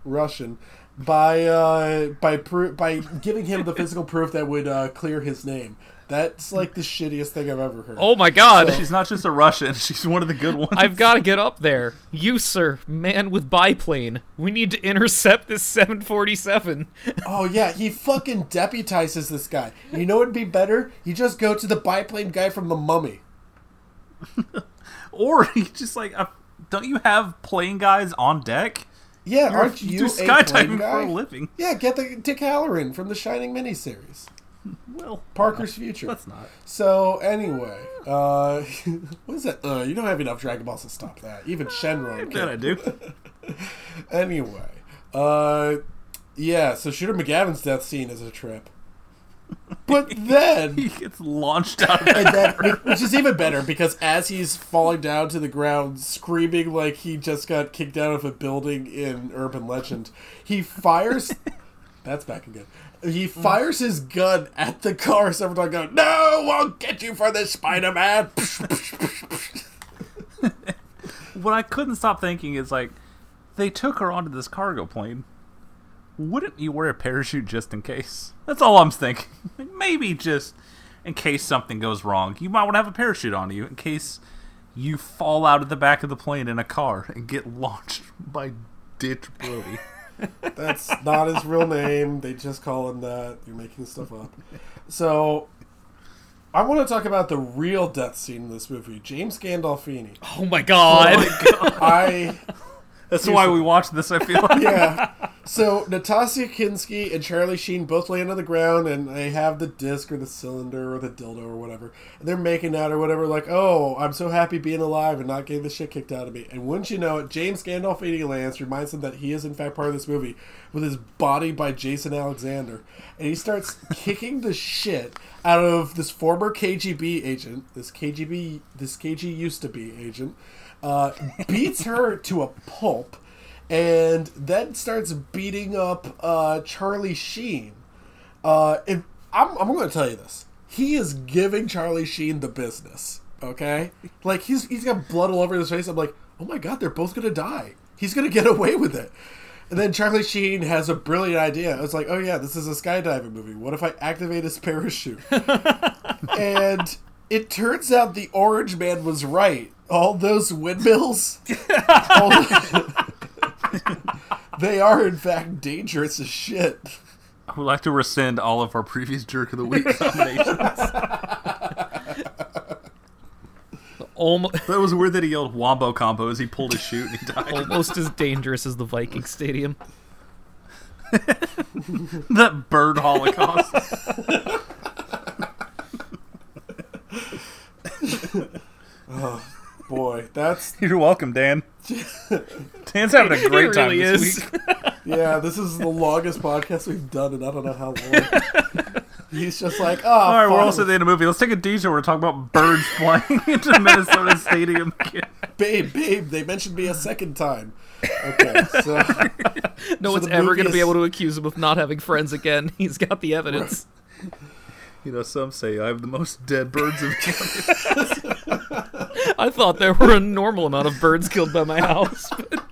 Russian by uh, by pro- by giving him the physical proof that would uh, clear his name. That's like the shittiest thing I've ever heard. Oh my god. She's not just a Russian; she's one of the good ones. I've got to get up there. You, sir, man with biplane. We need to intercept this 747. Oh yeah, he fucking deputizes this guy. You know what'd be better? You just go to the biplane guy from the Mummy. or he just like, uh, don't you have plane guys on deck? Yeah, You're- aren't you you do a skydiving plane for a living. Yeah, get the Dick Hallorann from the Shining miniseries. Well, Parker's Future. let's not. So anyway, uh, what is that? Uh, you don't have enough Dragon Balls to stop that. Even Shenron. That I do. Anyway, uh, yeah. So Shooter McGavin's death scene is a trip. But then He gets launched out then, which is even better because as he's falling down to the ground, screaming like he just got kicked out of a building in urban legend, he fires. that's back again. He fires his gun at the car several times, going, "No, I'll get you for this, Spider-Man!" what I couldn't stop thinking is like, they took her onto this cargo plane. Wouldn't you wear a parachute just in case? That's all I'm thinking. Maybe just in case something goes wrong, you might want to have a parachute on you in case you fall out of the back of the plane in a car and get launched by Ditch Brodie. That's not his real name. They just call him that. You're making stuff up. So, I want to talk about the real death scene in this movie. James Gandolfini. Oh my god. Oh I That's why we watched this. I feel like. yeah. So Natasha Kinski and Charlie Sheen both land on the ground, and they have the disc or the cylinder or the dildo or whatever. And they're making out or whatever, like, "Oh, I'm so happy being alive and not getting the shit kicked out of me." And wouldn't you know it, James Gandolfini lands reminds them that he is in fact part of this movie with his body by Jason Alexander, and he starts kicking the shit out of this former KGB agent, this KGB, this KG used to be agent, uh, beats her to a pulp and then starts beating up uh, Charlie Sheen. Uh, and I'm, I'm going to tell you this: he is giving Charlie Sheen the business. Okay, like he's he's got blood all over his face. I'm like, oh my god, they're both going to die. He's going to get away with it. And then Charlie Sheen has a brilliant idea. It's like, oh yeah, this is a skydiving movie. What if I activate his parachute? and it turns out the Orange Man was right. All those windmills, all- they are in fact dangerous as shit. I would like to rescind all of our previous Jerk of the Week nominations. Almost, That was weird that he yelled "Wombo combo" as he pulled his chute and he died. almost as dangerous as the Viking Stadium. that bird holocaust. Oh, Boy, that's You're welcome, Dan. Dan's having a great time really this is. week. yeah. This is the longest podcast we've done, and I don't know how long. He's just like, oh, All right, we're also at the end of the movie. Let's take a detour. We're talking about birds flying into Minnesota Stadium. babe, babe. They mentioned me a second time. Okay, so No So one's ever movie going to be able to accuse him of not having friends again. He's got the evidence. You know, some say I have the most dead birds of I thought there were a normal amount of birds killed by my house. but-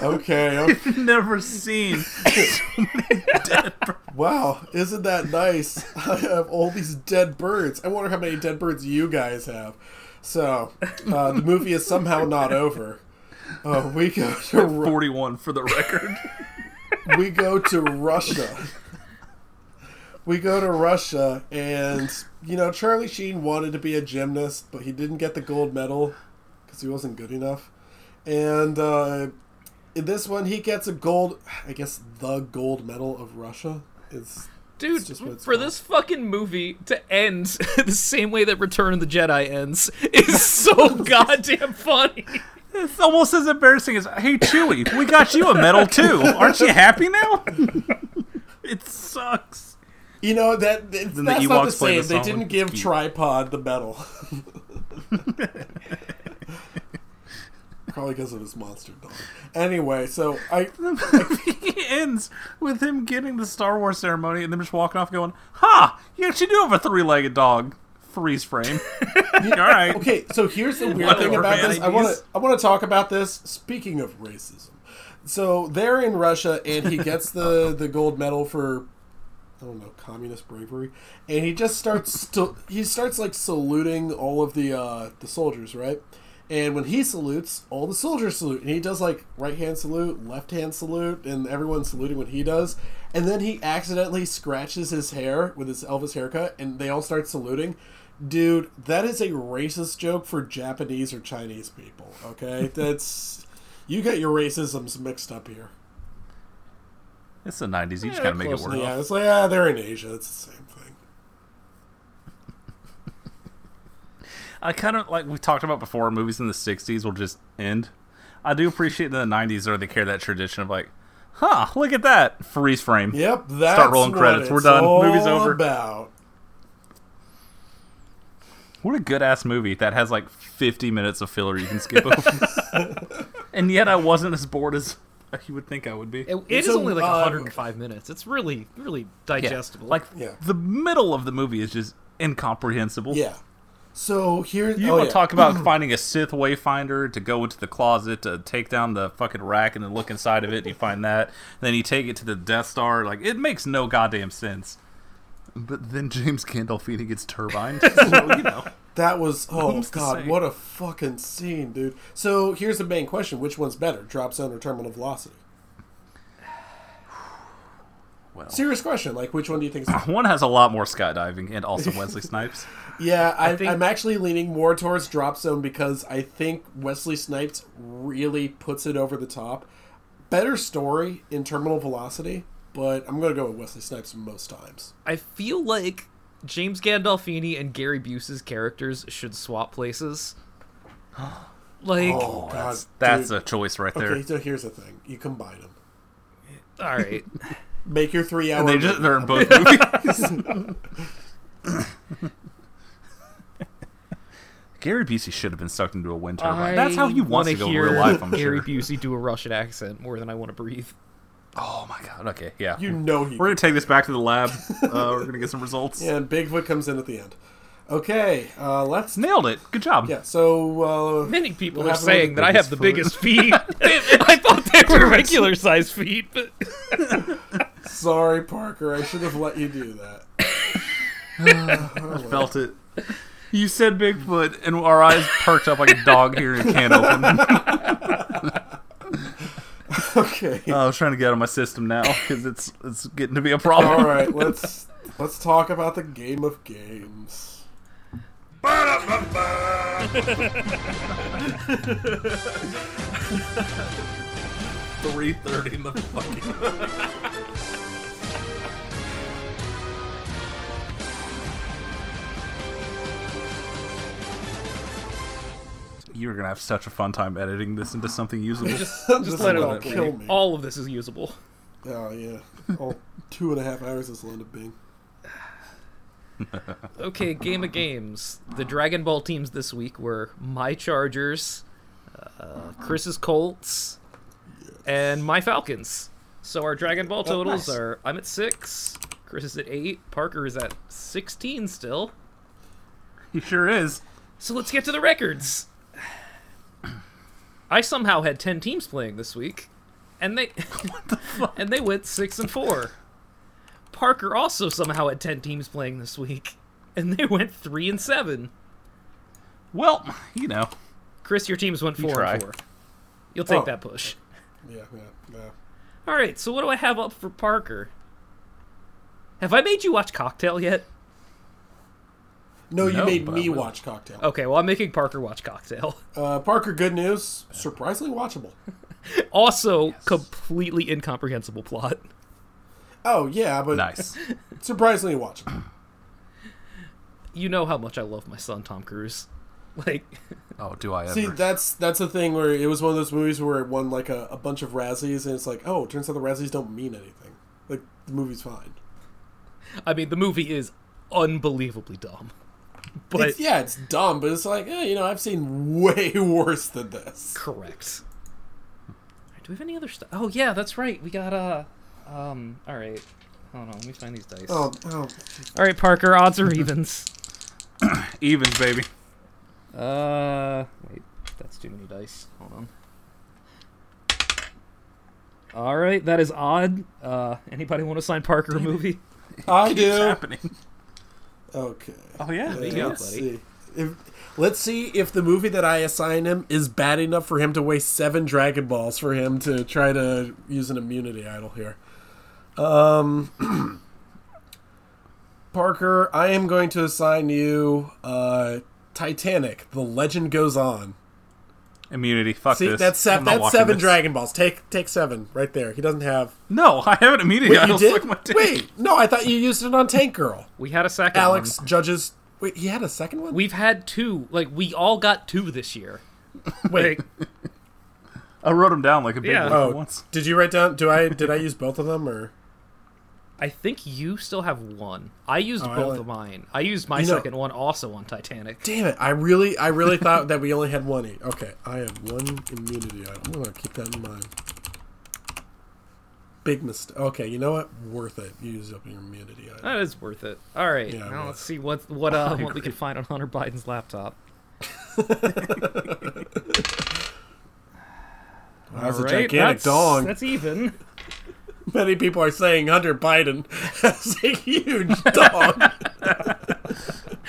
okay, okay. never seen. So many dead birds. Wow, isn't that nice? I have all these dead birds. I wonder how many dead birds you guys have. So, uh, the movie is somehow not over. Uh, we go to Ru- 41 for the record. we go to Russia. We go to Russia, and you know Charlie Sheen wanted to be a gymnast, but he didn't get the gold medal because he wasn't good enough. And uh, in this one, he gets a gold. I guess the gold medal of Russia is Dude, just for called. this fucking movie to end the same way that Return of the Jedi ends is so goddamn funny. It's almost as embarrassing as, hey, Chewie, we got you a medal too. Aren't you happy now? it sucks. You know that Then the that's not the same. the They didn't give. Tripod the medal. Probably because of his monster dog. Anyway, so I He ends with him getting the Star Wars ceremony and then just walking off going, Ha! You actually do have a three legged dog. Freeze frame. All right. okay. So here's the weird Whatever, thing about man, this. I want to I want to talk about this. Speaking of racism, so they're in Russia and he gets the the gold medal for I don't know communist bravery, and he just starts st- he starts like saluting all of the uh, the soldiers, right? And when he salutes, all the soldiers salute, and he does like right hand salute, left hand salute, and everyone's saluting what he does. And then he accidentally scratches his hair with his Elvis haircut, and they all start saluting. Dude, that is a racist joke for Japanese or Chinese people. Okay, that's you get your racisms mixed up here. It's the 90s. You just Yeah, gotta make it work. Yeah, it's like ah, they're in Asia. It's the same thing. I kind of like we talked about before. Movies in the '60s will just end. I do appreciate that the '90s or they carry that tradition of like, huh, look at that freeze frame. Yep, that's Start rolling credits. We're done. Movie's over. About What a good ass movie that has like 50 minutes of filler you can skip over. and yet I wasn't as bored as you would think I would be. It, it It's is a- only like uh, 105 minutes. It's really, really Yeah. digestible. Like Yeah. the middle of the movie is just incomprehensible. yeah. So here You oh, want to yeah. talk about finding a Sith wayfinder to go into the closet to take down the fucking rack and then look inside of it and you find that. Then you take it to the Death Star. Like it makes no goddamn sense. But then James Gandolfini gets turbined. so, you know. That was oh Who's god, what a fucking scene, dude. So here's the main question: Which one's better, drop zone or terminal velocity? Well. Serious question. Like, which one do you think? Is One has a lot more skydiving and also Wesley Snipes. yeah, I, think- I'm actually leaning more towards drop zone because I think Wesley Snipes really puts it over the top. Better story in terminal velocity, but I'm gonna go with Wesley Snipes most times. I feel like James Gandolfini and Gary Busey's characters should swap places. Like, Oh, god, That's a choice right there. Okay, so here's the thing: you combine them, all right, make your three hour. And they just they're in both movies. Gary Busey should have been sucked into a wind turbine. That's how he wants wanna go hear real life, I'm Gary sure. Busey do a Russian accent more than I want to breathe. Oh my god. Okay, yeah. You know he. We're gonna take this back to the lab. Uh, we're gonna get some results. Yeah, and Bigfoot comes in at the end. Okay, uh, let's. Nailed it. Good job. Yeah, so uh, Many people are saying that I have the biggest biggest feet. I thought they were regular sized feet, but sorry, Parker. I should have let you do that. I felt it. You said Bigfoot, and our eyes perked up like a dog hearing a can open. Okay. Uh, I was trying to get out of my system now because it's it's getting to be a problem. All right, let's let's talk about the game of games. Three thirty in the fucking. You're gonna have such a fun time editing this into something usable. Just, just let it all kill me. All of this is usable. Oh yeah, all two and a half hours this will end up being. Okay, game of games. The Dragon Ball teams this week were my Chargers, uh, Chris's Colts, and my Falcons. So our Dragon Ball totals nice. are I'm at six, Chris is at eight, Parker is at sixteen still. he sure is. So let's get to the records. I somehow had ten teams playing this week, and they and they went six and four. Parker also somehow had ten teams playing this week, and they went three and seven. Well, you know. Chris, your teams went four try. and four. You'll take Oh. that push. Yeah, yeah, yeah. All right. So what do I have up for Parker? Have I made you watch Cocktail yet? No, you No, made but I me will. watch Cocktail. Okay. Well, I'm making Parker watch Cocktail. Uh, Parker, good news. Surprisingly watchable. Also, completely incomprehensible plot. Oh yeah, but Nice. surprisingly watchable. You know how much I love my son Tom Cruise. Like, Oh, do I ever? See, that's that's the thing where it was one of those movies where it won like a, a bunch of Razzies, and it's like, oh, it turns out the Razzies don't mean anything. Like the movie's fine. I mean, the movie is unbelievably dumb. But it's, yeah, it's dumb, but it's like, eh, you know, I've seen way worse than this. correct. Alright, Do we have any other stuff? Oh yeah, that's right. We got uh, um. All right. Hold on. Let me find these dice. Oh, oh, All right, Parker. Odds or evens? Evens, baby. Uh, wait, that's too many dice. Hold on. All right, that is odd. Uh, anybody want to sign Parker a movie? I It's do. happening. Okay. Oh yeah. There you go, Let's buddy. see. If, let's see if the movie that I assign him is bad enough for him to waste seven Dragon Balls for him to try to use an immunity idol here. Um, Parker, I am going to assign you uh, Titanic. The Legend Goes On. Immunity. Fuck See, this. that's I'm seven. That's seven this. Dragon Balls. Take take seven right there. He doesn't have. No, I have an immunity. Wait, I you don't did? suck my dick. Wait, no, I thought you used it on Tank Girl. We had a second. Alex one. judges. Wait, he had a second one. We've had two. Like we all got two this year. Wait, Like, I wrote them down like a big Yeah. one Oh, for once. did you write down? Do I did I use both of them or? I think you still have one. I used Oh, I both only- of mine. I used my You know- second one also on Titanic. Damn it! I really, I really thought that we only had one. E- Okay, I have one immunity item. I'm gonna keep that in mind. Big mistake. Okay, you know what? Worth it. You use up your immunity item. That is worth it. All right. Yeah, now let's see what what uh what we can find on Hunter Biden's laptop. That's All a right, gigantic that's, dog. That's even. Many people are saying Hunter Biden has a huge dog.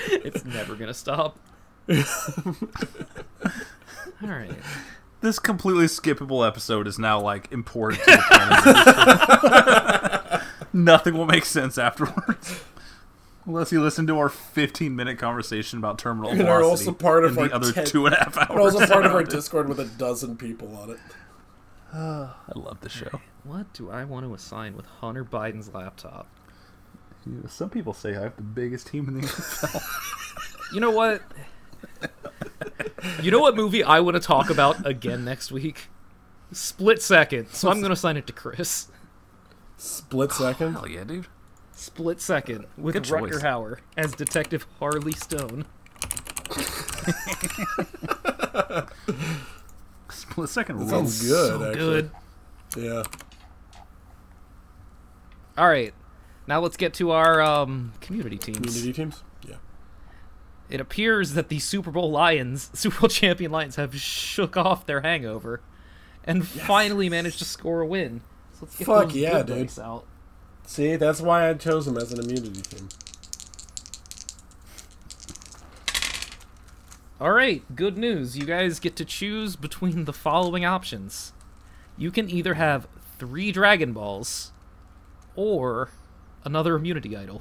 It's never gonna stop. All right. This completely skippable episode is now like important to the canon. Nothing will make sense afterwards. Unless you listen to our 15 minute conversation about terminal And are velocity also part of in the our other 10 two and a half hours. We're also part of our. Discord with a dozen people on it. I love the show. What do I want to assign with Hunter Biden's laptop? Some people say I have the biggest team in the NFL. You know what? you know what movie I want to talk about again next week? Split Second. So I'm going to assign it to Chris. Split oh, second. Hell yeah, dude. Split Second with Good choice. Hauer as Detective Harley Stone. Split second rules. Sounds good. so actually. good. Yeah. All right. Now let's get to our um, community teams. Community teams. Yeah. It appears that the Super Bowl Lions, Super Bowl champion Lions, have shook off their hangover and finally managed to score a win. So let's get Fuck yeah, dude. out. See, that's why I chose him as an immunity team. All right, good news. You guys get to choose between the following options. You can either have three Dragon Balls or another immunity idol.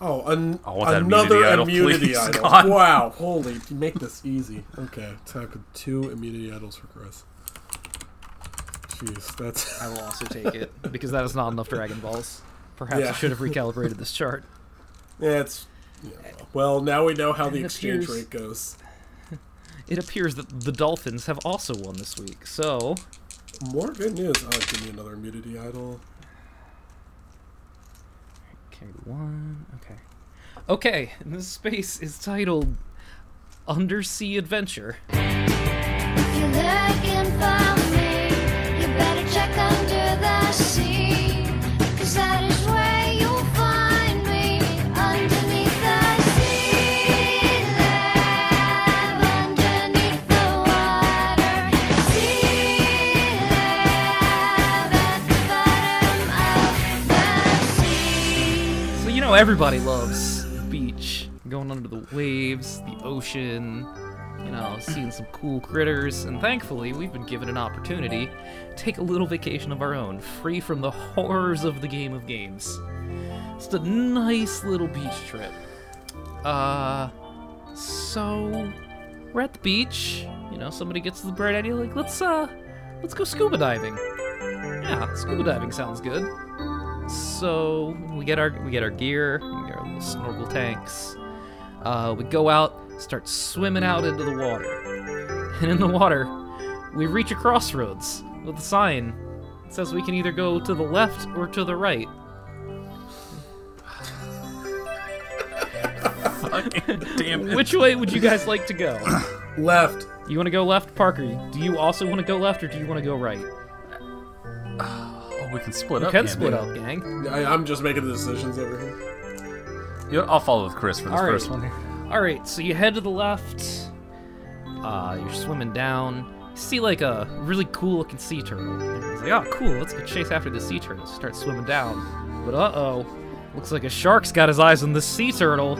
Oh, an- I want that another immunity idol, immunity please, idol. God. Wow, holy, you make this easy. Okay, time for two immunity idols for Chris. Jeez, that's I will also take it because that is not enough Dragon Balls. Perhaps Yeah. I should have recalibrated this chart. yeah, it's yeah, well. Now we know how the exchange appears- rate goes. It appears that the Dolphins have also won this week, so More good news. Oh, give me another immunity idol. Okay, one. Okay. Okay, and this space is titled Undersea Adventure. Everybody loves beach. Going under the waves, the ocean, you know, seeing some cool critters, and thankfully, we've been given an opportunity to take a little vacation of our own, free from the horrors of the game of games. Just a nice little beach trip. Uh, so we're at the beach. You know, somebody gets the bright idea, like, let's uh, let's go scuba diving. Yeah, scuba diving sounds good. So we get our we get our gear, we get our little snorkel tanks. Uh, we go out, start swimming out into the water, and in the water, we reach a crossroads with a sign that says we can either go to the left or to the right. Damn it. Which way would you guys like to go? Left. You want to go left, Parker? Do you also want to go left, or do you want to go right? Oh, we can split You up. can can't split up, gang. I, I'm just making the decisions over here. You know, I'll follow with Chris for this All right. first one. here. All right, so you head to the left. Uh, you're swimming down. You see like a really cool looking sea turtle. And it's like, oh, cool. Let's go chase after the sea turtle. Start swimming down. But uh oh, looks like a shark's got his eyes on the sea turtle.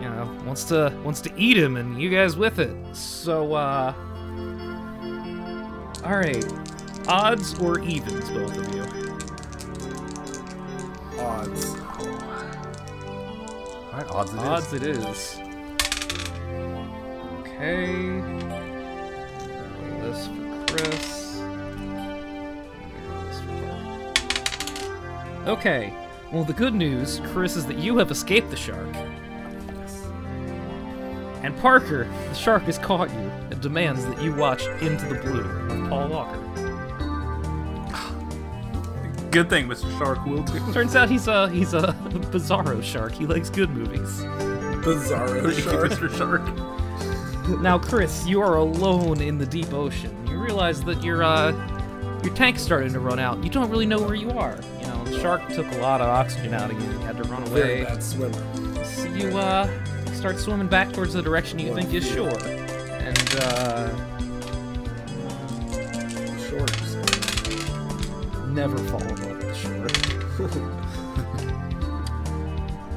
You know, wants to wants to eat him, and you guys with it. So uh, all right, odds or evens, both of you. Odds. All right, odds it is. Odds it is. Okay. This for Chris. This for Parker. Okay. Well, the good news, Chris, is that you have escaped the shark. And Parker, the shark has caught you and demands that you watch Into the Blue with Paul Walker. Good thing Mr. Shark will do. Turns out he's a he's a bizarro shark. He likes good movies. Bizarro Thank you, shark. Mr. Shark. Now, Chris, you are alone in the deep ocean. You realize that your uh, your tank's starting to run out. You don't really know where you are. You know, the shark took a lot of oxygen out of you. You had to run Very away. bad swimmer. So you uh, start swimming back towards the direction you think is shore. And uh, Shorts. never fall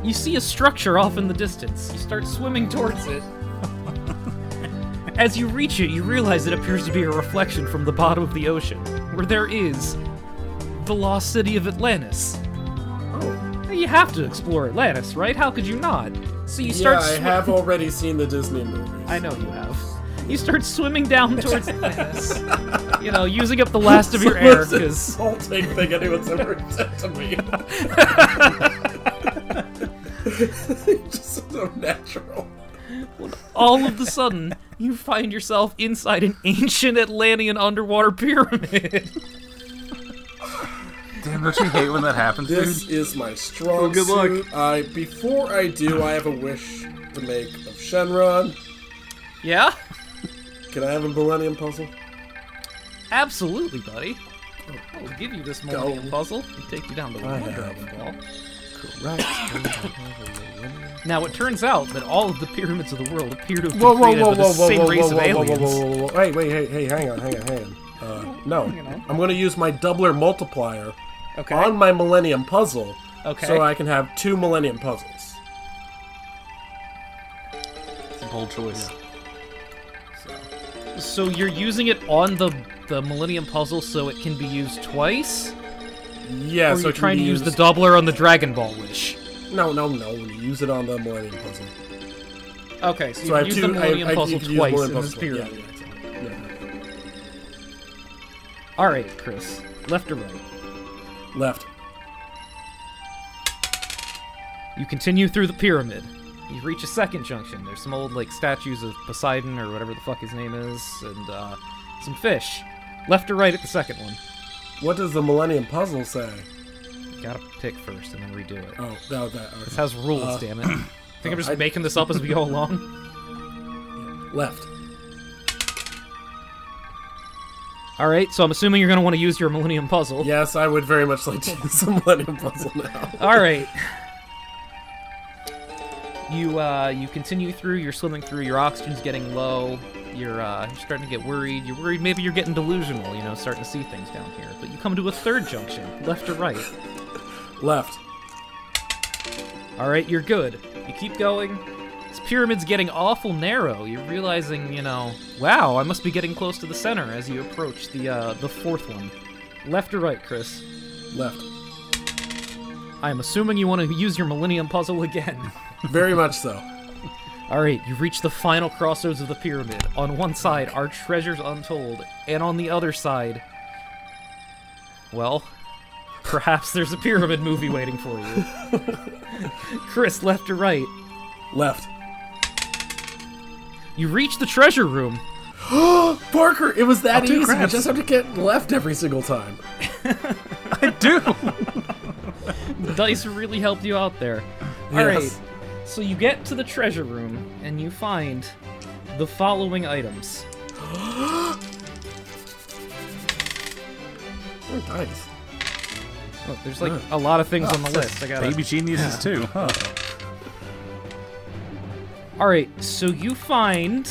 you see a structure off in the distance. You start swimming towards it. As you reach it, you realize it appears to be a reflection from the bottom of the ocean, where there is the lost city of Atlantis. Oh. You have to explore Atlantis, right? How could you not? So you start. Yeah. I swi- have already seen the Disney movies. I know you have. You start swimming down towards Atlantis. you know, using up the last of your air Most because insulting thing anyone's ever said to me. Just so natural. When all of a sudden you find yourself inside an ancient Atlantean underwater pyramid. Damn, don't you hate when that happens, This dude? is my strong good luck. suit. I before I do, I have a wish to make of Shenron. yeah? Can I have a Millennium Puzzle? Absolutely, buddy. Oh, I'll give you this Millennium Go. Puzzle and take you down to I one have. Dragon Ball. Right. Now, it turns out that all of the pyramids of the world appear to have been Whoa, whoa, created whoa, by the whoa, whoa, same whoa, race whoa, of whoa, whoa, aliens. whoa, whoa, whoa, Hey, wait, hey, hey, hang on, hang on, hang on. Uh, no, I'm gonna use my doubler multiplier Okay. on my Millennium Puzzle, okay. so I can have two Millennium Puzzles. It's a bold choice. So you're using it on the the Millennium Puzzle so it can be used twice? Yeah, or so you're trying to use the doubler on the Dragon Ball Wish? No, no, no. Use it on the Millennium Puzzle. Okay, so you I have use two. the I, Millennium I, Puzzle can use twice in this pyramid. yeah, exactly. Yeah. All right, Chris. Left or right? Left. You continue through the pyramid. You reach a second junction. There's some old like statues of Poseidon or whatever the fuck his name is, and uh, some fish. Left or right at the second one? What does the Millennium Puzzle say? You gotta pick first and then redo it. Oh, no, that. This has rules, Uh, damn it. I Think I'm just I- making this up as we go along? Left. All right, so I'm assuming you're gonna want to use your Millennium Puzzle. Yes, I would very much like to use the Millennium Puzzle now. All right. You uh, you continue through. You're swimming through. Your oxygen's getting low. You're uh, you're starting to get worried. You're worried maybe you're getting delusional. You know, starting to see things down here. But you come to a third junction, left or right. Left. All right, you're good. You keep going. This pyramid's getting awful narrow. You're realizing, you know, wow, I must be getting close to the center as you approach the uh, the fourth one. Left or right, Chris? Left. I'm assuming you want to use your Millennium Puzzle again. Very much so. All right, you reach the final crossroads of the pyramid. On one side are treasures untold, and on the other side, well, perhaps there's a pyramid movie waiting for you. Chris, left or right? Left. You reach the treasure room. Oh Parker, it was that I'll easy. You just have to get left every single time. I do. Dice really helped you out there. All Yes. right, so you get to the treasure room and you find the following items. Oh, nice. Look, there's like a lot of things on the ah, list. I got Baby geniuses too. Huh. All right, so you find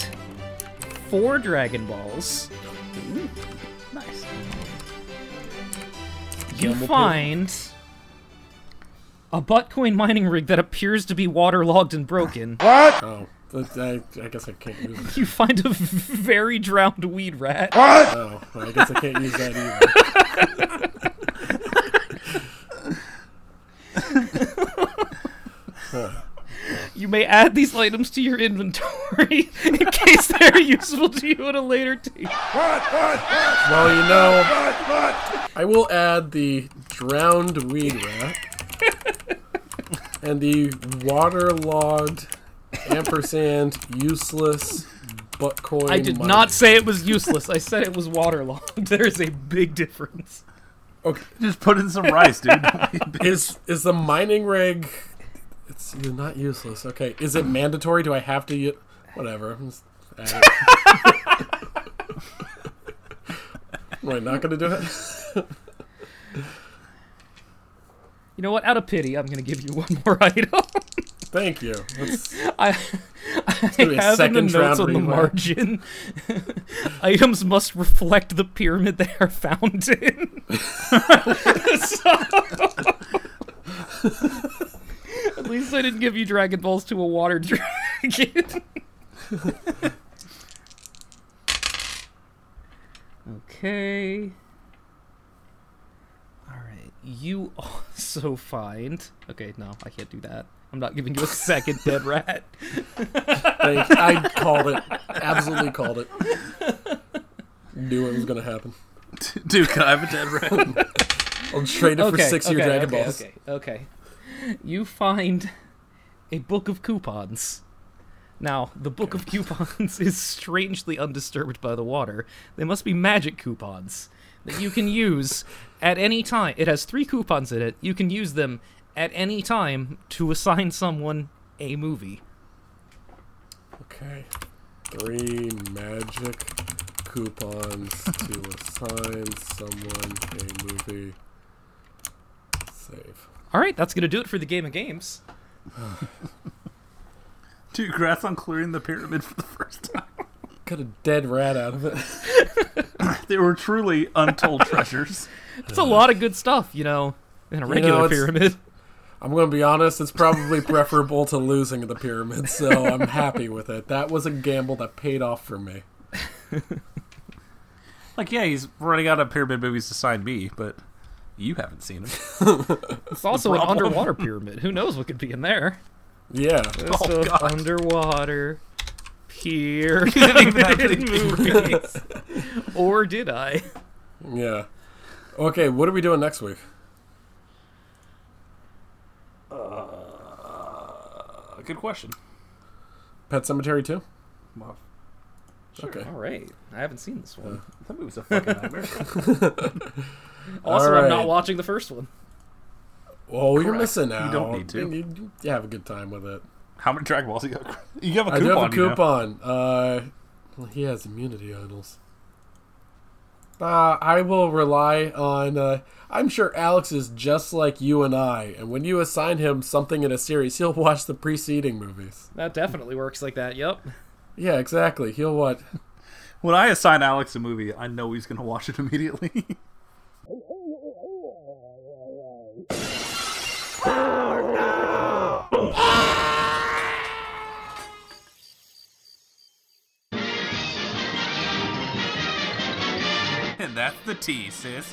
four Dragon Balls. Nice. You find a buttcoin mining rig that appears to be waterlogged and broken. What? Oh, I, I guess I can't use it. You find a very drowned weed rat. What? Oh, I guess I can't use that either. You may add these items to your inventory in case they're useful to you at a later date. Well, you know, I will add the drowned weed rat and the waterlogged ampersand useless butt coin. I did mine. not say it was useless. I said it was waterlogged. There is a big difference. Okay, Just put in some rice, dude. Don't be a bitch. is is the mining rig? It's not useless. Okay, is it mandatory? Do I have to? U- Whatever. I'm just add. Am I not gonna do it? You know what? Out of pity, I'm going to give you one more item. Thank you. That's, I, I have in the notes on the margin. Items must reflect the pyramid they are found in. So- At least I didn't give you Dragon Balls to a water dragon. okay. Alright. You also find. Okay, no, I can't do that. I'm not giving you a second dead rat. I called it. Absolutely called it. Knew it was gonna happen. dude, can I have a dead rat? I'll trade it for six year okay, Dragon okay, Balls. Okay, okay. You find a book of coupons. Now, the book of coupons is strangely undisturbed by the water. They must be magic coupons that you can use at any time. It has three coupons in it. You can use them at any time to assign someone a movie. Okay. Three magic coupons to assign someone a movie. Save. All right, that's going to do it for the game of games. dude, congrats on clearing the pyramid for the first time. Got a dead rat out of it. They were truly untold treasures. It's a lot of good stuff, you know, in a regular it's- pyramid. I'm going to be honest, it's probably preferable to losing the pyramid, so I'm happy with it. That was a gamble that paid off for me. Like, yeah, he's running out of pyramid movies to sign me, but You haven't seen him. It's also an underwater pyramid. Who knows what could be in there? Yeah. List Oh, God. underwater pyramid movies. or did I? Yeah. Okay, what are we doing next week? A good question. Pet Sematary 2? Well, Okay. All right. I haven't seen this one. that movie's a fucking nightmare. Also, All I'm not watching the first one. Oh, you're Correct. missing You out. don't need to. You, you have a good time with it. How many Dragon Balls you got? You have a I coupon. I do have a you know. coupon. Uh, well, he has immunity idols. Uh, I will rely on. Uh, I'm sure Alex is just like you and I, and when you assign him something in a series, he'll watch the preceding movies. That definitely works like that. Yep. Yeah, exactly. He'll watch. When I assign Alex a movie, I know he's gonna watch it immediately. That's the T, sis.